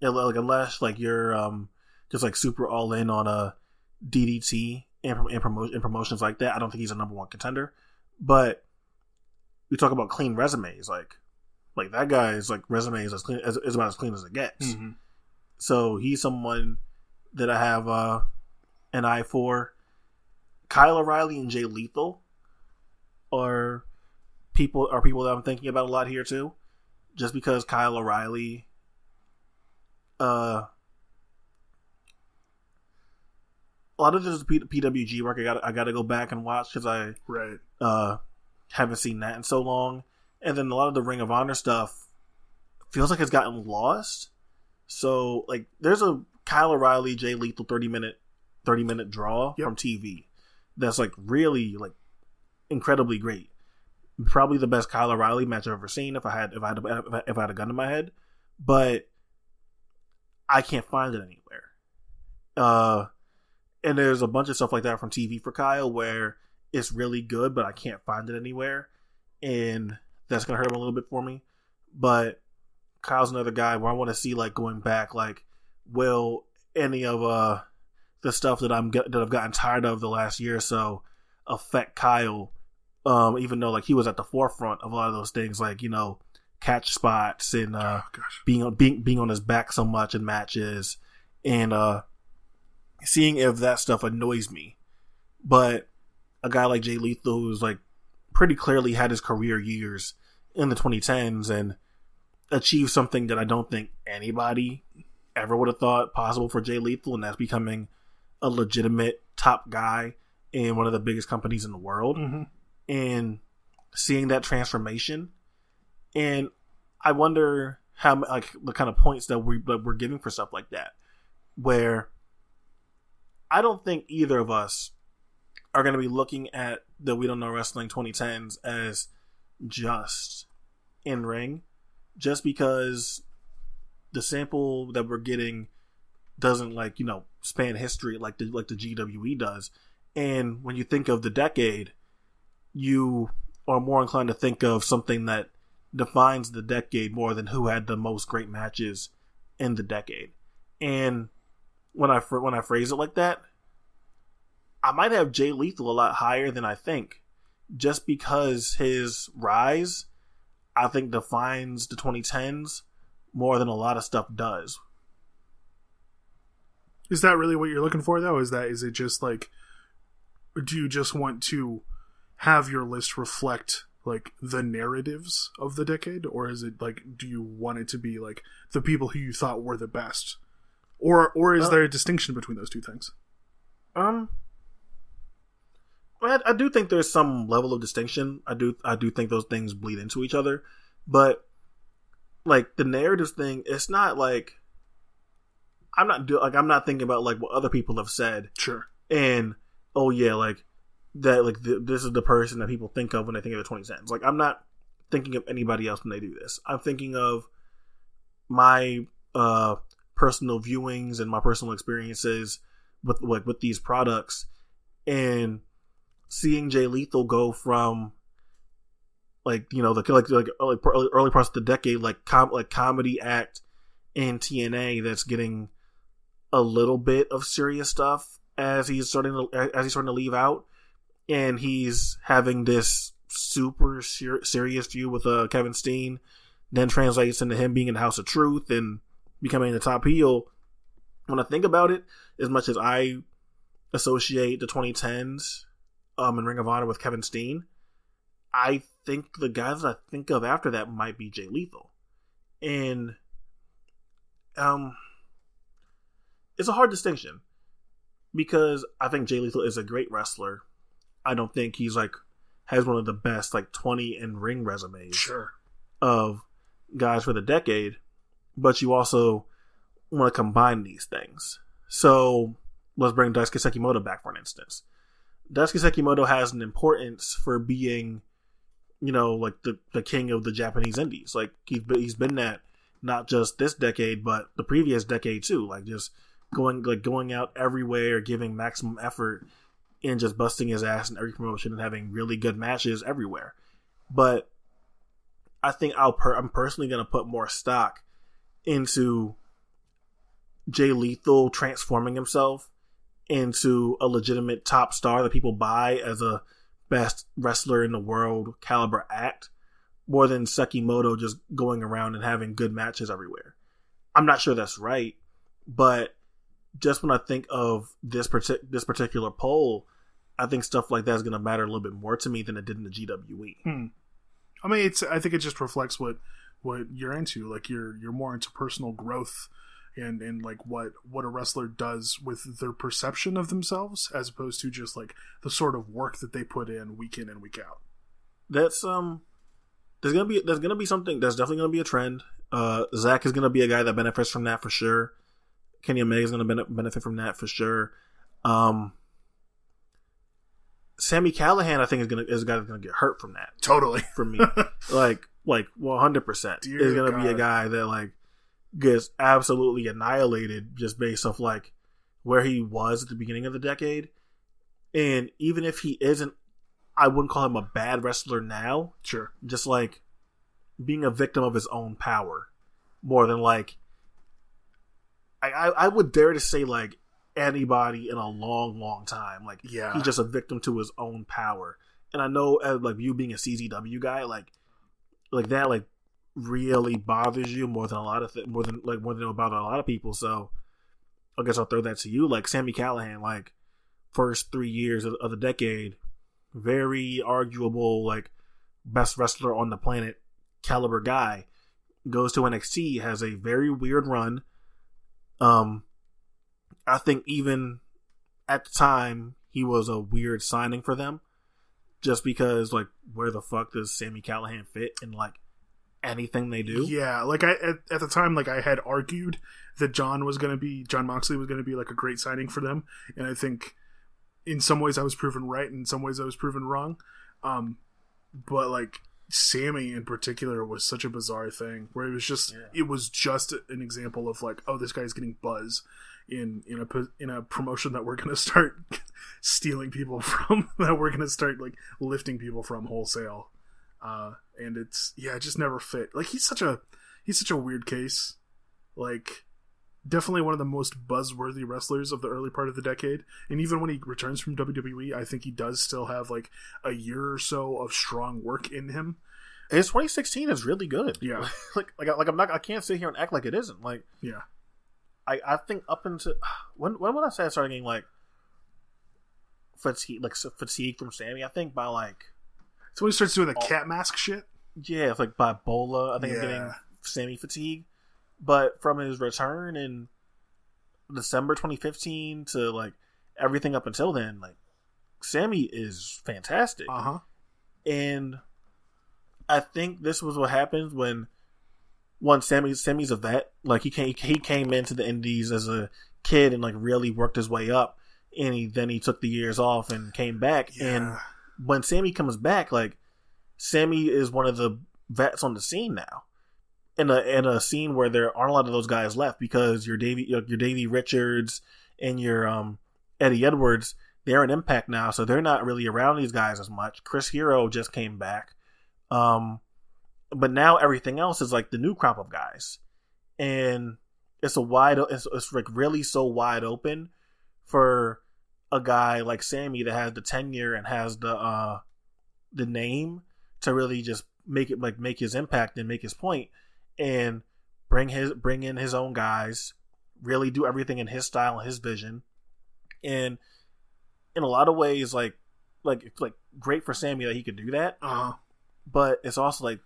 Yeah, Like unless like you're um just like super all in on a DDT and, and promotion and promotions like that. I don't think he's a number one contender, but we talk about clean resumes, like like that guy's like resume is as clean as is about as clean as it gets. hmm So he's someone that I have uh, an eye for. Kyle O'Reilly and Jay Lethal are people are people that I'm thinking about a lot here too. Just because Kyle O'Reilly, uh, a lot of this is P- PWG work. I got I got to go back and watch because I Right. uh, haven't seen that in so long. And then a lot of the Ring of Honor stuff feels like it's gotten lost. So like, there's a Kyle O'Reilly, Jay Lethal thirty minute, thirty minute draw Yep. from TV that's like really like incredibly great. Probably the best Kyle O'Reilly match I've ever seen. If I had if I had a, if I- had a gun in my head, but I can't find it anywhere. Uh, and there's a bunch of stuff like that from TV for Kyle where it's really good, but I can't find it anywhere, and that's gonna hurt him a little bit for me. But Kyle's another guy where I want to see like going back, like will any of uh the stuff that I'm that I've gotten tired of the last year or so affect Kyle? Um, even though like he was at the forefront of a lot of those things, like you know catch spots and uh oh being on being being on his back so much in matches. And uh seeing if that stuff annoys me. But a guy like Jay Lethal who's like pretty clearly had his career years in the 2010s and achieved something that I don't think anybody ever would have thought possible for Jay Lethal and that's becoming a legitimate top guy in one of the biggest companies in the world. Hmm and seeing that transformation. And i wonder how like the kind of points that we that we're giving for stuff like that where i don't think either of us are going to be looking at the we don't know wrestling 2010s as just in ring just because the sample that we're getting doesn't like you know span history like the like the GWE does. And when you think of the decade you are more inclined to think of something that defines the decade more than who had the most great matches in the decade. And when I when I phrase it like that, I might have Jay Lethal a lot higher than I think, just because his rise, I think defines the 2010s more than a lot of stuff does. Is that really what you're looking for, though? Is that is it just like, do you just want to have your list reflect like the narratives of the decade, or is it like, do you want it to be like the people who you thought were the best, or or is Uh, there a distinction between those two things? Um, I, I do think there's some level of distinction. I do I do think those things bleed into each other, but like the narratives thing, it's not like I'm not do like I'm not thinking about like what other people have said Sure. and oh yeah like that like th- this is the person that people think of when they think of the 20 cents. Like I'm not thinking of anybody else when they do this. I'm thinking of my uh personal viewings and my personal experiences with like with these products and seeing Jay Lethal go from like you know the like like early, early, early parts of the decade like com- like comedy act in TNA that's getting a little bit of serious stuff as he's starting to as he's starting to leave out and he's having this super ser- serious feud with uh, Kevin Steen then translates into him being in the House of Truth and becoming the top heel when I think about it as much as I associate the 2010s um in Ring of Honor with Kevin Steen I think the guys I think of after that might be Jay Lethal, and um, it's a hard distinction because I think Jay Lethal is a great wrestler. I don't think he's like has one of the best like twenty in ring resumes Sure. of guys for the decade, but you also want to combine these things. So let's bring Daisuke Sekimoto back for an instance. Daisuke Sekimoto has an importance for being, you know, like the, the king of the Japanese indies. Like he's been, he's been that not just this decade, but the previous decade too. Like just going like going out everywhere, or giving maximum effort, and just busting his ass in every promotion and having really good matches everywhere. But I think I'll per- I'm personally going to put more stock into Jay Lethal transforming himself into a legitimate top star that people buy as a best wrestler in the world caliber act more than Sekimoto just going around and having good matches everywhere. I'm not sure that's right, but just when I think of this partic- this particular poll, I think stuff like that is going to matter a little bit more to me than it did in the. GWE. I mean, it's. I think it just reflects what what you're into. Like you're you're more into personal growth and and like what what a wrestler does with their perception of themselves, as opposed to just like the sort of work that they put in week in and week out. that's um there's gonna be there's gonna be something that's definitely gonna be a trend uh Zack is gonna be a guy that benefits from that for sure kenny omega is gonna benefit from that for sure um Sami Callihan i think is gonna is a guy that's gonna get hurt from that. Totally. for me. Like like 100% Dear is gonna be a guy that like gets absolutely annihilated just based off like where he was at the beginning of the decade. And even if he isn't i wouldn't call him a bad wrestler now. Sure. just like being a victim of his own power more than like I, I, I would dare to say like anybody in a long long time. Like Yeah. he's just a victim to his own power. And i know as like you being a czw guy like like that like really bothers you more than a lot of th- more than like more than about a lot of people. So i guess i'll throw that to you. Like Sami Callihan like first three years of, of the decade very arguable like best wrestler on the planet caliber guy goes to NXT has a very weird run. Um I think even at the time he was a weird signing for them just because like where the fuck does Sami Callihan fit in like anything they do Yeah, like I at, at the time, like I had argued that Jon was going to be Jon Moxley was going to be like a great signing for them, and I think in some ways I was proven right, and in some ways I was proven wrong. Um, but like Sami in particular was such a bizarre thing where it was just Yeah. it was just an example of like oh this guy's getting buzz in in a in a promotion that we're going to start stealing people from that we're going to start like lifting people from wholesale. Uh and it's yeah it just never fit. Like he's such a he's such a weird case. Like definitely one of the most buzzworthy wrestlers of the early part of the decade. And even when he returns from WWE I think he does still have like a year or so of strong work in him. His 2016 is really good. Yeah. like like like I'm not I can't sit here and act like it isn't. Like yeah I I think up until when when would I say I started getting like fatigue like fatigue from Sami I think by like so when he starts doing the Oh. cat mask shit Yeah, it's like by Bola. I think I'm getting Sami fatigue. But from his return in December 2015 to like everything up until then, like Sami is fantastic. uh-huh And I think this was what happens when once Sami Sami's a vet, like he came he came into the Indies as a kid and like really worked his way up, and he then he took the years off and came back. And when Sami comes back, like Sami is one of the vets on the scene now. In a in a scene where there aren't a lot of those guys left because your Davy your, your Davey Richards and your um Eddie Edwards they're an impact now, so they're not really around these guys as much. Chris Hero just came back. Um but now everything else is like the new crop of guys. And it's a wide it's, it's like really so wide open for a guy like Sami that has the tenure and has the uh the name to really just make it like make his impact and make his point and bring his bring in his own guys, really do everything in his style and his vision. And in a lot of ways like like it's like great for Sami that he could do that. uh-huh but it's also like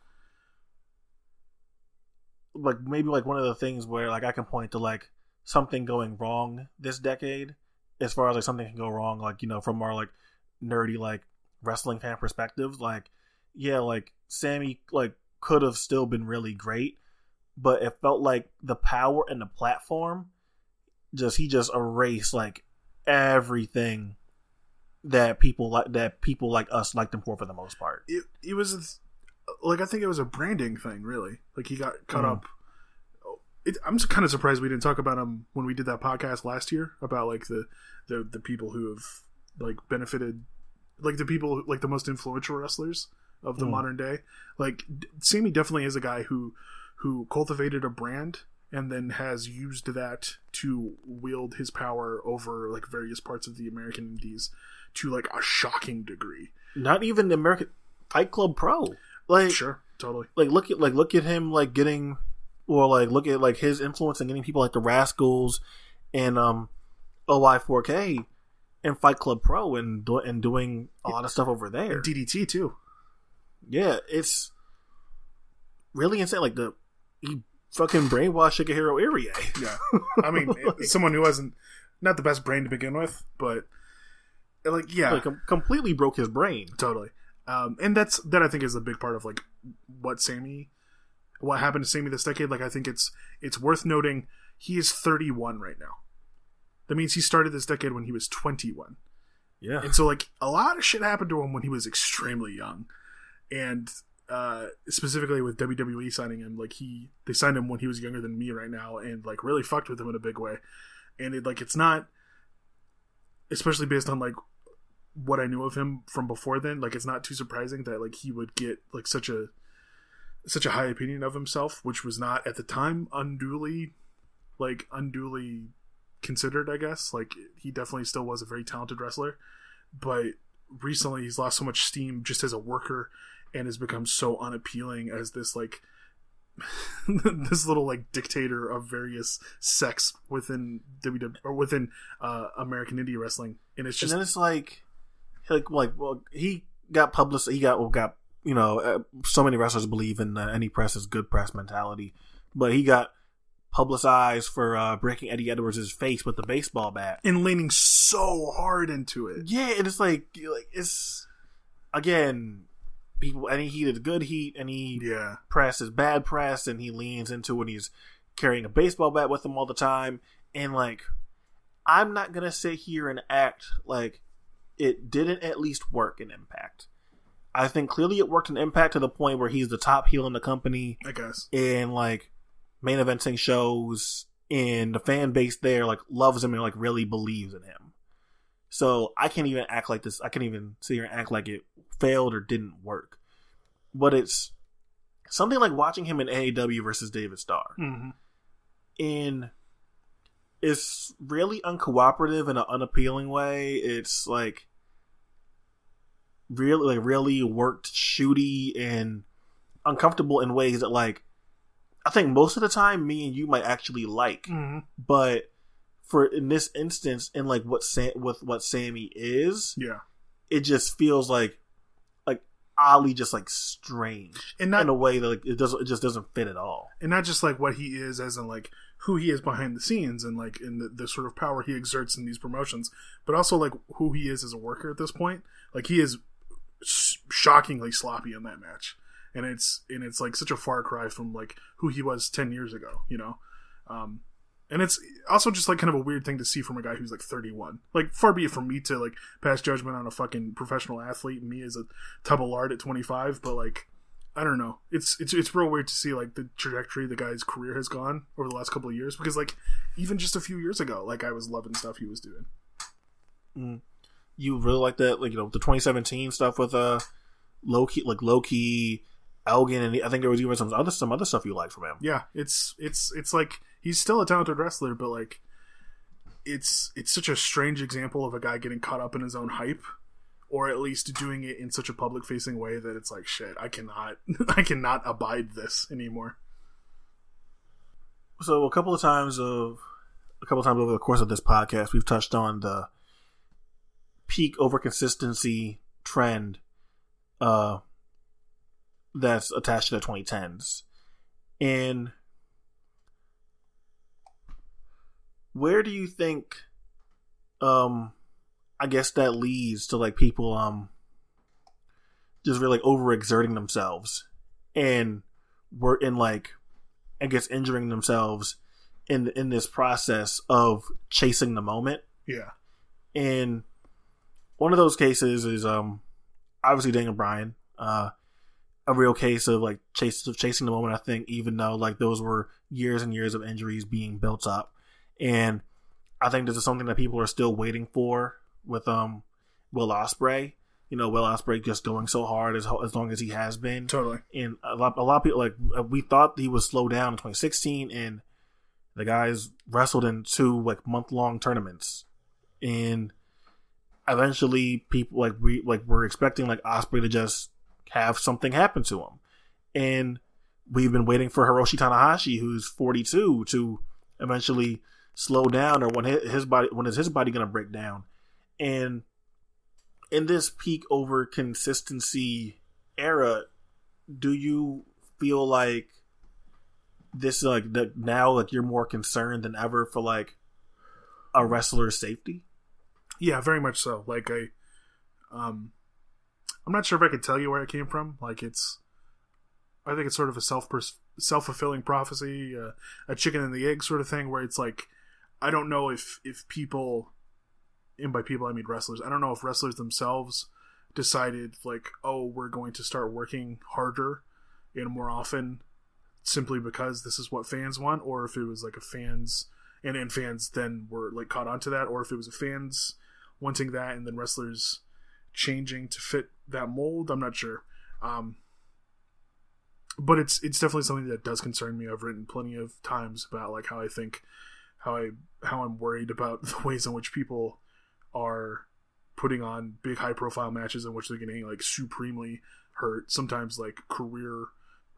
like maybe like one of the things where like I can point to like something going wrong this decade as far as like something can go wrong like you know from our like nerdy like wrestling fan perspective like yeah like Sami like could have still been really great but it felt like the power and the platform just he just erased like everything that people like that people like us liked him for for the most part. It it was like I think it was a branding thing, really. Like he got caught Mhm. up. It, I'm just kind of surprised we didn't talk about him when we did that podcast last year about like the the the people who have like benefited, like the people like the most influential wrestlers of the Mm. modern day. Like Sami definitely is a guy who who cultivated a brand and then has used that to wield his power over like various parts of the American Indies to like a shocking degree. Not even the American Fight Club Pro. Like Sure, totally. like look at like look at him like getting or like look at like his influence in getting people like the Rascals and um OI4K and Fight Club Pro and do- and doing a lot of stuff over there. DDT too. Yeah, it's really insane. Like the he fucking brainwashed Shigehiro Irie. Yeah, I mean, someone who wasn't not the best brain to begin with, but like, yeah, Like com- completely broke his brain. totally. Um, and that's that I think is a big part of like what Sami, what happened to Sami this decade. Like, I think it's it's worth noting he is 31 right now. That means he started this decade when he was 21. Yeah. And so like a lot of shit happened to him when he was extremely young. And uh specifically with WWE signing him, like he they signed him when he was younger than me right now and like really fucked with him in a big way. And it like it's not especially based on like what I knew of him from before then, like it's not too surprising that like he would get like such a such a high opinion of himself, which was not at the time unduly like unduly considered, I guess. Like he definitely still was a very talented wrestler, but recently he's lost so much steam just as a worker and has become so unappealing as this like this little like dictator of various sects within WWE or within uh, American indie wrestling, and it's and just then it's like, like, like, well, he got published. He got, well, got, you know, uh, so many wrestlers believe in uh, any press is good press mentality, but he got publicized for uh, breaking Eddie Edwards' face with the baseball bat. and leaning so hard into it. Yeah, and it's like, like it's again, people. Any heat is good heat, any Yeah, press is bad press, and he leans into it. He's carrying a baseball bat with him all the time, and like, I'm not gonna sit here and act like it didn't at least work in Impact. I think clearly it worked in Impact to the point where he's the top heel in the company I guess. and like main eventing shows, and the fan base there like loves him and like really believes in him. So I can't even act like this. I can't even sit here and act like it failed or didn't work. But it's something like watching him in AAW versus David Starr. hmm In it's really uncooperative in an unappealing way. It's like really, like really worked shooty and uncomfortable in ways that like I think most of the time me and you might actually like hmm but for in this instance in like what Sam with what Sami is, Yeah, it just feels like like oddly just like strange and not in a way that like it doesn't it just doesn't fit at all. and not just like what he is as in like who he is behind the scenes and like in the, the sort of power he exerts in these promotions but also like who he is as a worker at this point. Like he is shockingly sloppy in that match. And it's and it's like such a far cry from like who he was 10 years ago you know? Um and it's also just like kind of a weird thing to see from a guy who's like 31 like far be it from me to like pass judgment on a fucking professional athlete me as a tub of lard at 25 but like I don't know. It's it's it's real weird to see like the trajectory the guy's career has gone over the last couple of years because like even just a few years ago, like I was loving stuff he was doing. You really like that like you know the 2017 stuff with uh low key like low key Elgin and I think there was even some other some other stuff you liked from him. Yeah, it's it's it's like he's still a talented wrestler, but like it's it's such a strange example of a guy getting caught up in his own hype or at least doing it in such a public facing way that it's like shit, I cannot I cannot abide this anymore. So a couple of times of a couple of times over the course of this podcast, we've touched on the peak over consistency trend uh that's attached to the 2010s. And where do you think um I guess that leads to like people um just really like overexerting themselves and were in like I guess injuring themselves in in this process of chasing the moment. Yeah. And one of those cases is um obviously Daniel Bryan. Uh a real case of like chase of chasing the moment, I think, even though like those were years and years of injuries being built up. And I think this is something that people are still waiting for with um Will Ospreay. You know, Will Ospreay just going so hard as as long as he has been. Totally. And a lot, a lot of people like uh, we thought he was slow down in 2016, and the guys wrestled in two like month long tournaments, and eventually people like we like were expecting like Ospreay to just have something happen to him, and we've been waiting for Hiroshi Tanahashi, who's 42, to eventually slow down, or when his, his body when is his body going to break down, and in this peak over consistency era, do you feel like this like that now like you're more concerned than ever for like a wrestler's safety? Yeah, very much so. Like I, um, I'm not sure if I could tell you where it came from. Like it's, I think it's sort of a self self fulfilling prophecy, uh, a chicken and the egg sort of thing, where it's like, I don't know if if people and by people I mean wrestlers. I don't know if wrestlers themselves decided like, oh, we're going to start working harder and more often simply because this is what fans want, or if it was like a fans and and fans then were like caught onto that, or if it was a fans wanting that and then wrestlers changing to fit that mold. I'm not sure. Um, but it's it's definitely something that does concern me. I've written plenty of times about like how I think how I how I'm worried about the ways in which people are putting on big high profile matches in which they're getting like supremely hurt, sometimes like career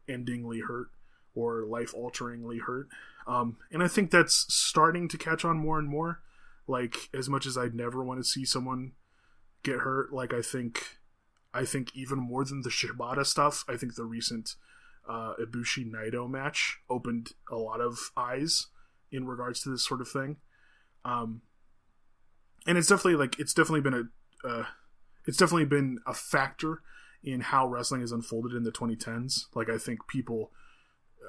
endingly hurt or life alteringly hurt. Um, and I think that's starting to catch on more and more. Like as much as I'd never want to see someone get hurt, like I think I think even more than the Shibata stuff, I think the recent uh, Ibushi Naito match opened a lot of eyes in regards to this sort of thing. Um, and it's definitely like it's definitely been a uh, it's definitely been a factor in how wrestling has unfolded in the 2010s. Like I think people,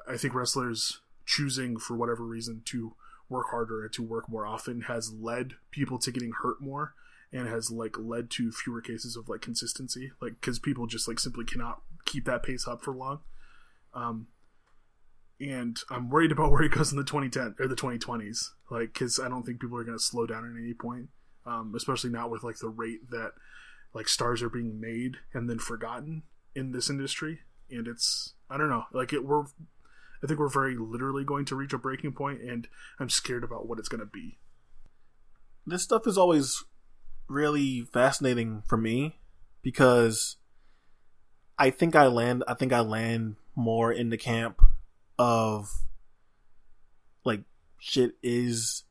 I think wrestlers choosing for whatever reason to work harder and to work more often has led people to getting hurt more and has like led to fewer cases of like consistency. Like because people just like simply cannot keep that pace up for long. Um and i'm worried about where it goes in the 2010 or the 2020s like because i don't think people are going to slow down at any point um, especially not with like the rate that like stars are being made and then forgotten in this industry. And it's I don't know, like it we're I think we're very literally going to reach a breaking point, and I'm scared about what it's going to be. This stuff is always really fascinating for me because I think I land I think I land more in the camp of like shit is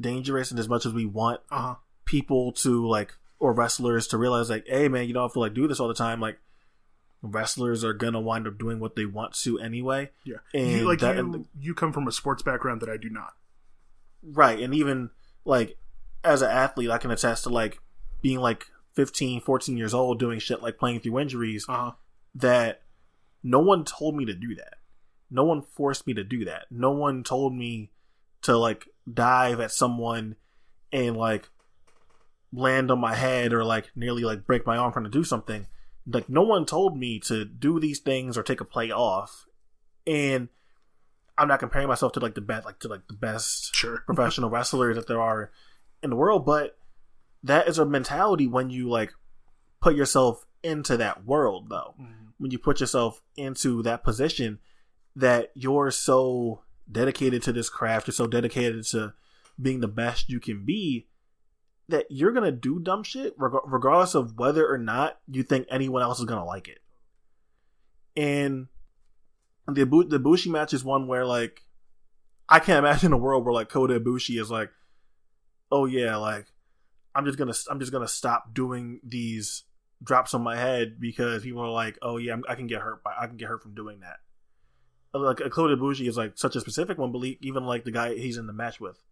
dangerous and as much as we want Uh-huh. People to like or wrestlers to realize like hey man you don't have to like do this all the time like wrestlers are gonna wind up doing what they want to anyway Yeah, and you, like that, you, and- you come from a sports background that I do not. right and even like as an athlete i can attest to like being like 15 14 years old doing shit like playing through injuries Uh huh. that no one told me to do that no one forced me to do that no one told me to like dive at someone and like land on my head or like nearly like break my arm trying to do something like no one told me to do these things or take a play off and i'm not comparing myself to like the best like to like the best Sure. professional wrestlers that there are in the world, but that is a mentality when you like put yourself into that world though. Mhm. When you put yourself into that position that you're so dedicated to this craft, you're so dedicated to being the best you can be that you're to do dumb shit reg- regardless of whether or not you think anyone else is to like it. And the the Bushi match is one where like I can't imagine a world where like Kota Ibushi is like, oh yeah, like I'm just gonna I'm just gonna stop doing these drops on my head because people are like, "Oh yeah, I'm, I can get hurt by I can get hurt from doing that." Like uh, Kota Ibushi is like such a specific one, but even like the guy he's in the match with,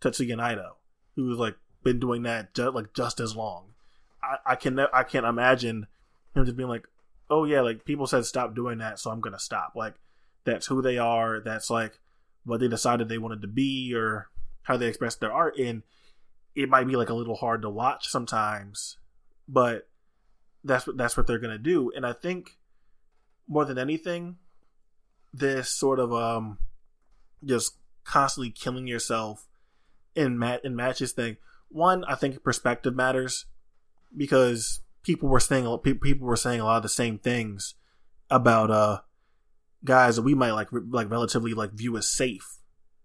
Tetsuya Naito, who's like been doing that like just as long. I, I can I can't imagine him just being like, "Oh yeah, like people said stop doing that, so I'm gonna stop." Like that's who they are. That's like what they decided they wanted to be or how they express their art. And it might be like a little hard to watch sometimes, but that's what that's what they're gonna do. And I think more than anything, this sort of um just constantly killing yourself in mat in matches thing. One, I think perspective matters because people were saying people were saying a lot of the same things about uh guys that we might like like relatively like view as safe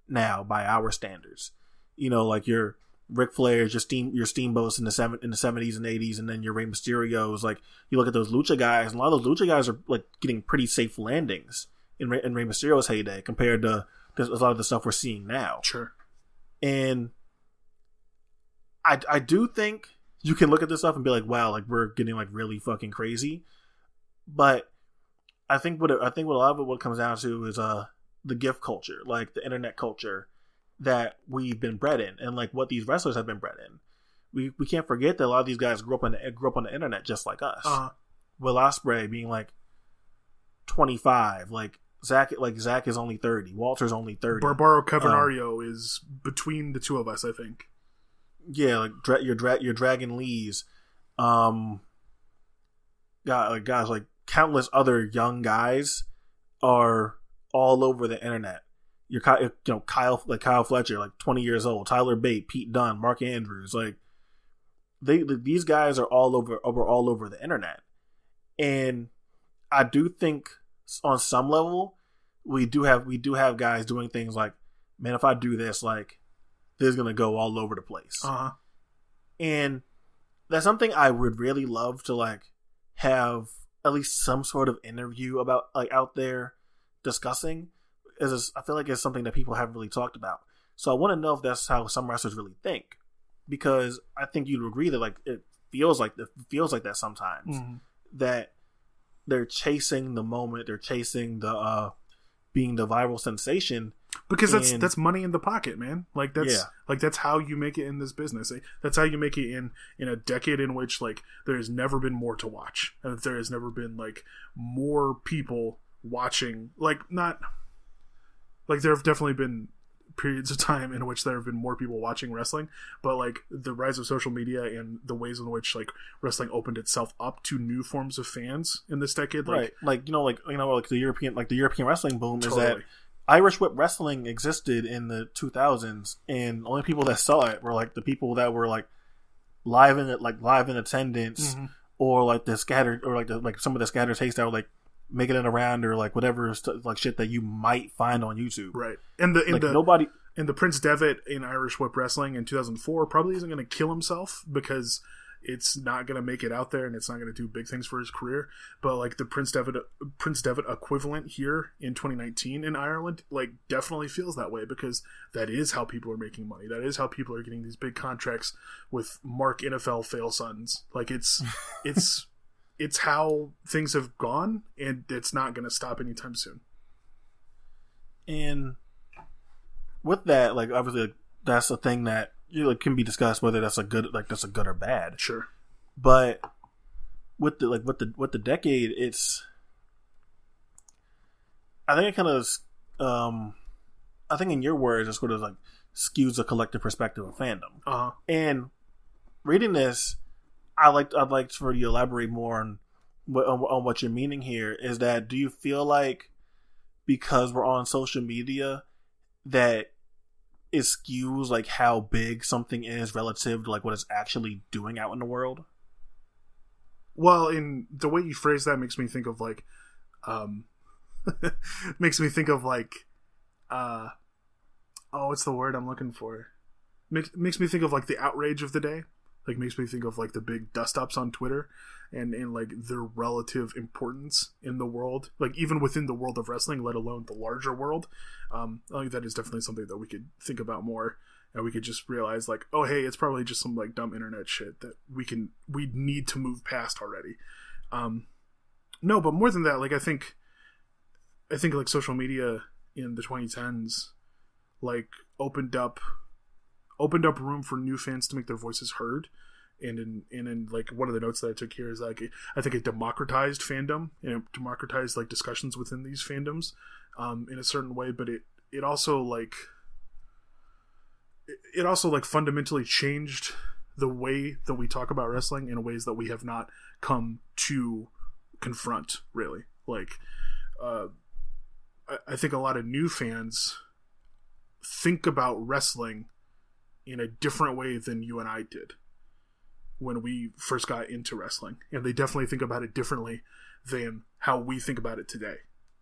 now by our standards. You know, like your Ric Flair's, your steam your steamboats in the seven in the seventies and eighties, and then your Rey Mysterio's. Like you look at those lucha guys, and a lot of those lucha guys are like getting pretty safe landings in Rey, in Rey Mysterio's heyday compared to, to a lot of the stuff we're seeing now. Sure. And I I do think you can look at this stuff and be like, wow, like we're getting like really fucking crazy. But I think what I think what a lot of it what comes down to is uh the gift culture, like the internet culture that we've been bred in, and like what these wrestlers have been bred in. We we can't forget that a lot of these guys grew up on the, grew up on the internet just like us. Uh-huh. Will Ospreay being like twenty five, like Zack like Zack is only thirty, Walter's only thirty. Barbaro Cavernario um, is between the two of us, I think yeah, like dra- your dra- your Dragon Lees, um, got like guys like countless other young guys are all over the internet. Your you know Kyle like Kyle Fletcher, like twenty years old, Tyler Bate, Pete Dunne, Mark Andrews, like they these guys are all over over all over the internet, and I do think on some level we do have we do have guys doing things like, man, if I do this, like is going to go all over the place. Uh-huh. And that's something I would really love to like have at least some sort of interview about like out there discussing. Is I feel like it's something that people haven't really talked about. So I want to know if that's how some wrestlers really think, because I think you'd agree that like it feels like it feels like that sometimes mm-hmm. that they're chasing the moment, they're chasing the uh being the viral sensation because that's and, that's money in the pocket man. Like that's yeah. like that's how you make it in this business. That's how you make it in in a decade in which like there has never been more to watch. And there has never been like more people watching. Like not like there have definitely been periods of time in which there have been more people watching wrestling. But like the rise of social media and the ways in which like wrestling opened itself up to new forms of fans in this decade like, right. Like you know like you know like the european like the european wrestling boom totally. is that irish whip wrestling existed in the 2000s and only people that saw it were like the people that were like live in it like live in attendance mm-hmm. or like the scattered or like the like some of the scattered taste that were like making it around or like whatever like shit that you might find on YouTube. Right. And the and like the nobody and the Prince Devitt in Irish Whip Wrestling in 2004 probably isn't going to kill himself because it's not going to make it out there and it's not going to do big things for his career. But like the Prince Devitt Prince Devitt equivalent here in 2019 in Ireland, like definitely feels that way because that is how people are making money. That is how people are getting these big contracts with Mark NFL fail sons. Like it's it's it's how things have gone, and it's not going to stop anytime soon. And with that, like obviously, that's the thing that you know, can be discussed whether that's a good, like that's a good or bad. Sure, but with the like with the with the decade, it's I think it kind of um I think in your words, it sort of like skews the collective perspective of fandom. Uh-huh. And reading this, I like I'd like for you to elaborate more on what on, on what you're meaning here. Is that do you feel like because we're on social media that it skews like how big something is relative to like what it's actually doing out in the world? Well, in the way you phrase that makes me think of like um makes me think of like uh oh what's the word I'm looking for? Makes makes me think of like the outrage of the day like makes me think of like the big dust ups on Twitter and and like their relative importance in the world, like even within the world of wrestling, let alone the larger world. Um, I think that is definitely something that we could think about more and we could just realize like, oh hey, it's probably just some like dumb internet shit that we can we need to move past already. Um, no, but more than that, like I think, I think like social media in the 2010s, like opened up, opened up room for new fans to make their voices heard. And in, and in like one of the notes that I took here is like I think it democratized fandom and it democratized like discussions within these fandoms um, in a certain way, but it it also like it also like fundamentally changed the way that we talk about wrestling in ways that we have not come to confront really like uh I, I think a lot of new fans think about wrestling in a different way than you and I did when we first got into wrestling. And they definitely think about it differently than how we think about it today.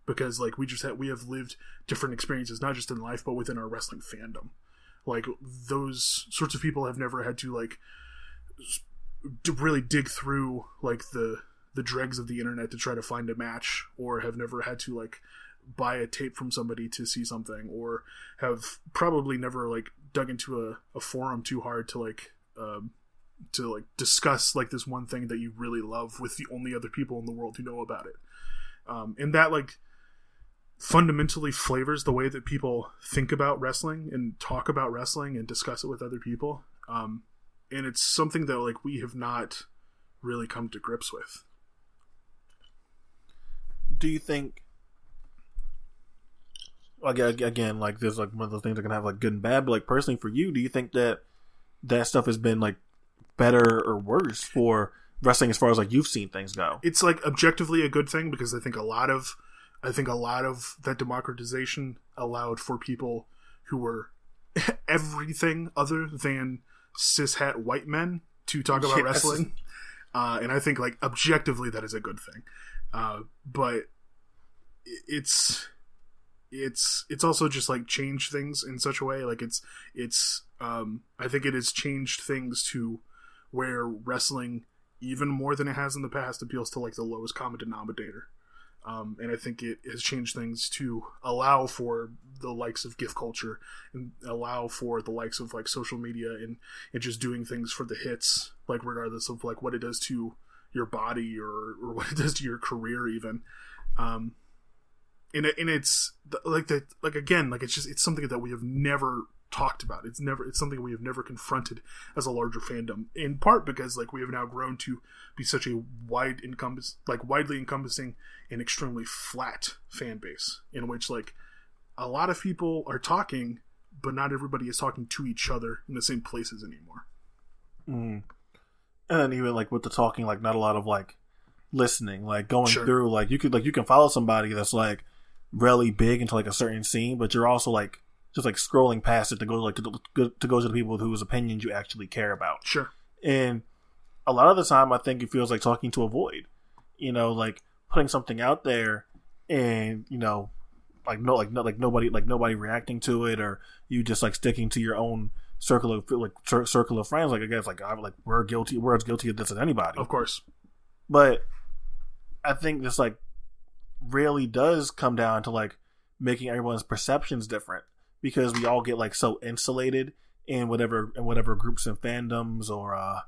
Because like we just have we have lived different experiences not just in life but within our wrestling fandom. Like those sorts of people have never had to like really dig through like the the dregs of the internet to try to find a match or have never had to like buy a tape from somebody to see something or have probably never like dug into a, a forum too hard to like um, to like discuss like this one thing that you really love with the only other people in the world who know about it. Um, and that like fundamentally flavors the way that people think about wrestling and talk about wrestling and discuss it with other people. Um, and it's something that like we have not really come to grips with. Do you think like again like there's like one of those things that can have like good and bad but like personally for you do you think that that stuff has been like better or worse for wrestling as far as like you've seen things go? It's like objectively a good thing because i think a lot of i think a lot of that democratization allowed for people who were everything other than cishet white men to talk about yes. wrestling. Uh, and i think like objectively that is a good thing. Uh, but it's it's it's also just like changed things in such a way like it's it's um i think it has changed things to where wrestling even more than it has in the past appeals to like the lowest common denominator. Um, and I think it has changed things to allow for the likes of gift culture and allow for the likes of like social media and, and just doing things for the hits, like regardless of like what it does to your body or, or what it does to your career even. Um and, it, and it's like that like again like it's just it's something that we have never talked about. It's never it's something we have never confronted as a larger fandom in part because like we have now grown to be such a wide encompass like widely encompassing and extremely flat fan base in which like a lot of people are talking but not everybody is talking to each other in the same places anymore. Mm. And then even like with the talking, like not a lot of like listening, like going sure. through, like you could like you can follow somebody that's like really big into like a certain scene, but you're also like just like scrolling past it to go like to, to go to the people whose opinions you actually care about. Sure. And a lot of the time, I think it feels like talking to a void. You know, like putting something out there, and you know, like no, like no, like nobody, like nobody reacting to it, or you just like sticking to your own circle of like circle of friends. Like I guess like I'm like we're guilty. We're as guilty of this as anybody. Of course. But I think this like really does come down to like making everyone's perceptions different because we all get like so insulated in whatever in whatever groups and fandoms or uh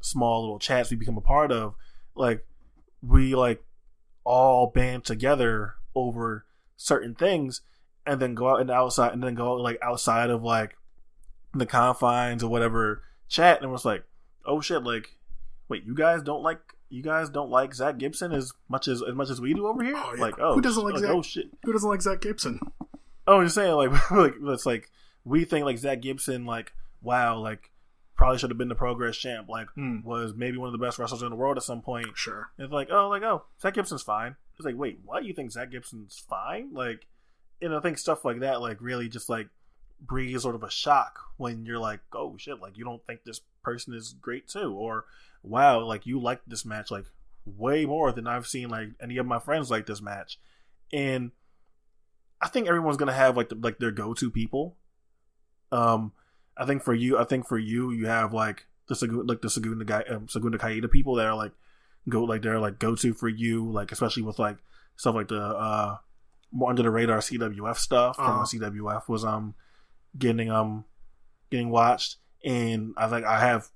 small little chats we become a part of like we like all band together over certain things and then go out and outside and then go like outside of like the confines or whatever chat and was like, oh shit, like, wait, you guys don't like you guys don't like Zack Gibson as much as as much as we do over here? Oh, yeah. Like, oh, who doesn't like, like Zach? Oh shit, who doesn't like Zack Gibson? Oh, I'm just saying, like, like it's like we think like Zack Gibson, like, wow, like probably should have been the Progress champ, like mm. was maybe one of the best wrestlers in the world at some point. Sure, it's like, oh, like, oh, Zack Gibson's fine. It's like, wait, what? You think Zack Gibson's fine? Like, and I think stuff like that, like, really just like breeds sort of a shock when you're like, oh shit, like you don't think this person is great too, or wow, like you like this match like way more than I've seen like any of my friends like this match, and I think everyone's gonna have like the, like their go to people. Um, I think for you, I think for you, you have like the like the Segunda guy, um, Segunda Caída people that are like go like they're like go to for you, like especially with like stuff like the uh more under the radar CWF stuff uh-huh. from CWF was um getting um getting watched, and I think I have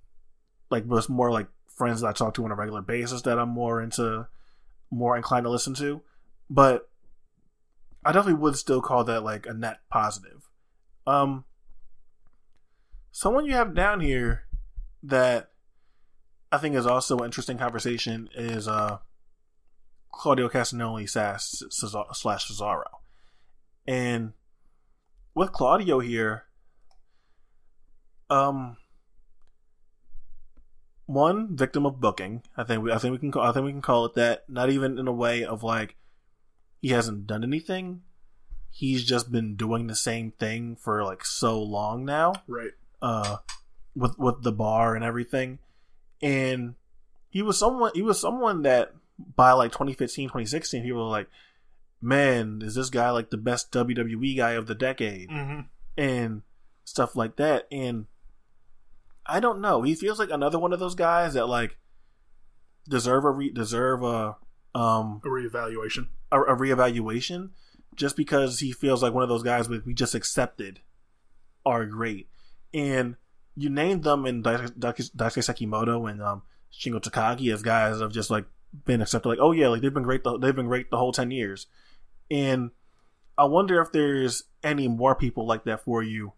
like was more like friends that I talk to on a regular basis that I'm more into, more inclined to listen to, but I definitely would still call that like a net positive. Um, someone you have down here that I think is also an interesting conversation is uh Claudio Castagnoli slash Cesaro, and with Claudio here, um, one victim of booking. I think we, I think we can call, I think we can call it that. Not even in a way of like he hasn't done anything. He's just been doing the same thing for like so long now. Right. Uh, with with the bar and everything, and he was someone he was someone that by like 2015 2016 people were like man is this guy like the best wwe guy of the decade Mm-hmm. and stuff like that and i don't know he feels like another one of those guys that like deserve a re- deserve a um A reevaluation. a, a reevaluation just because he feels like one of those guys that we just accepted are great. And you named them in Daisuke Daisuke Sekimoto and um, Shingo Takagi as guys that have just like been accepted. Like, oh yeah, like they've been great. The, they've been great the whole ten years. And I wonder if there's any more people like that for you,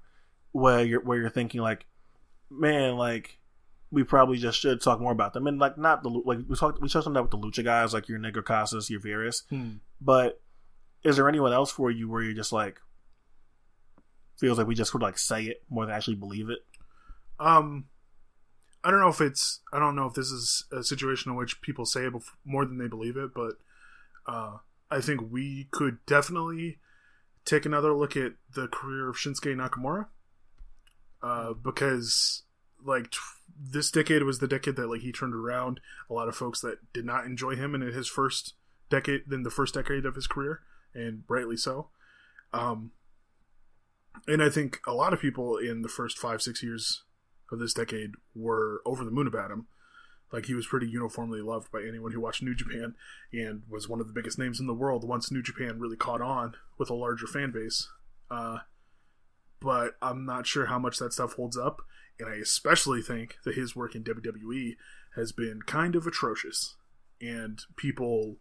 where you're where you're thinking like, man, like we probably just should talk more about them. And like not the like we talked we touched on that with the lucha guys like your Negro Casas, your Virus. Hmm. But is there anyone else for you where you're just like feels like we just would like say it more than actually believe it? Um, I don't know if it's. I don't know if this is a situation in which people say it bef- more than they believe it, but uh, I think we could definitely take another look at the career of Shinsuke Nakamura, uh, because like t- this decade was the decade that like he turned around a lot of folks that did not enjoy him in his first decade, in the first decade of his career, and rightly so. Um, and I think a lot of people in the first five six years of this decade were over the moon about him. Like he was pretty uniformly loved by anyone who watched New Japan and was one of the biggest names in the world once New Japan really caught on with a larger fan base. Uh, but I'm not sure how much that stuff holds up, and I especially think that his work in WWE has been kind of atrocious, and people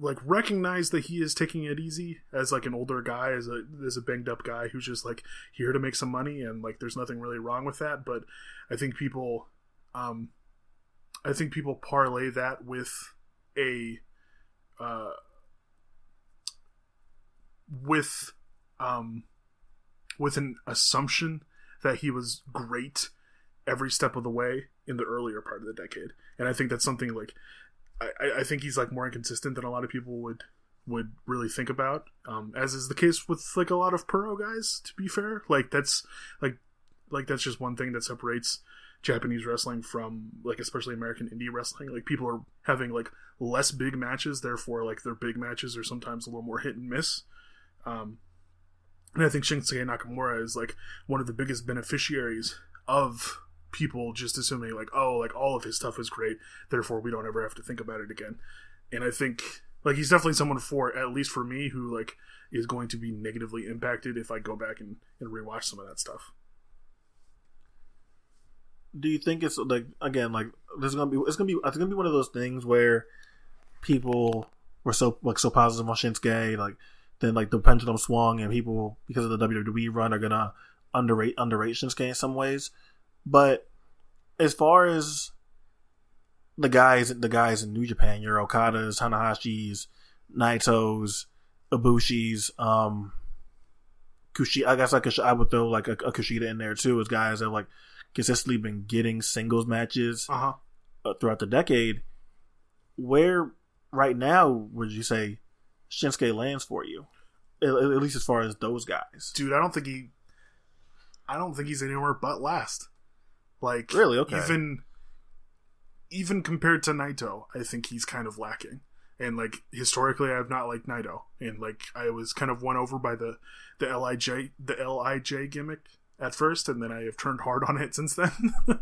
like recognize that he is taking it easy as like an older guy as a as a banged up guy who's just like here to make some money and like there's nothing really wrong with that. But i think people um i think people parlay that with a uh with um with an assumption that he was great every step of the way in the earlier part of the decade and i think that's something like I, I think he's like more inconsistent than a lot of people would would really think about. Um, as is the case with like a lot of pro guys. To be fair, like that's like like that's just one thing that separates Japanese wrestling from like especially American indie wrestling. Like people are having like less big matches, therefore like their big matches are sometimes a little more hit and miss. Um, and I think Shinsuke Nakamura is like one of the biggest beneficiaries of people just assuming like oh like all of his stuff is great therefore we don't ever have to think about it again. And i think like he's definitely someone for at least for me who like is going to be negatively impacted if i go back and, and rewatch some of that stuff. Do you think it's like again like there's gonna be it's gonna be it's gonna be one of those things where people were so like so positive on Shinsuke like then like the pendulum swung and people because of the WWE run are gonna underrate underrate Shinsuke in some ways. But as far as the guys, the guys in New Japan, your Okadas, Tanahashis, Naito's, Ibushi's, um, Kushi. I guess I could I would throw like a, a Kushida in there too, as guys that have like consistently been getting singles matches uh-huh uh, throughout the decade. Where right now would you say Shinsuke lands for you? At, at least as far as those guys. dude i don't think he i don't think he's anywhere but last like Really? Okay. even even compared to naito i think he's kind of lacking and like historically i've not liked naito and like i was kind of won over by the the lij the lij gimmick at first and then i have turned hard on it since then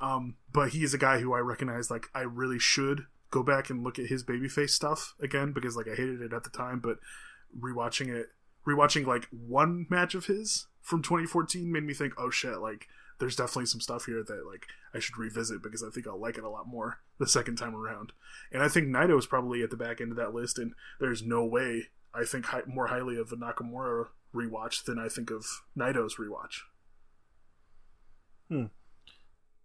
um but he is a guy who i recognize like i really should go back and look at his babyface stuff again because like i hated it at the time but rewatching it rewatching like one match of his from 2014 made me think, oh shit, like there's definitely some stuff here that like I should revisit because I think I'll like it a lot more the second time around. And I think Naito is probably at the back end of that list, and there's no way I think hi- more highly of a Nakamura rewatch than I think of Naito's rewatch. Hmm.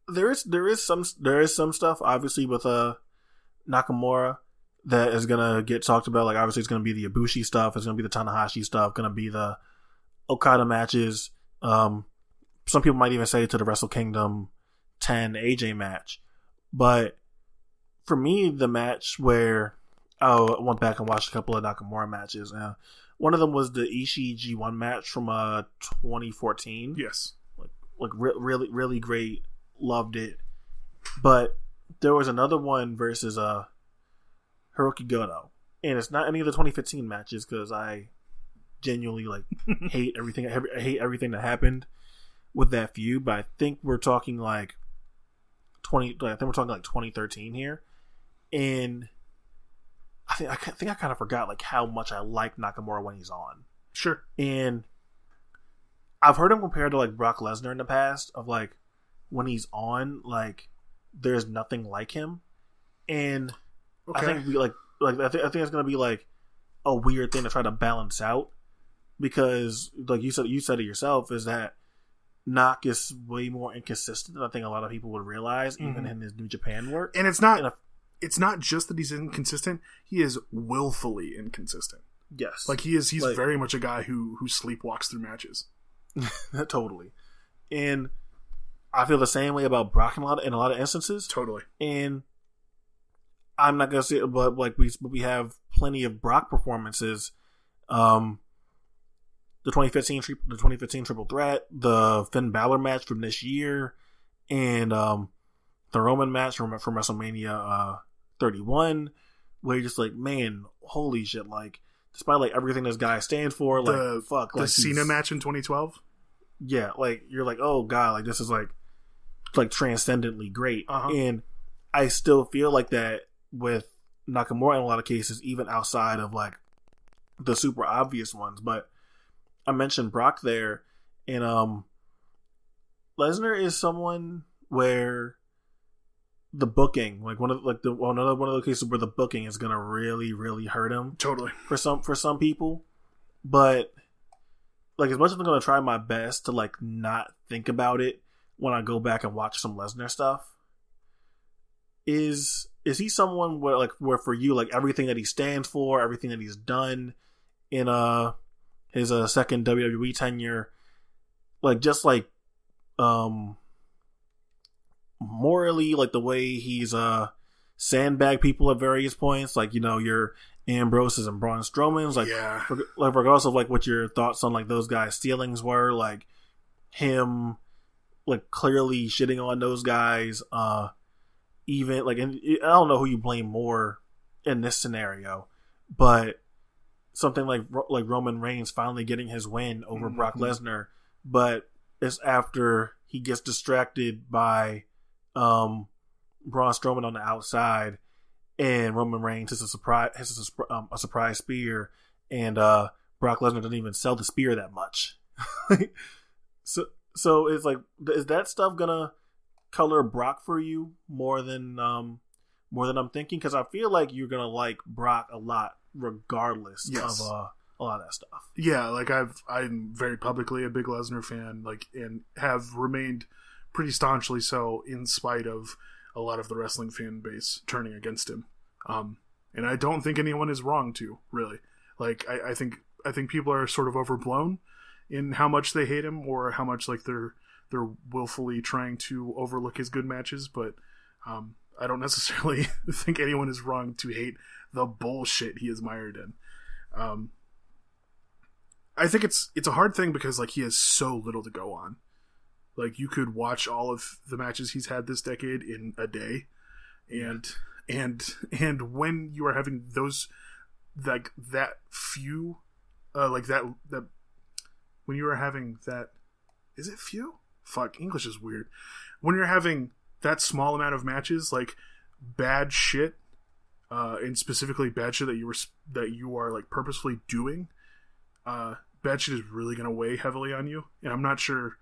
there is there is some there is some stuff obviously with uh Nakamura that is gonna get talked about. Like obviously it's gonna be the Ibushi stuff, it's gonna be the Tanahashi stuff, gonna be the Okada matches. Um, some people might even say to the Wrestle Kingdom 10 AJ match, but for me the match where oh, I went back and watched a couple of Nakamura matches. Uh, one of them was the Ishii G1 match from uh 2014 Yes. like re- really really great loved it but there was another one versus uh Hirooki Goto. And it's not any of the 2015 matches because I genuinely like hate everything I hate everything that happened with that feud but I think we're talking like 20 I think we're talking like 2013 here. And I think I think I kind of forgot like how much I like Nakamura when he's on. Sure. and I've heard him compared to like Brock Lesnar in the past of like when he's on, like there's nothing like him. And Okay. I think we like like I think I think it's gonna be like a weird thing to try to balance out because like you said you said it yourself is that Knock is way more inconsistent than I think a lot of people would realize even Mhm. in his New Japan work. and it's not And a- it's not just that he's inconsistent, he is willfully inconsistent. yes, Like he is he's Like- very much a guy who who sleepwalks through matches. totally. And I feel the same way about Brock in a lot of, in a lot of instances. Totally. and I'm not gonna say, it, but like we but we have plenty of Brock performances. Um, the 2015 tri- the 2015 Triple Threat, the Finn Balor match from this year, and um, the Roman match from from WrestleMania uh 31, where you're just like, man, holy shit! Like, despite like everything this guy stands for, like, The- fuck, The like Cena match in 2012. yeah, like you're like, oh god, like this is like like transcendently great. Uh-huh. And I still feel like that with Nakamura in a lot of cases, even outside of like the super obvious ones. But I mentioned Brock there, and um Lesnar is someone where the booking, like one of like the well, another one of the cases where the booking is gonna really, really hurt him Totally. for some for some people but like as much as i'm gonna try my best to like not think about it when i go back and watch some lesnar stuff is is he someone where like where for you like everything that he stands for everything that he's done in uh his uh second wwe tenure like just like um morally like the way he's uh sandbag people at various points like you know your ambroses and braun strowman's like yeah. like regardless of like what your thoughts on like those guys' stealings were, like him like clearly shitting on those guys, uh even like and I don't know who you blame more in this scenario, but something like like Roman Reigns finally getting his win over Brock Mhm. Lesnar, but it's after he gets distracted by um Braun Strowman on the outside and Roman Reigns has a surprise has a, um, a surprise spear, and uh, Brock Lesnar doesn't even sell the spear that much. so so it's like is that stuff gonna color Brock for you more than um more than I'm thinking? Because I feel like you're gonna like Brock a lot regardless Yes. of uh, a lot of that stuff. Yeah, like I've I'm very publicly a big Lesnar fan, like and have remained pretty staunchly so in spite of a lot of the wrestling fan base turning against him. Um and I don't think anyone is wrong to, really. Like I, I think I think people are sort of overblown in how much they hate him or how much like they're they're willfully trying to overlook his good matches, but um I don't necessarily think anyone is wrong to hate the bullshit he is mired in. Um I think it's it's a hard thing because like he has so little to go on. Like you could watch all of the matches he's had this decade in a day, and and and when you are having those like that few, uh, like that that when you are having that, is it few? Fuck, English is weird. When you're having that small amount of matches, like bad shit, uh, and specifically bad shit that you were that you are like purposefully doing uh, bad shit is really to weigh heavily on you, and I'm not sure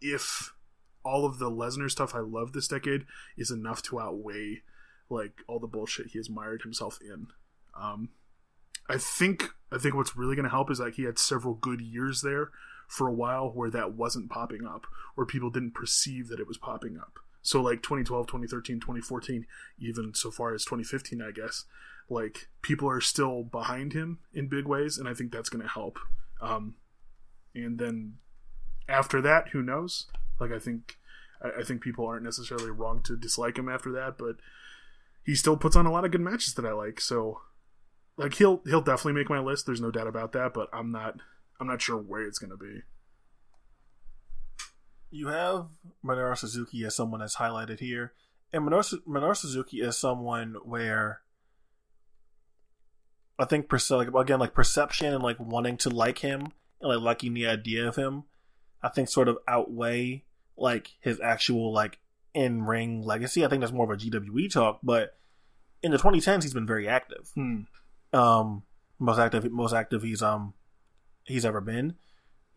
if all of the Lesnar stuff I love this decade is enough to outweigh like all the bullshit he has mired himself in. Um, I think I think what's really going to help is like he had several good years there for a while where that wasn't popping up, or people didn't perceive that it was popping up. So like 2012, 2013, 2014, even so far as 2015, I guess, like people are still behind him in big ways, and I think that's going to help. Um, and then after that, who knows? Like I think I, I think people aren't necessarily wrong to dislike him after that, but he still puts on a lot of good matches that I like. So like he'll he'll definitely make my list. There's no doubt about that. But I'm not I'm not sure where it's gonna be. You have Minoru Suzuki as someone that's highlighted here, and Minoru, Minoru Suzuki is someone where I think like, again like perception and like wanting to like him and like liking the idea of him, I think sort of outweigh like his actual like in ring legacy. I think that's more of a GWE talk, but in the 2010s he's been very active. Hmm. Um, most active, most active he's um he's ever been,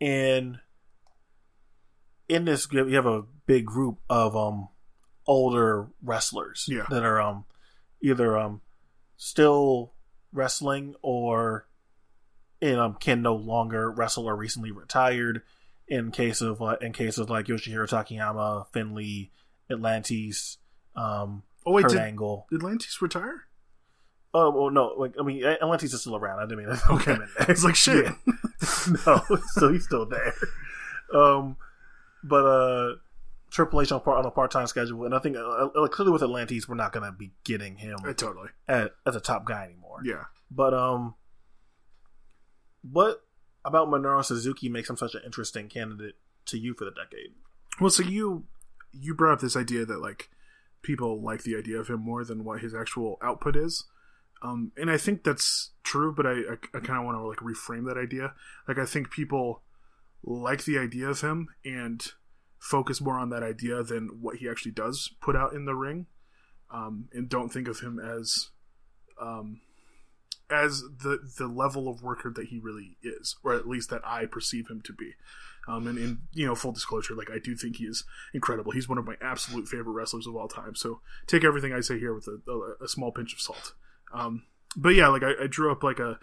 and in this you have a big group of um older wrestlers Yeah. that are um either um still wrestling or and um can no longer wrestle or recently retired in case of uh, in cases like Yoshihiro Takayama, Finlay, Atlantis, um Oh wait, Kurt did, Angle. did Lantis retire? Oh well, no, like I mean Atlantis is still around. I didn't mean Okay, it's like shit. Yeah. no, so he's still there. Um, but uh, Triple H on, part, on a part time schedule, and I think uh, uh, clearly with Atlantis, we're not going to be getting him Uh, totally. at, as a top guy anymore. Yeah. But um, what about Minoru Suzuki makes him such an interesting candidate to you for the decade? Well, so you you brought up this idea that like people like the idea of him more than what his actual output is. Um, and I think that's true, but I, I, I kind of want to like reframe that idea. Like, I think people like the idea of him and focus more on that idea than what he actually does put out in the ring, um, and don't think of him as, um, as the the level of worker that he really is, or at least that I perceive him to be. Um, and in you know, full disclosure, like I do think he is incredible. He's one of my absolute favorite wrestlers of all time. So take everything I say here with a, a, a small pinch of salt. Um, but yeah, like I, I drew up like a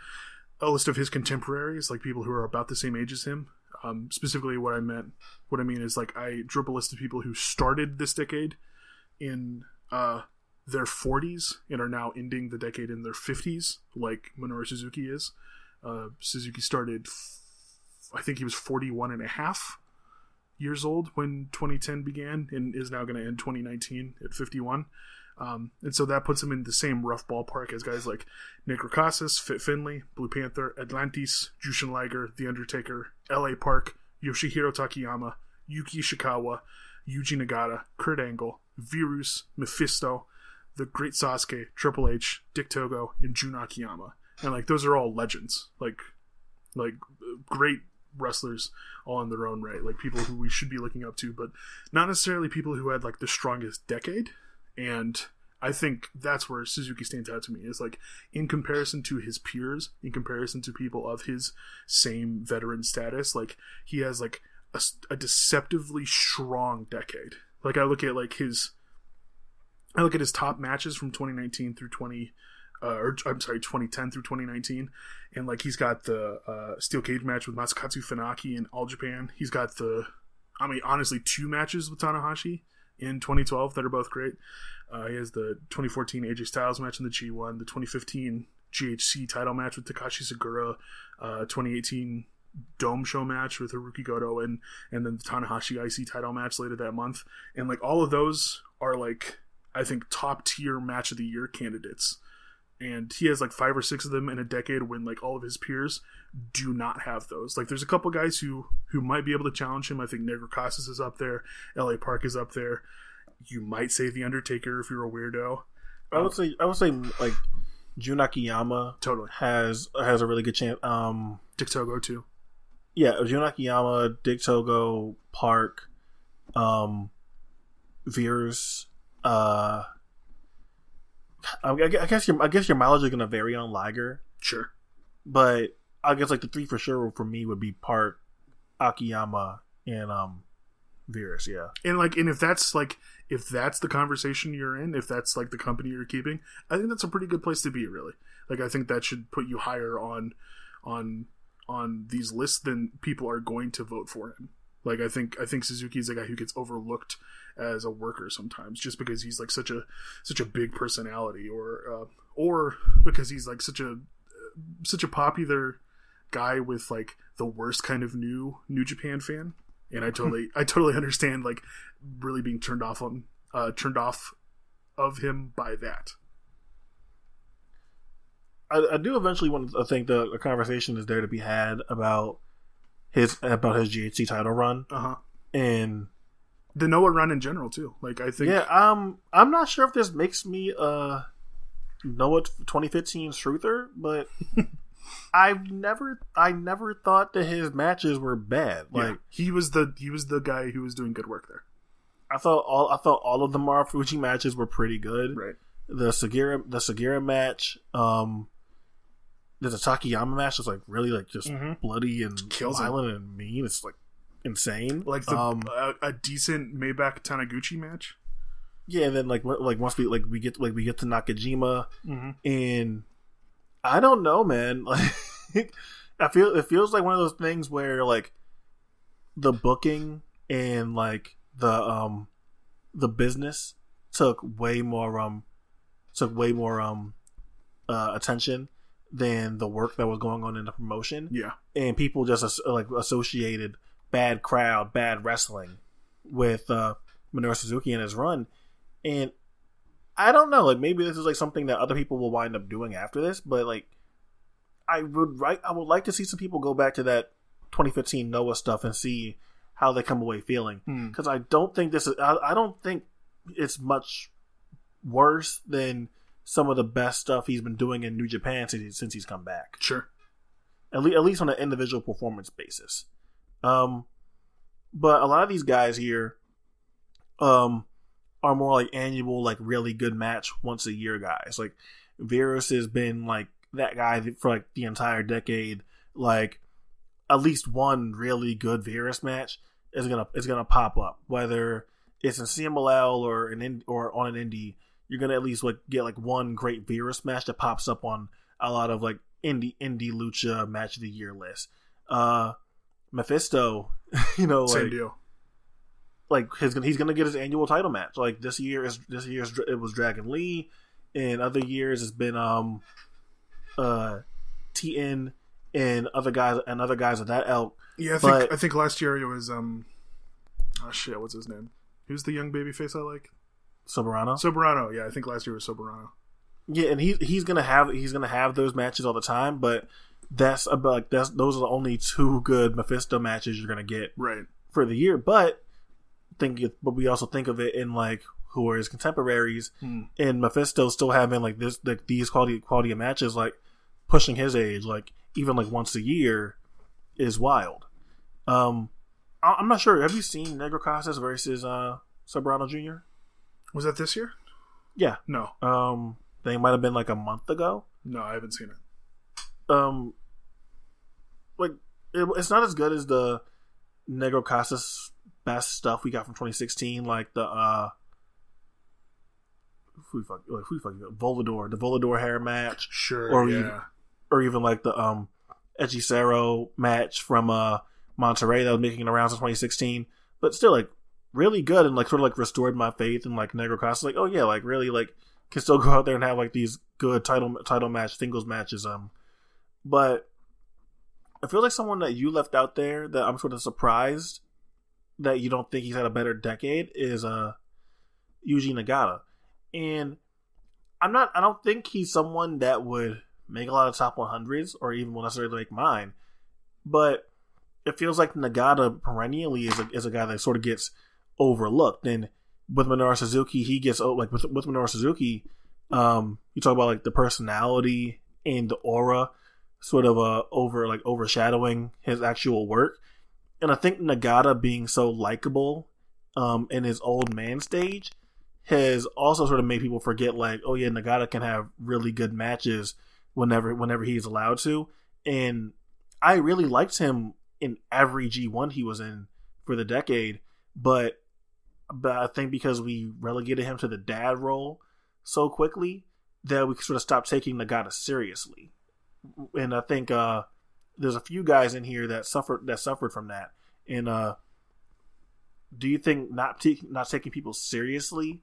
a list of his contemporaries, like people who are about the same age as him. Um, specifically, what I meant, what I mean is like I drew up a list of people who started this decade in uh, their 40s and are now ending the decade in their 50s, like Minoru Suzuki is. Uh, Suzuki started, I think he was 41 and a half years old when 2010 began and is now going to end 2019 at 51. Um, and so that puts him in the same rough ballpark as guys like Negro Casas, Fit Finlay, Blue Panther, Atlantis, Jushin Liger, The Undertaker, L.A. Park, Yoshihiro Takayama, Yuki Ishikawa, Yuji Nagata, Kurt Angle, Virus, Mephisto, The Great Sasuke, Triple H, Dick Togo, and Jun Akiyama. And like those are all legends. Like like great wrestlers all in their own right. Like people who we should be looking up to, but not necessarily people who had like the strongest decade. And I think that's where Suzuki stands out to me is like in comparison to his peers, in comparison to people of his same veteran status, like he has like a, a deceptively strong decade. Like I look at like his, I look at his top matches from 2019 through 20, uh, or I'm sorry, 2010 through 2019, and like he's got the uh, steel cage match with Masakatsu Funaki in All Japan. He's got the, I mean, honestly, two matches with Tanahashi in 2012 that are both great. Uh, he has the 2014 AJ Styles match in the G1, the 2015 GHC title match with Takashi Sugiura, uh, 2018 Dome Show match with Hirooki Goto, and and then the Tanahashi IC title match later that month. And like all of those are like I think top tier match of the year candidates. And he has like five or six of them in a decade when like all of his peers do not have those. Like there's a couple guys who who might be able to challenge him. I think Negro Casas is up there. LA Park is up there. You might say The Undertaker if you're a weirdo. I would say I would say like Jun Akiyama Totally. has has a really good chance. Um, Dick Togo too. yeah, Jun Akiyama, Dick Togo, Park, um, Virus. Uh, I, I guess your I guess your mileage is going to vary on Liger, Sure. but I guess like the three for sure for me would be Park, Akiyama, and um, Virus. Yeah, and like and if that's like if that's the conversation you're in if that's like the company you're keeping i think that's a pretty good place to be really like i think that should put you higher on on on these lists than people are going to vote for him like i think i think suzuki is a guy who gets overlooked as a worker sometimes just because he's like such a such a big personality or uh, or because he's like such a such a popular guy with like the worst kind of new new japan fan and I totally I totally understand like really being turned off on uh, turned off of him by that. I, I do eventually want to think that a conversation is there to be had about his about his GHC title run Uh huh. and The Noah run in general too. Like I think yeah um I'm not sure if this makes me uh Noah 2015 truther but I've never I never thought that his matches were bad like yeah, he was the he was the guy who was doing good work there. I thought all I thought all of the Marufuji matches were pretty good. Right. The Sugiura the Sugiura match, um a Takayama match that's like really like just Mhm. bloody and Kills him. violent and mean. It's like insane. Like the um a, a decent Maybach Taniguchi match. yeah, and then like like once we like we get like we get to Nakajima Mm-hmm. and I don't know, man. Like I feel it feels like one of those things where like the booking and like the um the business took way more um took way more um uh attention than the work that was going on in the promotion Yeah. and people just like associated bad crowd, bad wrestling with uh Minoru Suzuki and his run. And I don't know, like maybe this is like something that other people will wind up doing after this, but like I would right I would like to see some people go back to that 2015 Noah stuff and see how they come away feeling Hmm. because I don't think this is I, I don't think it's much worse than some of the best stuff he's been doing in New Japan since, since he's come back Sure. at, le- at least on an individual performance basis. Um, but a lot of these guys here, um, are more like annual, like really good match once a year guys. Like Virus has been like that guy for like the entire decade. Like at least one really good Virus match is gonna is gonna pop up, whether it's in CMLL or an in, or on an indie. You're gonna at least like get like one great Virus match that pops up on a lot of like indie indie lucha match of the year list. Uh, Mephisto, you know, Same like deal. like his he's gonna get his annual title match. Like this year is this year's it was Dragon Lee, and other years it's been um uh TN and other guys and other guys of that elk. Yeah, I think but- I think last year it was um oh shit, what's his name? Who's the young baby face I like? Soberano. Soberano. Yeah, I think last year was Soberano. Yeah, and he he's gonna have he's gonna have those matches all the time, but that's about like that's those are the only two good Mephisto matches you're gonna get Right. for the year. But think, it- but we also think of it in like who are his contemporaries, Hmm. and Mephisto still having like this like these quality quality of matches, like pushing his age, like even like once a year, is wild. Um, I- I'm not sure. Have you seen Negro Casas versus uh Soberano Jr.? Was that this year? Yeah. No. Um, they might have been like a month ago. No, I haven't seen it. um it, it's not as good as the Negro Casas best stuff we got from 2016 like the uh who fuck like, who fuck Volador the Volador hair match Sure. Or yeah. you- or even like the um Hechicero match from uh Monterrey that was making the rounds in 2016 but still like really good and like sort of like restored my faith in like Negro Casas like oh yeah like really like can still go out there and have like these good title title match singles matches um but I feel like someone that you left out there that I'm sort of surprised that you don't think he's had a better decade is uh Yuji Nagata. And I'm not I don't think he's someone that would make a lot of top 100s or even will necessarily make mine. But it feels like Nagata perennially is a, is a guy that sort of gets overlooked. And with Minoru Suzuki, he gets oh, like with with Minoru Suzuki, um, you talk about like the personality and the aura sort of uh over like overshadowing his actual work. And I think Nagata being so likable um in his old man stage has also sort of made people forget like, oh yeah, Nagata can have really good matches whenever whenever he's allowed to. And I really liked him in every G1 he was in for the decade, but but I think because we relegated him to the dad role so quickly that we sort of stopped taking Nagata seriously. And I think uh, there's a few guys in here that suffered that suffered from that. And uh, do you think not t- not taking people seriously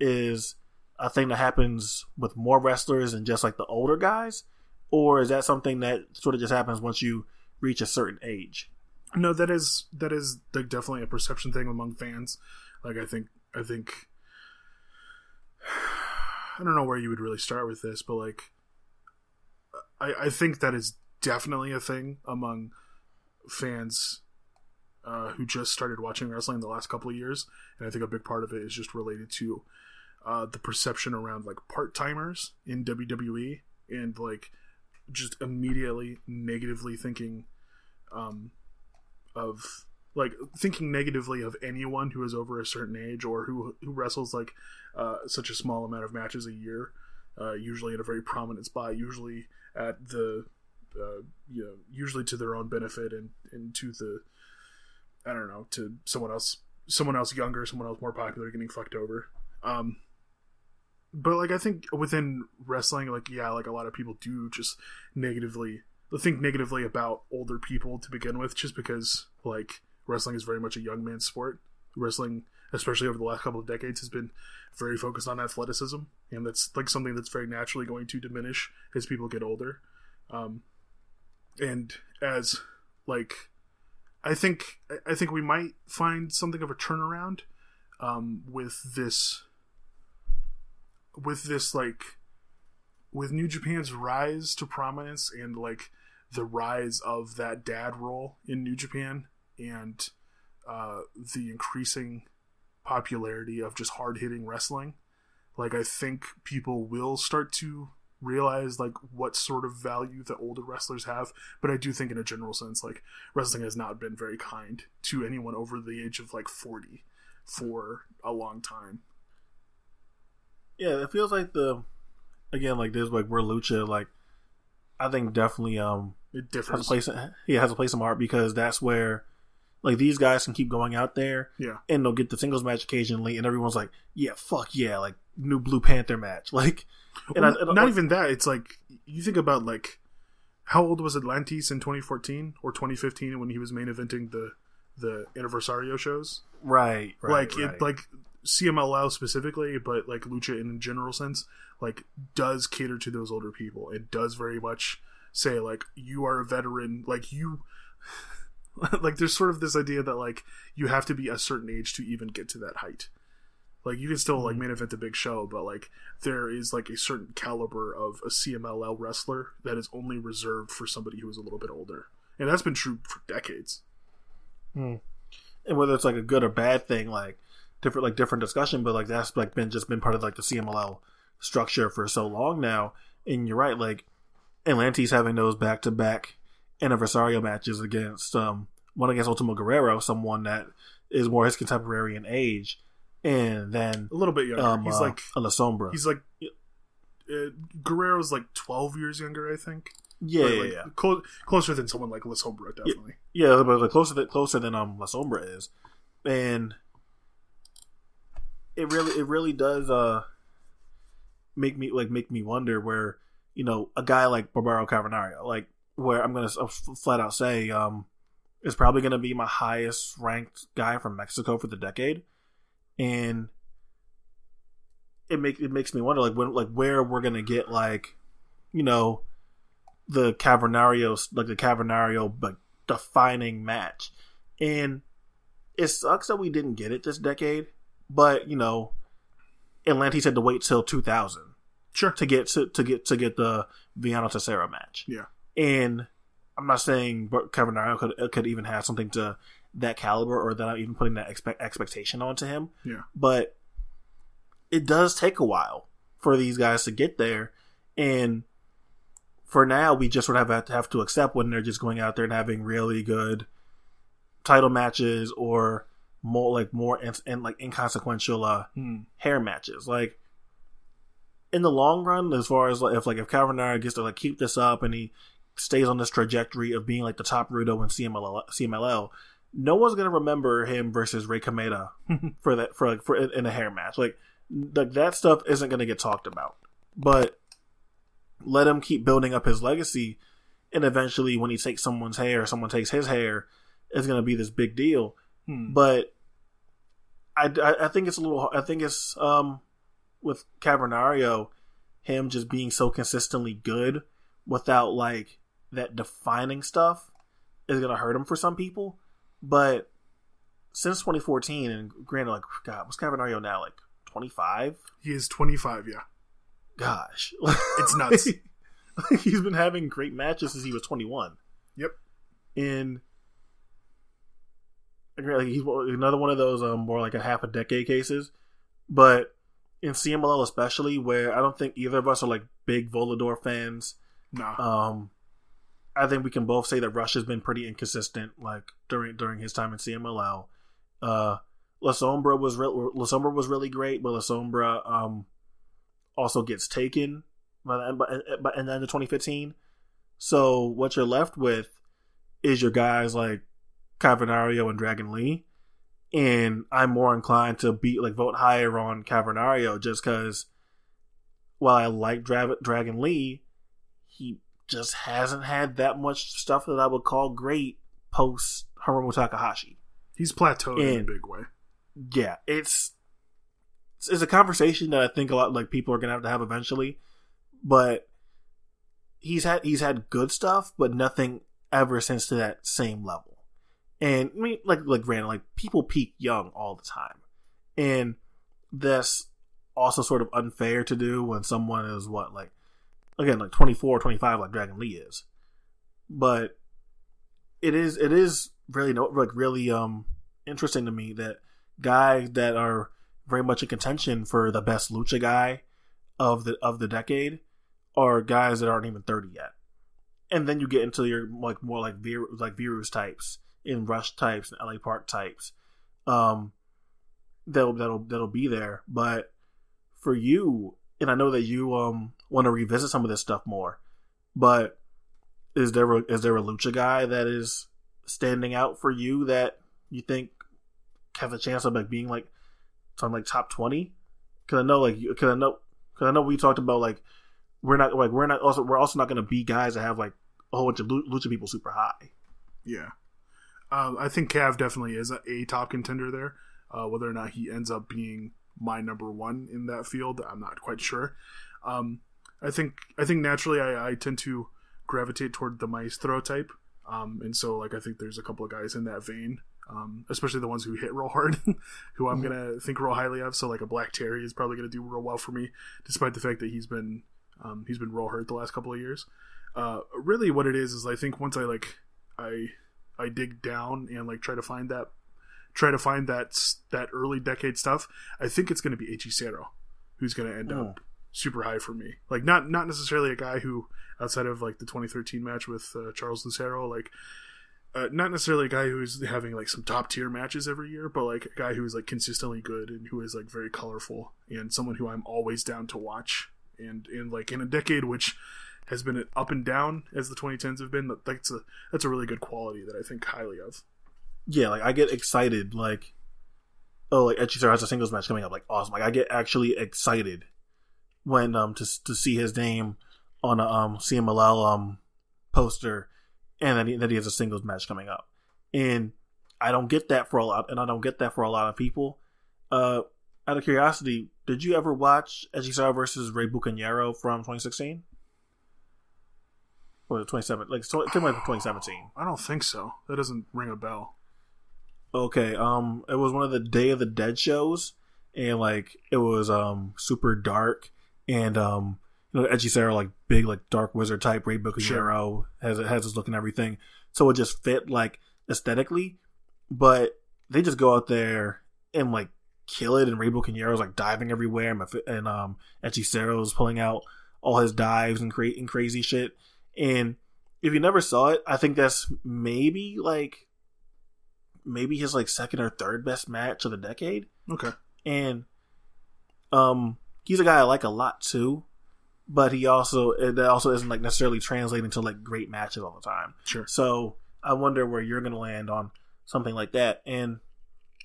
is a thing that happens with more wrestlers and just like the older guys, or is that something that sort of just happens once you reach a certain age? No, that is that is like definitely a perception thing among fans. Like I think I think I don't know where you would really start with this, but like I I think that is definitely a thing among fans uh, who just started watching wrestling the last couple of years, and I think a big part of it is just related to uh, the perception around like part timers in WWE and like just immediately negatively thinking um, of like thinking negatively of anyone who is over a certain age or who who wrestles like uh, such a small amount of matches a year, uh, usually in a very prominent spot, usually at the uh, you know usually to their own benefit and and to the I don't know to someone else someone else younger, someone else more popular getting fucked over. Um, but like I think within wrestling, like yeah, like a lot of people do just negatively think negatively about older people to begin with, just because like wrestling is very much a young man's sport. Wrestling, especially over the last couple of decades, has been very focused on athleticism, and that's like something that's very naturally going to diminish as people get older. Um, and as like, I think I think we might find something of a turnaround um, with this with this like with New Japan's rise to prominence and like the rise of that dad role in New Japan and uh, the increasing popularity of just hard hitting wrestling. Like I think people will start to realize like what sort of value the older wrestlers have, but I do think in a general sense like wrestling has not been very kind to anyone over the age of like 40 for a long time. Yeah, it feels like the again like there's like where lucha like I think definitely um It has a differs. place yeah has a place in my heart because that's where like these guys can keep going out there Yeah. and they'll get the singles match occasionally and everyone's like yeah fuck yeah like new Blue Panther match like and Well, I, and not I- even that. It's like you think about like how old was Atlantis in 2014 or 2015 when he was main eventing the the Anniversario shows? right, right like right. it like CMLL specifically, but like Lucha in a general sense, like does cater to those older people. It does very much say like you are a veteran, like you like there's sort of this idea that like you have to be a certain age to even get to that height. Like you can still like mm-hmm. main event the big show, but like there is like a certain caliber of a CMLL wrestler that is only reserved for somebody who is a little bit older. And that's been true for decades. Hmm. and whether it's like a good or bad thing, like different like different discussion, but like that's like been just been part of like the CMLL structure for so long now. And you're right, like Atlantis having those back to back anniversario matches against um one against Ultimo Guerrero, someone that is more his contemporary in age, and then A little bit younger. um he's uh, like a La Sombra. He's like uh, Guerrero's like twelve years younger, I think. yeah, Like, yeah, yeah. clo- closer than someone like La Sombra, definitely. Yeah, but like closer than closer than um La Sombra is, and it really it really does uh make me like make me wonder where you know a guy like Barbaro Cavernario, like where I'm gonna uh, flat out say um is probably gonna be my highest ranked guy from Mexico for the decade, and it make it makes me wonder like when like where we're gonna get like you know the Cavernario like the Cavernario like defining match. And it sucks that we didn't get it this decade, but you know, Atlantis had to wait till 2000 Sure. to get to, to get to get the Villano Tercero match. Yeah. And I'm not saying Cavernario could could even have something to that caliber or that I'm even putting that expect, expectation onto him. Yeah. But it does take a while for these guys to get there, and for now, we just sort of have to have to accept when they're just going out there and having really good title matches or more like more and, and like inconsequential uh Hmm. hair matches. Like in the long run, as far as like if like if Cavernario gets to like keep this up and he stays on this trajectory of being like the top Rudo in CMLL, CMLL no one's gonna remember him versus Rey Cometa for that for like for in a hair match. Like like that stuff isn't gonna get talked about. But let him keep building up his legacy, and eventually, when he takes someone's hair, someone takes his hair, it's gonna be this big deal. Hmm. But I, I, I think it's a little. I think it's um with Cavernario, him just being so consistently good without like that defining stuff is gonna hurt him for some people. But since 2014, and granted, like God, what's Kevin Cavernario now? Like 25? He is 25, yeah. Gosh, It's nuts. He's been having great matches since he was 21. Yep. And like, he's another one of those um, more like a half a decade cases. But in CMLL especially, where I don't think either of us are like big Volador fans, Nah. um, I think we can both say that Rush has been pretty inconsistent, like during during his time in CMLL. Uh, La Sombra was re- La Sombra was really great, but La Sombra um also gets taken by the end by, by the end of 2015. So what you're left with is your guys like Cavernario and Dragon Lee, and I'm more inclined to be like vote higher on Cavernario just because while I like Dra- Dragon Lee, he just hasn't had that much stuff that I would call great post Hiromu Takahashi. He's plateaued in a big way. Yeah, it's it's a conversation that I think a lot like people are gonna have to have eventually, but he's had he's had good stuff, but nothing ever since to that same level. And I mean, like like granted, like people peak young all the time, and that's also sort of unfair to do when someone is what like again like 24 25 like dragon lee is. But it is it is really no like really um interesting to me that guys that are very much in contention for the best lucha guy of the of the decade are guys that aren't even 30 yet. And then you get into your like more like Vir- like virus types in rush types and la park types um that'll that'll that'll be there. But for you and i know that you um want to revisit some of this stuff more but is there a, is there a lucha guy that is standing out for you that you think has a chance of like being like something like top 20 because i know like because i know because i know we talked about like we're not like we're not also we're also not going to be guys that have like a whole bunch of lucha people super high Yeah. Um, I think Cav definitely is a, a top contender there. Uh, whether or not he ends up being my number one in that field, I'm not quite sure. Um, I think I think naturally I, I tend to gravitate toward the maestro type, um, and so like I think there's a couple of guys in that vein, um, especially the ones who hit real hard, who I'm gonna think real highly of. So like a Black Terry is probably gonna do real well for me, despite the fact that he's been um, he's been real hurt the last couple of years. Uh, really, what it is is I think once I like I I dig down and like try to find that try to find that that early decade stuff, I think it's going to be Hechicero who's going to end up super high for me. Like not not necessarily a guy who outside of like the 2013 match with uh, Charles Lucero, like uh, not necessarily a guy who's having like some top tier matches every year, but like a guy who's like consistently good and who is like very colorful and someone who I'm always down to watch. And in like in a decade which has been up and down as the 2010s have been, that- that's a that's a really good quality that I think highly of. yeah, like I get excited, like oh, like Hechicero has a singles match coming up, like awesome. Like I get actually excited when um to to see his name on a um CMLL um poster, and then he, that he has a singles match coming up, and I don't get that for a lot, and I don't get that for a lot of people. Uh, out of curiosity, did you ever watch Hechicero versus Rey Bucanero from 2016? Or 27, like it came out in 2017. I don't think so. That doesn't ring a bell. Okay, um, it was one of the Day of the Dead shows, and like it was um super dark, and um, you know, Hechicero like big like dark wizard type, Rey Bucanero has it has his look and everything, so it just fit like aesthetically, but they just go out there and like kill it, and Rey Bucanero's like diving everywhere, and, and um, Hechicero's pulling out all his dives and and crazy shit, and if you never saw it, I think that's maybe like maybe his like second or third best match of the decade. Okay. And um he's a guy I like a lot too. but he also it also isn't like necessarily translating to like great matches all the time. Sure. So I wonder where you're going to land on something like that. And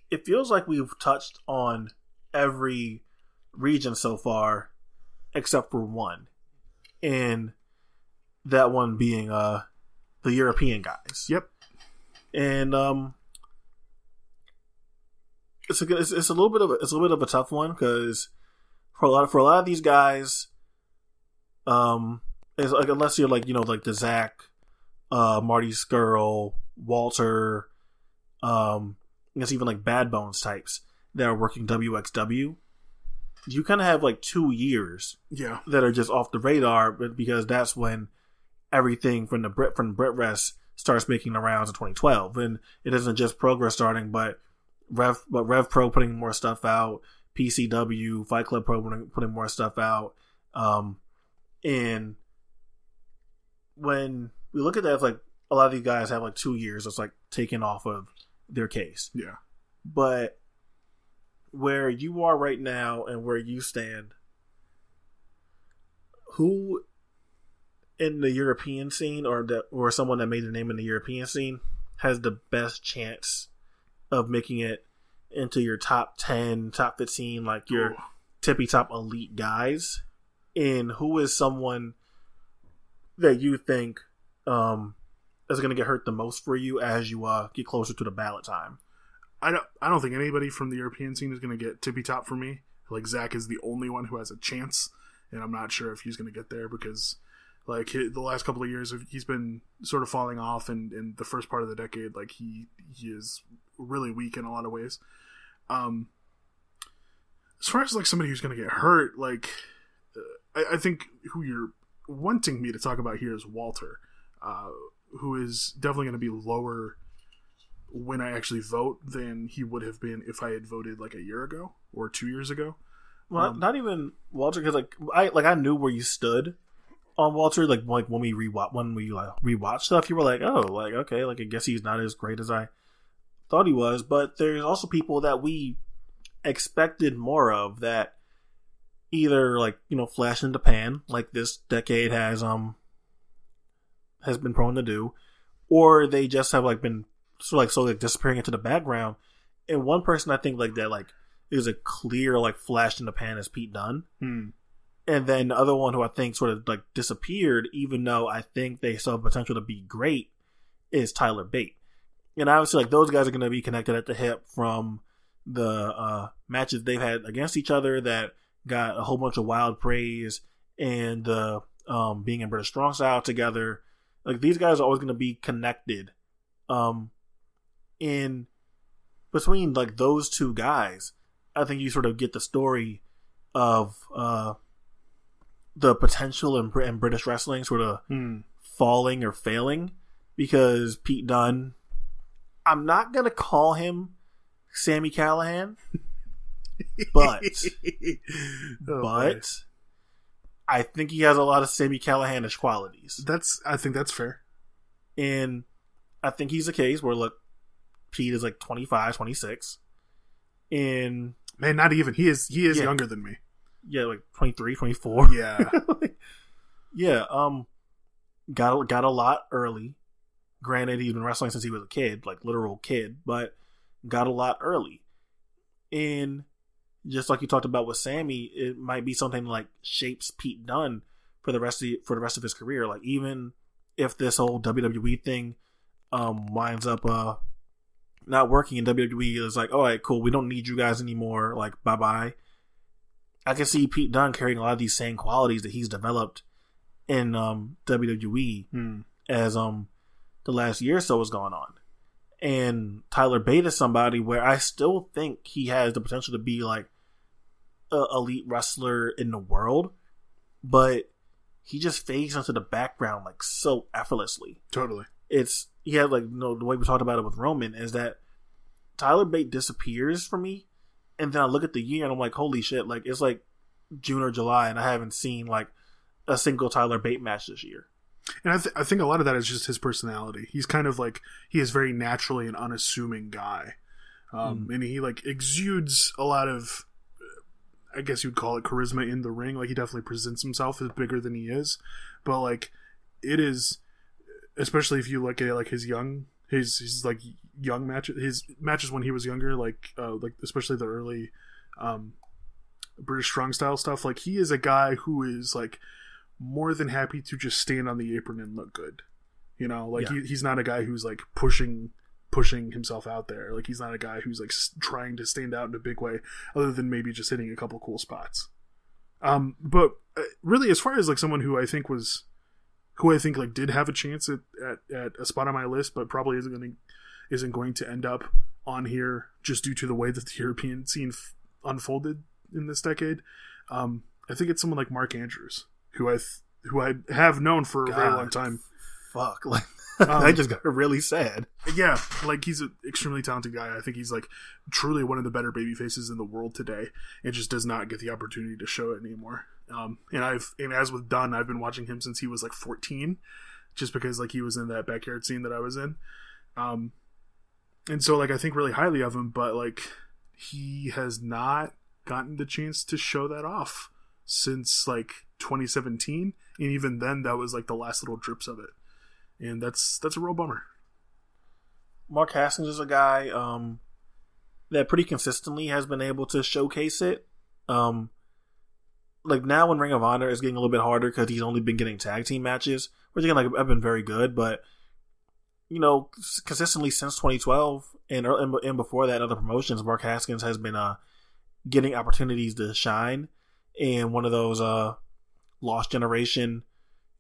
it feels like we've touched on every region so far except for one. And that one being uh the European guys. Yep. And um it's a, it's, it's a little bit of a, it's a little bit of a tough one because for a lot of, for a lot of these guys, um, it's like unless you're like you know like the Zack, uh, Marty Scurll, Walter, um, I guess even like Bad Bones types that are working WXW, you kind of have like two years Yeah. that are just off the radar, but because that's when everything from the Brit from Brit Rest starts making the rounds in 2012, and it isn't just Progress starting, but Rev but Rev Pro putting more stuff out, PCW, Fight Club Pro putting, more stuff out, um, and when we look at that, it's like a lot of these guys have like two years that's like taken off of their case, Yeah. but where you are right now and where you stand, who in the European scene or the or someone that made a name in the European scene has the best chance of making it into your top 10, top 15, like your tippy top elite guys? And who is someone that you think um, is going to get hurt the most for you as you uh, get closer to the ballot time? I don't. I don't think anybody from the European scene is going to get tippy top for me. Like Zack is the only one who has a chance, and I'm not sure if he's going to get there because, like, hi- the last couple of years, he's been sort of falling off, and in the first part of the decade, like he he is really weak in a lot of ways. Um, as far as like somebody who's going to get hurt, like uh, I, I think who you're wanting me to talk about here is Walter, uh, who is definitely going to be lower when I actually vote than he would have been if I had voted like a year ago or two years ago. Well, Um, not even Walter, because like I like I knew where you stood on Walter. Like like when we rewatch when we like rewatch stuff, you were like, oh, like okay, like I guess he's not as great as I thought he was. But there's also people that we expected more of that either like you know flash in the pan, like this decade has um has been prone to do, or they just have like been sort of like slowly disappearing into the background. And one person I think like that like is a clear like flash in the pan is Pete Dunne. Hmm. And then the other one who I think sort of like disappeared, even though I think they have potential to be great, is Tyler Bate. And obviously, like those guys are going to be connected at the hip from the uh, matches they've had against each other that got a whole bunch of wild praise and the um, being in British Strong Style together. Like these guys are always going to be connected. Um, in between like those two guys, I think you sort of get the story of uh, the potential in, in British wrestling sort of Hmm. falling or failing because Pete Dunne, I'm not gonna call him Sami Callihan, but Oh, boy. but I think he has a lot of Sami Callihanish qualities, that's I think that's fair. and I think he's a case where look, Pete is like 25, 26, and Man, not even he is he is Yeah. younger than me. Yeah, like 23, 24. Yeah. yeah, um, got got a lot early. Granted, he's been wrestling since he was a kid, like literal kid, but got a lot early. And just like you talked about with Sami, it might be something like shapes Pete Dunne for the rest of the, for the rest of his career. Like even if this whole WWE thing um winds up uh not working in WWE, is like, all right, cool, we don't need you guys anymore. Like, bye bye. I can see Pete Dunne carrying a lot of these same qualities that he's developed in um, WWE Hmm. as um the last year or so has gone on. And Tyler Bate is somebody where I still think he has the potential to be like a elite wrestler in the world, but he just fades into the background like so effortlessly Totally. it's he had like you know the way we talked about it with Roman is that Tyler Bate disappears for me, and then I look at the year and I'm like, holy shit! Like it's like June or July, and I haven't seen like a single Tyler Bate match this year. And I, th- I think a lot of that is just his personality. He's kind of like he is very naturally an unassuming guy, um, and he like exudes a lot of, I guess you'd call it charisma in the ring. Like he definitely presents himself as bigger than he is, but like it is, especially if you look at like his young, his his like young matches, his matches when he was younger, like uh, like especially the early, um, British strong style stuff. Like he is a guy who is like more than happy to just stand on the apron and look good. You know, like Yeah. he, he's not a guy who's like pushing pushing himself out there. Like he's not a guy who's like s- trying to stand out in a big way, other than maybe just hitting a couple cool spots. Um, but uh, really, as far as like someone who I think was, who I think like did have a chance at at, at a spot on my list, but probably isn't going to isn't going to end up on here just due to the way that the European scene f- unfolded in this decade. Um, I think it's someone like Mark Andrews, who I th- who I have known for a very long time. Fuck. Like Um, I just got really sad. Yeah, like he's an extremely talented guy. I think he's like truly one of the better baby faces in the world today, and just does not get the opportunity to show it anymore. Um, and I've and as with Dunne, I've been watching him since he was like 14, just because like he was in that backyard scene that I was in. Um, and so like I think really highly of him, but like he has not gotten the chance to show that off since like 2017, and even then that was like the last little drips of it, and that's that's a real bummer. Mark Haskins is a guy um, that pretty consistently has been able to showcase it. Um, like now in Ring of Honor, is getting a little bit harder because he's only been getting tag team matches, which again, like have been very good. But you know, consistently since 2012 and and before that, other promotions, Mark Haskins has been uh getting opportunities to shine. And one of those uh lost generation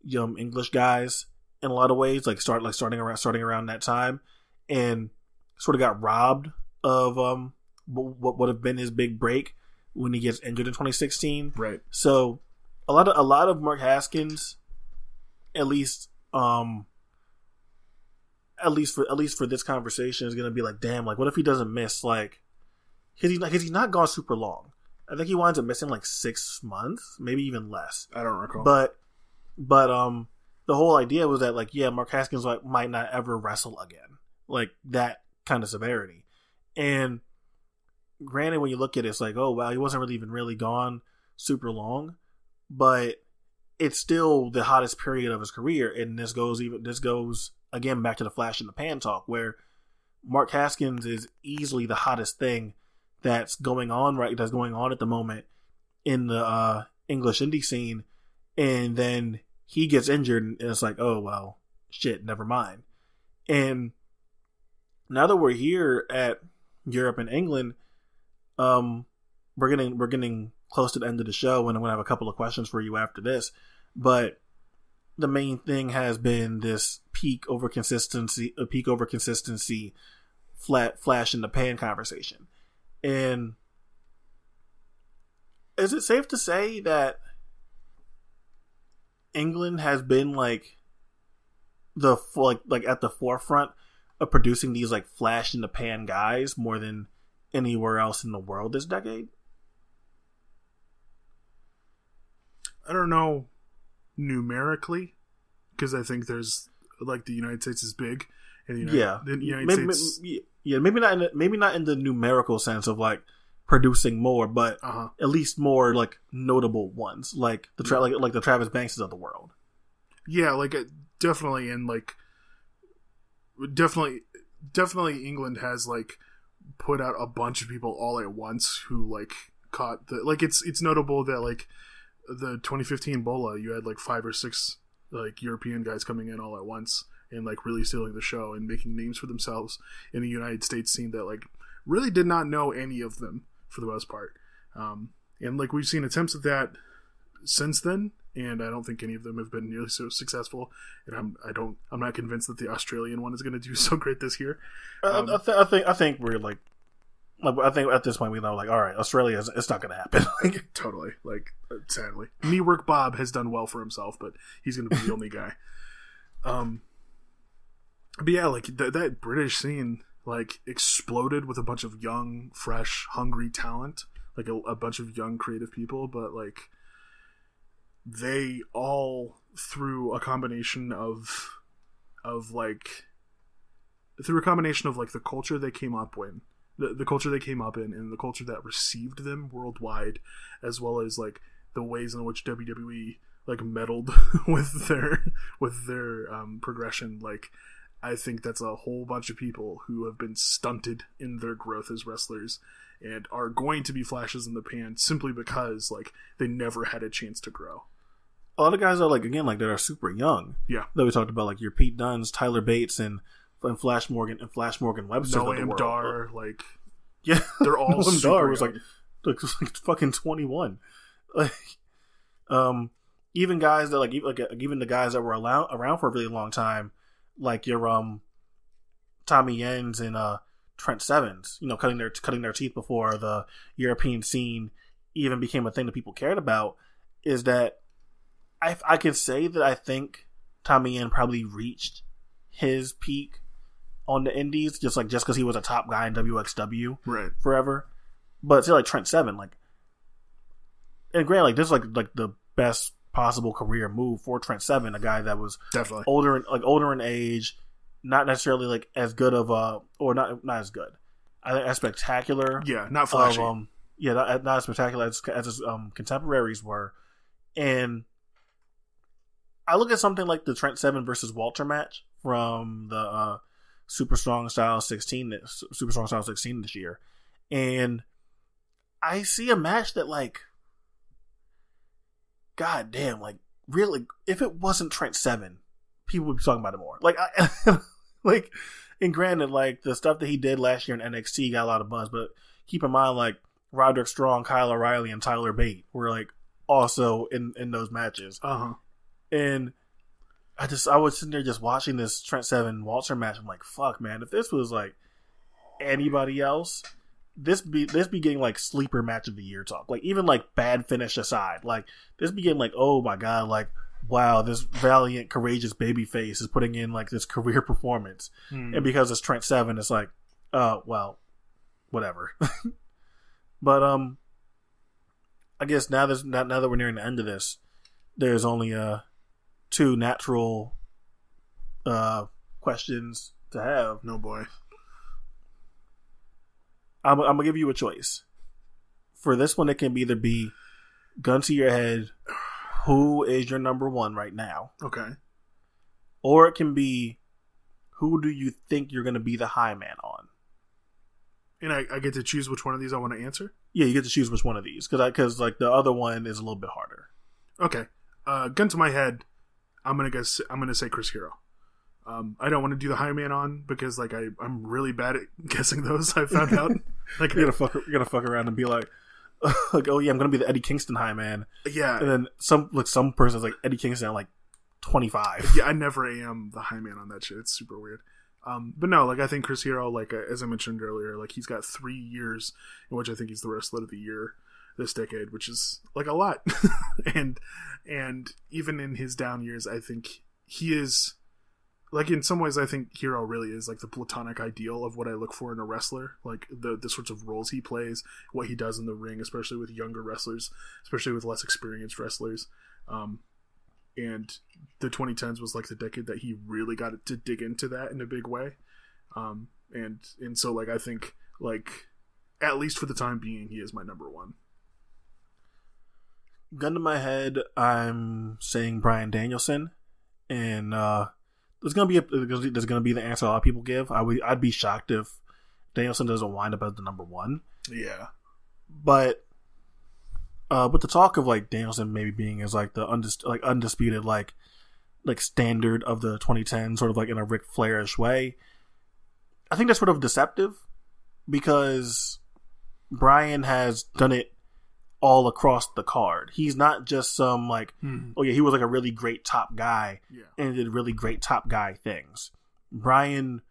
young English guys in a lot of ways, like start like starting around starting around that time and sort of got robbed of um what would have been his big break when he gets injured in 2016. Right. So a lot of a lot of Mark Haskins, at least um, at least for at least for this conversation is gonna be like, damn, like what if he doesn't miss like, cause he's not, cause he's not gone super long. I think he winds up missing like six months, maybe even less. I don't recall. But but um the whole idea was that like yeah, Mark Haskins like might not ever wrestle again. Like that kind of severity. And granted when you look at it, it's like, oh wow, he wasn't really even really gone super long. But it's still the hottest period of his career, and this goes even this goes again back to the flash in the pan talk where Mark Haskins is easily the hottest thing that's going on right that's going on at the moment in the uh, English indie scene, and then he gets injured, and it's like, oh well, shit, never mind. And now that we're here at Europe and England, um, we're getting we're getting close to the end of the show, and I'm gonna have a couple of questions for you after this. But the main thing has been this peak over consistency, a peak over consistency, flat flash in the pan conversation. And is it safe to say that England has been like the like like at the forefront of producing these like flash in the pan guys more than anywhere else in the world this decade? I don't know numerically because I think there's like the United States is big, and the United, yeah, the United maybe, States. maybe- yeah, maybe not in the, maybe not in the numerical sense of like producing more, but Uh huh. at least more like notable ones, like the tra- like like the Travis Bankses of the world. Yeah, like uh, definitely, and like definitely, definitely, England has like put out a bunch of people all at once who like caught the like. It's it's notable that like the 2015 BOLA, you had like five or six like European guys coming in all at once and like really stealing the show and making names for themselves in the United States scene that like really did not know any of them for the most part. Um, and like we've seen attempts at that since then, and I don't think any of them have been nearly so successful. And I'm I don't I'm not convinced that the Australian one is going to do so great this year. Um, I, I, th- I think I think we're like, I think at this point we know like all right, Australia is it's not going to happen. Like, Totally, like uh, sadly, knee work Bob has done well for himself, but he's going to be the only guy. Um, but yeah, like th- that British scene like exploded with a bunch of young, fresh, hungry talent, like a, a bunch of young creative people, but like they all through a combination of of like through a combination of like the culture they came up with the, the culture they came up in and the culture that received them worldwide, as well as like the ways in which WWE like meddled with their with their um, progression. Like, I think that's a whole bunch of people who have been stunted in their growth as wrestlers and are going to be flashes in the pan simply because like they never had a chance to grow. A lot of guys are like again like that are super young. Yeah. That we talked about like your Pete Dunnes, Tyler Bates, and and Flash Morgan and Flash Morgan Webster. Noam. Dar, like Yeah, They're all Noam Dar was like, like, like fucking twenty one. Like, um, even guys that like like even the guys that were around around for a really long time, like your um, Tommy Ends and uh Trent Sevens, you know, cutting their cutting their teeth before the European scene even became a thing that people cared about, is that I I can say that I think Tommy End probably reached his peak on the Indies, just like just because he was a top guy in WXW right. forever. But say like Trent Seven, like, and granted, like this is like like the best possible career move for Trent Seven, a guy that was Definitely. older, in, like older in age, not necessarily like as good of a or not not as good, I think as spectacular. Yeah, not Of, flashy. um, yeah, not, not as spectacular as, as his um, contemporaries were, and I look at something like the Trent Seven versus Walter match from the uh, Super Strong Style sixteen, this- Super Strong Style sixteen this year, and I see a match that like, god damn, like really, if it wasn't Trent Seven, people would be talking about it more. Like, I, like, and granted, like the stuff that he did last year in NXT got a lot of buzz, but keep in mind, like Roderick Strong, Kyle O'Reilly, and Tyler Bate were like also in in those matches, Uh huh. and I just I was sitting there just watching this Trent Seven Walter match. I'm like, fuck, man, if this was like anybody else. This be this be getting like sleeper match of the year talk. Like even like bad finish aside, like this be getting like oh my god, like wow, this valiant, courageous baby face is putting in like this career performance Hmm. and because it's Trent Seven, it's like, uh, well, whatever. but um, I guess now there's now, now that we're nearing the end of this, there's only uh two natural uh questions to have. No boy. I'm, I'm gonna give you a choice. For this one, it can either be gun to your head, who is your number one right now, Okay. or it can be who do you think you're gonna be the high man on. And I, I get to choose which one of these I want to answer. Yeah, you get to choose which one of these because because like the other one is a little bit harder. Okay. Uh, gun to my head, I'm gonna guess. I'm gonna say Chris Hero. Um, I don't want to do the high man on because like I I'm really bad at guessing those. I found out. like You're gonna fuck you're gonna fuck around and be like, like oh yeah, I'm gonna be the Eddie Kingston high man, yeah, and then some like some person's like Eddie Kingston at like 25. yeah. I never am the high man on that shit. It's super weird. Um, but no, like I think Chris Hero, like uh, as I mentioned earlier, like he's got three years in which I think he's the wrestler of the year this decade, which is like a lot. and and even in his down years, I think he is like in some ways I think Hero really is like the platonic ideal of what I look for in a wrestler. Like the the sorts of roles he plays, what he does in the ring, especially with younger wrestlers, especially with less experienced wrestlers. Um, and the 2010s was like the decade that he really got to dig into that in a big way. Um, and and so like I think like at least for the time being, he is my number one. Gun to my head, I'm saying Bryan Danielson, and uh there's gonna be a, there's gonna be the answer a lot of people give. I would I'd be shocked if Danielson doesn't wind up as the number one. Yeah. but uh with the talk of like Danielson maybe being as like the undis- like undisputed like like standard of the 2010 sort of like in a Ric Flairish way I think that's sort of deceptive because Brian has done it all across the card he's not just some like Hmm. oh yeah he was like a really great top guy Yeah. and did really great top guy things. Bryan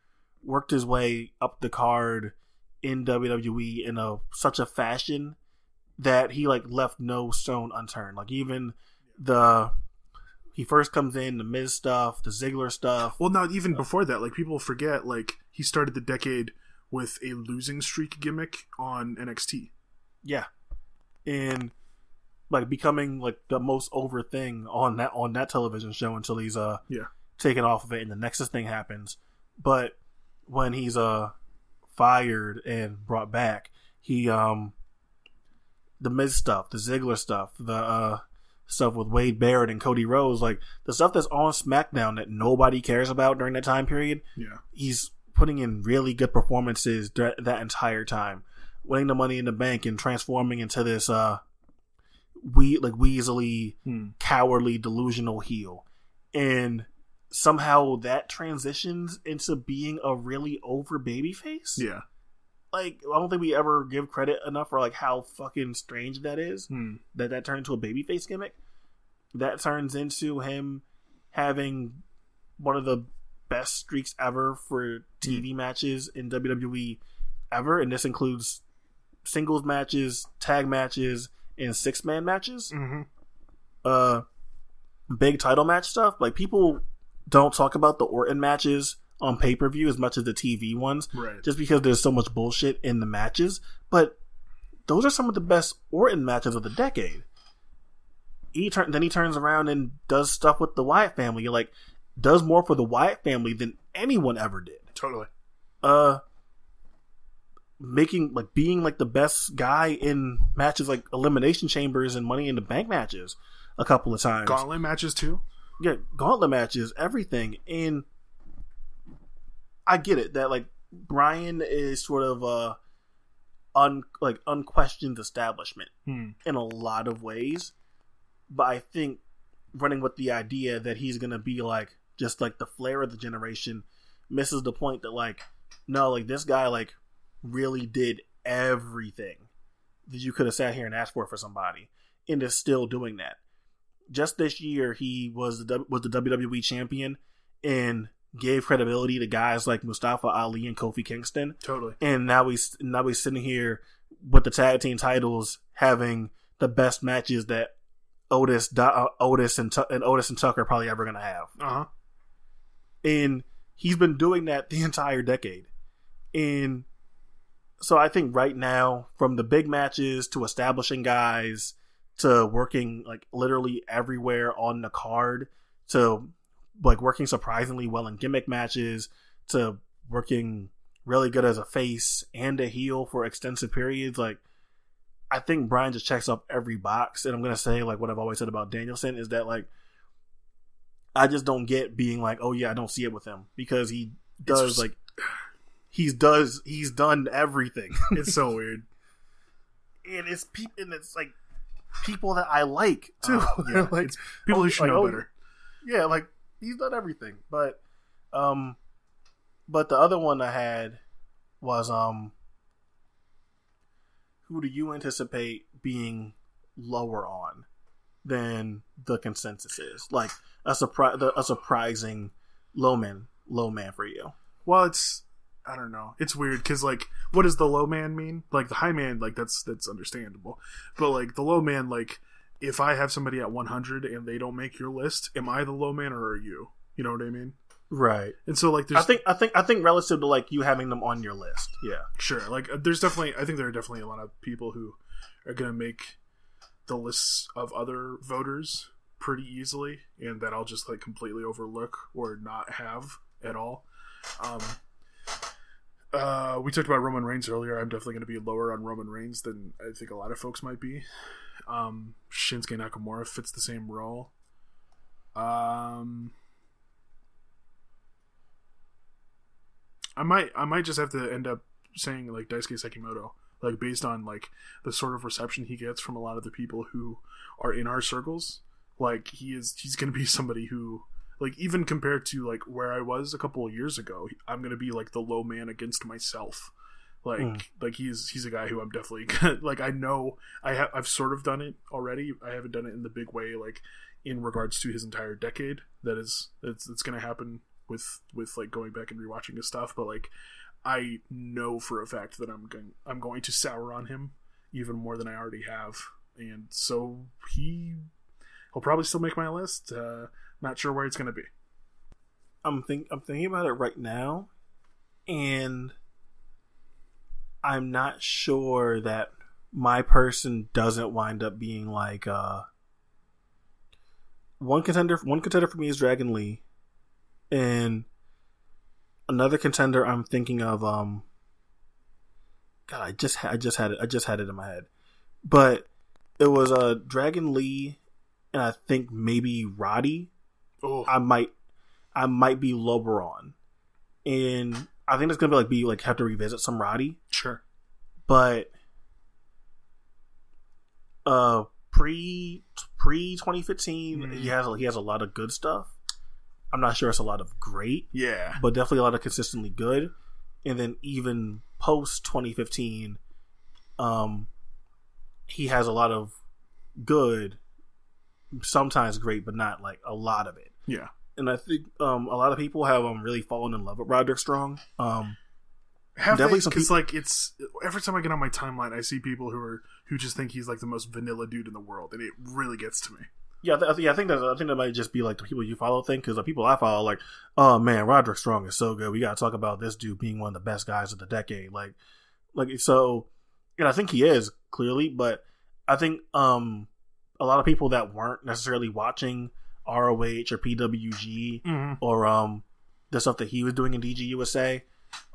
worked his way up the card in WWE in a such a fashion that he like left no stone unturned. Like even the he first comes in the Miz stuff, the Ziggler stuff. Well, not even before that. Like people forget, like he started the decade with a losing streak gimmick on NXT. Yeah, and like becoming like the most over thing on that on that television show until he's uh Yeah. taken off of it and the Nexus thing happens. But when he's uh fired and brought back. He um the Miz stuff, the Ziggler stuff, the uh stuff with Wade Barrett and Cody Rhodes, like the stuff that's on SmackDown that nobody cares about during that time period. Yeah. He's putting in really good performances that entire time, winning the Money in the Bank and transforming into this uh we like weaselly, Hmm. cowardly, delusional heel, and somehow that transitions into being a really over babyface. Yeah. Like I don't think we ever give credit enough for like how fucking strange that is Hmm. that that turned into a babyface gimmick. That turns into him having one of the best streaks ever for TV matches in WWE ever, and this includes singles matches, tag matches, and six man matches. Mm-hmm. Uh, big title match stuff. Like people don't talk about the Orton matches on pay per view as much as the TV ones Right. just because there's so much bullshit in the matches. But those are some of the best Orton matches of the decade. He turn, then he turns around and does stuff with the Wyatt family. Like does more for the Wyatt family than anyone ever did. Totally. Uh, making like being like the best guy in matches like elimination chambers and Money in the Bank matches a couple of times Gauntlet matches too. yeah, gauntlet matches, everything. And I get it that like Bryan is sort of a un like unquestioned establishment Hmm. in a lot of ways. But I think running with the idea that he's gonna be like just like the flair of the generation misses the point that like no, like this guy like really did everything that you could have sat here and asked for for somebody and is still doing that. Just this year, he was the was the WWE champion and gave credibility to guys like Mustafa Ali and Kofi Kingston Totally. and now he's now he's sitting here with the tag team titles, having the best matches that Otis, uh, Otis and, and Otis and Tucker are probably ever gonna have, Uh huh. and he's been doing that the entire decade. And so I think right now, from the big matches to establishing guys to working like literally everywhere on the card to like working surprisingly well in gimmick matches to working really good as a face and a heel for extensive periods. Like, I think Bryan just checks up every box. And I'm going to say, like, what I've always said about Danielson is that, like, I just don't get being like, oh, yeah, I don't see it with him because he does, just- like, he's does, he's done everything. It's so weird. and it's people, and it's like people that I like too. Uh, yeah, like, it's people who should like, know oh, better. yeah, like he's done everything. But um but the other one I had was um who do you anticipate being lower on than the consensus is? Like a surprise a surprising low man low man for you. Well, it's I don't know. It's weird because like, what does the low man mean? Like the high man, like that's that's understandable, but like the low man, like if I have somebody at 100 and they don't make your list, am I the low man or are you? You know what I mean? Right. And so like, there's I think I think I think relative to like you having them on your list. Yeah. sure, like uh, there's definitely I think there are definitely a lot of people who are gonna make the lists of other voters pretty easily, and that I'll just like completely overlook or not have at all. Um, uh, we talked about Roman Reigns earlier. I'm definitely going to be lower on Roman Reigns than I think a lot of folks might be. Um, Shinsuke Nakamura fits the same role. Um, I might I might just have to end up saying like Daisuke Sekimoto, like based on like the sort of reception he gets from a lot of the people who are in our circles. Like he is he's going to be somebody who like even compared to like where I was a couple of years ago, I'm going to be like the low man against myself. Like Mm. like he's he's a guy who I'm definitely gonna, like I know I have I've sort of done it already. I haven't done it in the big way like in regards to his entire decade. That is that's that's going to happen with with like going back and rewatching his stuff, but like I know for a fact that I'm going I'm going to sour on him even more than I already have, and so he he'll probably still make my list. Uh, not sure where it's going to be. I'm think I'm thinking about it right now, and I'm not sure that my person doesn't wind up being like uh one contender. One contender for me is Dragon Lee, and another contender I'm thinking of um God, I just I just had it. I just had it in my head, but it was uh Dragon Lee, and I think maybe Roddy. Oh, I might I might be lower on, and I think it's gonna be like be like have to revisit some Roddy, sure. but uh pre pre 2015 Mhm. he has he has a lot of good stuff. I'm not sure it's a lot of great, Yeah. but definitely a lot of consistently good. And then even post 2015, um, he has a lot of good, sometimes great, but not like a lot of it. Yeah. And I think um, a lot of people have um, really fallen in love with Roderick Strong. Um, Have Definitely Because people- like it's every time I get on my timeline, I see people who are who just think he's like the most vanilla dude in the world, and it really gets to me. yeah, I, th- yeah, I think that I think that might just be like the people you follow thing because the people I follow like, oh man, Roderick Strong is so good. We got to talk about this dude being one of the best guys of the decade. Like, like so, and I think he is clearly, but I think um a lot of people that weren't necessarily watching ROH or PWG Mm-hmm. or um the stuff that he was doing in DGUSA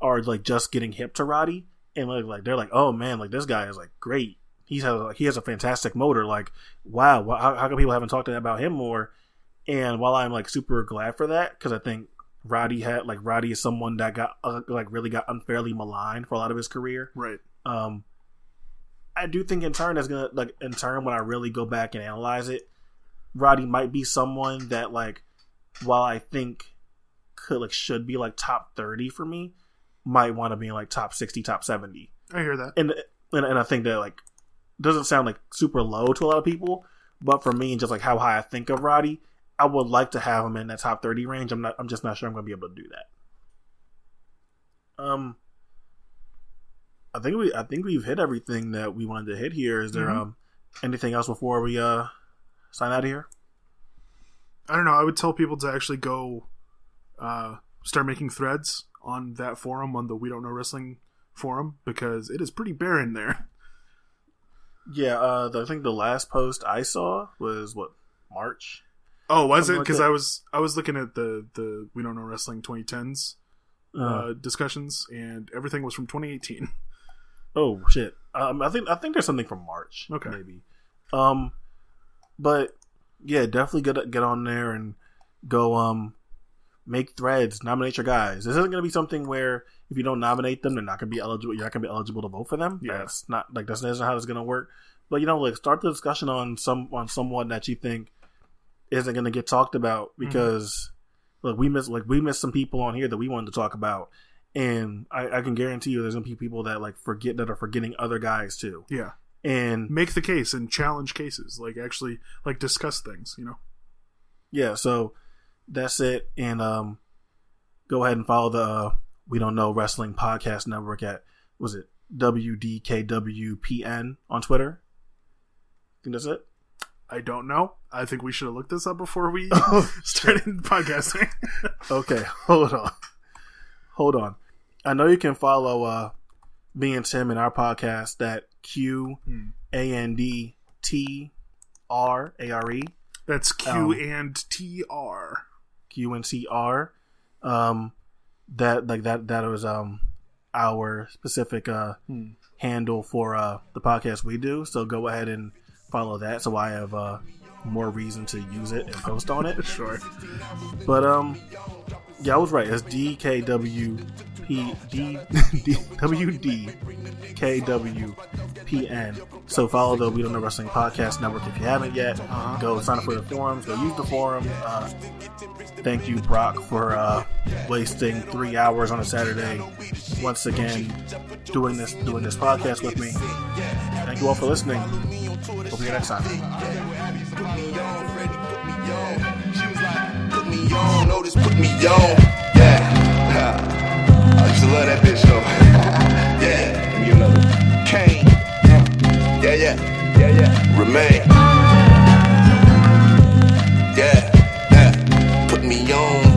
are like just getting hip to Roddy and like like they're like oh man like this guy is like great he's has like he has a fantastic motor like wow wh- how, how come people haven't talked about him more and while I'm like super glad for that because I think Roddy had like Roddy is someone that got uh, like really got unfairly maligned for a lot of his career Right. um I do think in turn that's gonna like in turn when I really go back and analyze it, Roddy might be someone that like while I think could like should be like top thirty for me, might want to be like top sixty, top seventy. I hear that. And and, and I think that like doesn't sound like super low to a lot of people, but for me and just like how high I think of Roddy, I would like to have him in that top thirty range. I'm not I'm just not sure I'm gonna be able to do that. Um I think we I think we've hit everything that we wanted to hit here. Is there Mhm. um anything else before we uh sign out of here? I don't know. I would tell people to actually go uh, start making threads on that forum on the We Don't Know Wrestling forum because it is pretty barren there. Yeah, uh the, I think the last post I saw was what March. Oh, was Something it? Because that. I was I was looking at the the We Don't Know Wrestling 2010s Uh, uh, discussions, and everything was from 2018. oh shit. Um, I think I think there's something from March. Okay. maybe. Um, but yeah, definitely get get on there and go um make threads, nominate your guys. This isn't going to be something where if you don't nominate them, they're not going to be eligible. You're not going to be eligible to vote for them. Yeah. That's not like that's, that's not how it's going to work. But you know, like start the discussion on some on someone that you think isn't going to get talked about because look, we miss like we missed some people on here that we wanted to talk about. And I, I can guarantee you, there's gonna be people that like forget that are forgetting other guys too. Yeah, And make the case and challenge cases. Like actually, like discuss things. You know. yeah, so that's it. And um, go ahead and follow the uh, We Don't Know Wrestling Podcast Network at was it WDKWPN on Twitter. I think that's it. I don't know. I think we should have looked this up before we started podcasting. Okay, hold on, hold on. I know you can follow uh, me and Tim in our podcast that Q Hmm. A N D T R A R E. That's Q Um, and T R. Um, that like that that was um our specific uh Hmm. handle for uh the podcast we do. So go ahead and follow that. So I have uh more reason to use it and post on it. Sure. But um, yeah, I was right. It's D K W P D D W D K W P N. So follow the We Don't Know Wrestling Podcast Network if you haven't yet. Go sign up for the forums. Go use the forum. Uh, thank you, Brock, for uh, wasting three hours on a Saturday once again doing this doing this podcast with me. Thank you all for listening. Hope you next time me on. Notice put me on. Yeah. I just love that bitch though. yeah. Give me another. Kane. Yeah, yeah. Yeah, yeah. Remain. Yeah. Yeah. Put me on.